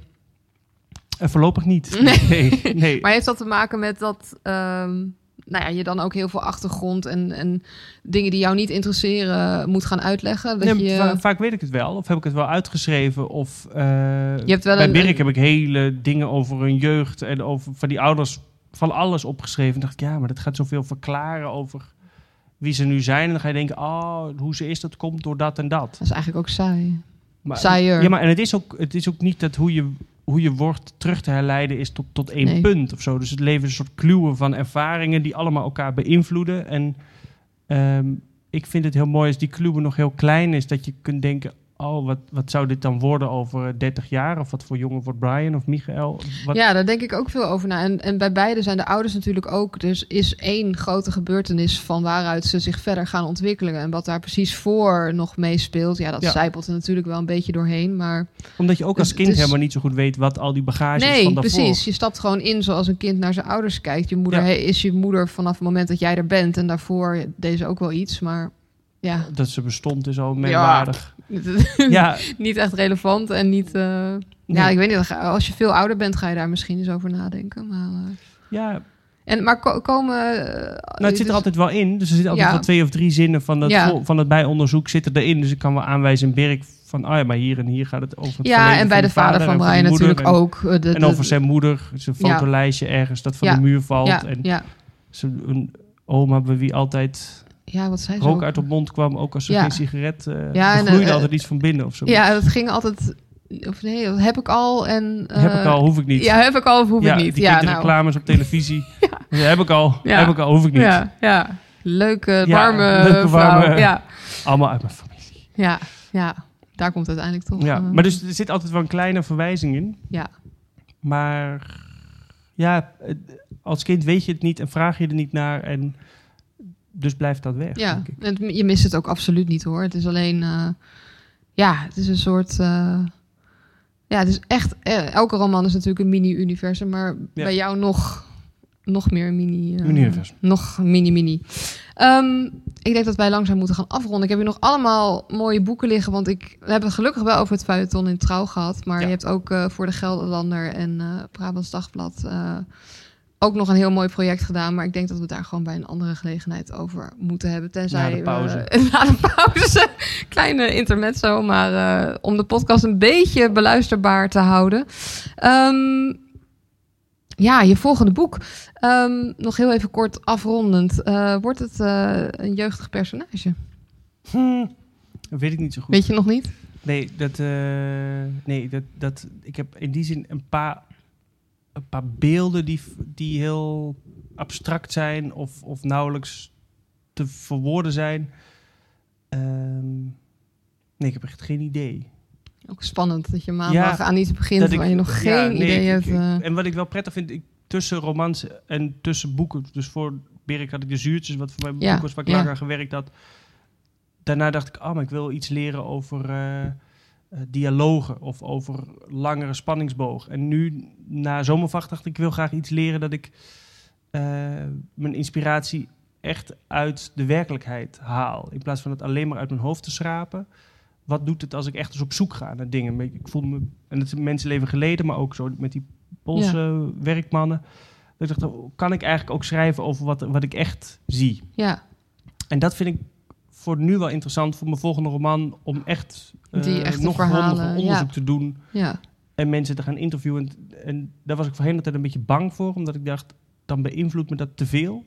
eh, voorlopig niet. Nee. nee. nee. Maar heeft dat te maken met dat ehm, nou ja, je dan ook heel veel achtergrond en, en dingen die jou niet interesseren moet gaan uitleggen? Dat Nee, je, va- vaak weet ik het wel, of heb ik het wel uitgeschreven. Of eh, Je hebt wel bij een- heb ik hele dingen over hun jeugd en over van die ouders van alles opgeschreven. En dacht ik, ja, maar dat gaat zoveel verklaren over wie ze nu zijn. En dan ga je denken, oh, hoe ze is, dat komt door dat en dat. dat is eigenlijk ook saai. Maar, Saaier. Ja, maar en het is ook, het is ook niet dat hoe je, hoe je wordt terug te herleiden is tot, tot één Nee. punt of zo. Dus het leven is een soort kluwen van ervaringen die allemaal elkaar beïnvloeden. En ehm, ik vind het heel mooi als die kluwen nog heel klein is, dat je kunt denken, oh, wat, wat zou dit dan worden over 30 jaar? Of wat voor jongen wordt Brian of Michael? Wat, Ja, daar denk ik ook veel over na. En, en bij beide zijn de ouders natuurlijk ook. Dus is één grote gebeurtenis van waaruit ze zich verder gaan ontwikkelen. En wat daar precies voor nog meespeelt. Ja, dat Ja. zijpelt er natuurlijk wel een beetje doorheen. Maar Omdat je ook als Het- kind helemaal niet zo goed weet wat al die bagage is nee, van daarvoor. precies. Je stapt gewoon in zoals een kind naar zijn ouders kijkt. Je moeder Ja. is je moeder vanaf het moment dat jij er bent. En daarvoor deze ook wel iets. Maar ja, Dat ze bestond is al merkwaardig. ja. Ja, niet echt relevant. En niet... eh, Ja, ik weet niet. Als je veel ouder bent, ga je daar misschien eens over nadenken. Maar, eh, ja, en, maar ko- komen... eh, Nou, het zit dus- er altijd wel in. Dus er zitten altijd Ja. wel twee of drie zinnen van, dat Ja. van het bijonderzoek zitten erin. Dus ik kan wel aanwijzen in Birk van, oh ja, maar hier en hier gaat het over het Ja, en bij de vader van Brian natuurlijk en, ook. De, En over zijn moeder, zijn fotolijstje ergens dat van de muur valt. ja, en ja, zijn een oma bij wie altijd ja, wat zei ze rook ook? uit op mond kwam. Ook als ze Ja. geen sigaret... eh Ja, en, gloeide eh, altijd iets van binnen of zo. Ja, dat ging altijd... Of nee, dat heb ik al en... eh, heb ik al, hoef ik niet. Ja, heb ik al of hoef ja, ik niet. die Ja, nou. reclames op televisie. ja. Heb ik al, Ja. heb ik al, hoef ik niet. Ja, ja. Leuke, warme leuke, vrouw. warme- Ja, Allemaal uit mijn familie. ja, ja. Daar komt het uiteindelijk toch... Ja, maar dus er zit altijd wel een kleine verwijzing in. Ja. Maar ja, als kind weet je het niet en vraag je er niet naar. En dus blijft dat weg. Ja, denk ik. je mist het ook absoluut niet hoor. Het is alleen, eh, ja, het is een soort, eh, ja, het is echt, eh, elke roman is natuurlijk een mini-universum, maar Ja. bij jou nog, nog meer mini. eh, Universum. Nog mini-mini. Ehm, ik denk dat wij langzaam moeten gaan afronden. Ik heb hier nog allemaal mooie boeken liggen, want ik we hebben het gelukkig wel over het feuilleton in Trouw gehad, maar Ja. je hebt ook eh, voor de Gelderlander en eh Brabants Dagblad eh, ook nog een heel mooi project gedaan. Maar ik denk dat we daar gewoon bij een andere gelegenheid over moeten hebben. Tenzij Na de pauze. we- na de pauze. Kleine intermezzo, maar eh, om de podcast een beetje beluisterbaar te houden. Ehm, ja, je volgende boek. Ehm, nog heel even kort afrondend. Eh, wordt het eh, een jeugdig personage? Hm, dat weet ik niet zo goed. Weet je nog niet? Nee, dat, nee dat, dat, ik heb in die zin een paar, een paar beelden die, die heel abstract zijn of, of nauwelijks te verwoorden zijn. Ehm, nee, ik heb echt geen idee. Ook spannend dat je maandag Ja, aan iets begint ik- waar je nog geen nee, idee ik- hebt. ik- eh. en wat ik wel prettig vind, tussen romans en tussen boeken. Dus voor Birk had ik de zuurtjes, wat voor mijn Ja, boek was waar ik ja. lang aan gewerkt had. Daarna dacht ik, oh, maar ik wil iets leren over, eh, dialogen of over langere spanningsboog. En nu, na zomervacht, dacht ik, ik wil graag iets leren dat ik eh, mijn inspiratie echt uit de werkelijkheid haal. In plaats van het alleen maar uit mijn hoofd te schrapen. Wat doet het als ik echt eens op zoek ga naar dingen? Ik voel me, en dat is mensenleven geleden, maar ook zo met die Poolse werkmannen. Dat ik dacht, oh, kan ik eigenlijk ook schrijven over wat, wat ik echt zie? Ja, En dat vind ik voor nu wel interessant voor mijn volgende roman. Om echt, eh, Die echte nog verhalen, onderzoek ja. te doen. ja, En mensen te gaan interviewen. En, en daar was ik voorheen altijd een beetje bang voor. Omdat ik dacht, dan beïnvloedt me dat te veel.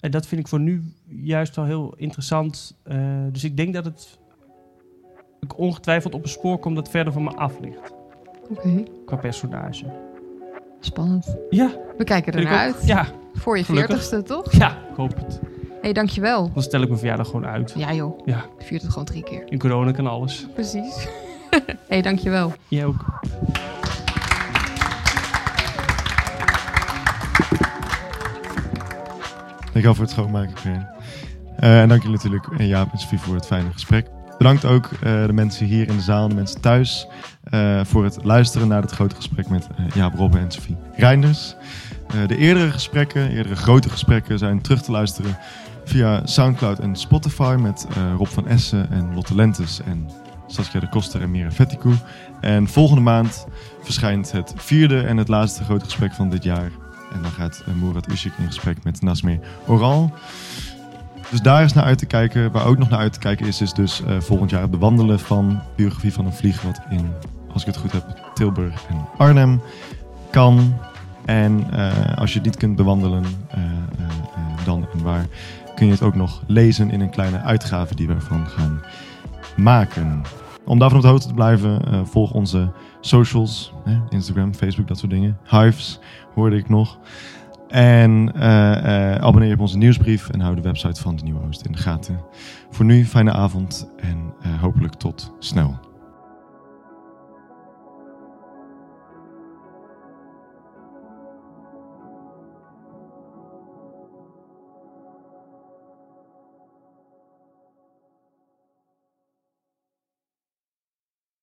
En dat vind ik voor nu juist wel heel interessant. Eh, dus ik denk dat het ik ongetwijfeld op een spoor komt dat verder van me af ligt. oké. Qua personage. Spannend. Ja, We kijken er naar uit. Ja, Voor je veertigste, toch? ja, ik hoop het. Hé, hey, dankjewel. Dan stel ik mijn verjaardag gewoon uit. Ja joh, Ja, ik viert het gewoon drie keer. in corona kan alles. Precies. Hé, hey, dankjewel. Jij ook. Dankjewel voor het schoonmaken. Eh en dank jullie natuurlijk, en Jaap en Sofie, voor het fijne gesprek. Bedankt ook eh, de mensen hier in de zaal en de mensen thuis eh, voor het luisteren naar het grote gesprek met eh, Jaap Robben en Sofie Reinders. Eh, de eerdere gesprekken, eerdere grote gesprekken, zijn terug te luisteren via Soundcloud en Spotify met eh, Rob van Essen en Lotte Lentes en Saskia de Koster en Mira Vettikou. En volgende maand verschijnt het vierde en het laatste grote gesprek van dit jaar. En dan gaat uh, Murat Usik in gesprek met Nasmir Oral. Dus daar is naar uit te kijken. Waar ook nog naar uit te kijken is, is dus eh, volgend jaar het bewandelen van biografie van een vlieg. Wat in, als ik het goed heb, Tilburg en Arnhem kan. En eh, als je niet kunt bewandelen, eh, eh, eh, dan en waar, kun je het ook nog lezen in een kleine uitgave die we ervan gaan maken. Om daarvan op de hoogte te blijven, eh, volg onze socials. Hè, Instagram, Facebook, dat soort dingen. Hives hoorde ik nog. En eh, eh, abonneer je op onze nieuwsbrief en hou de website van de Nieuwe Host in de gaten. Voor nu, fijne avond en hopelijk tot snel.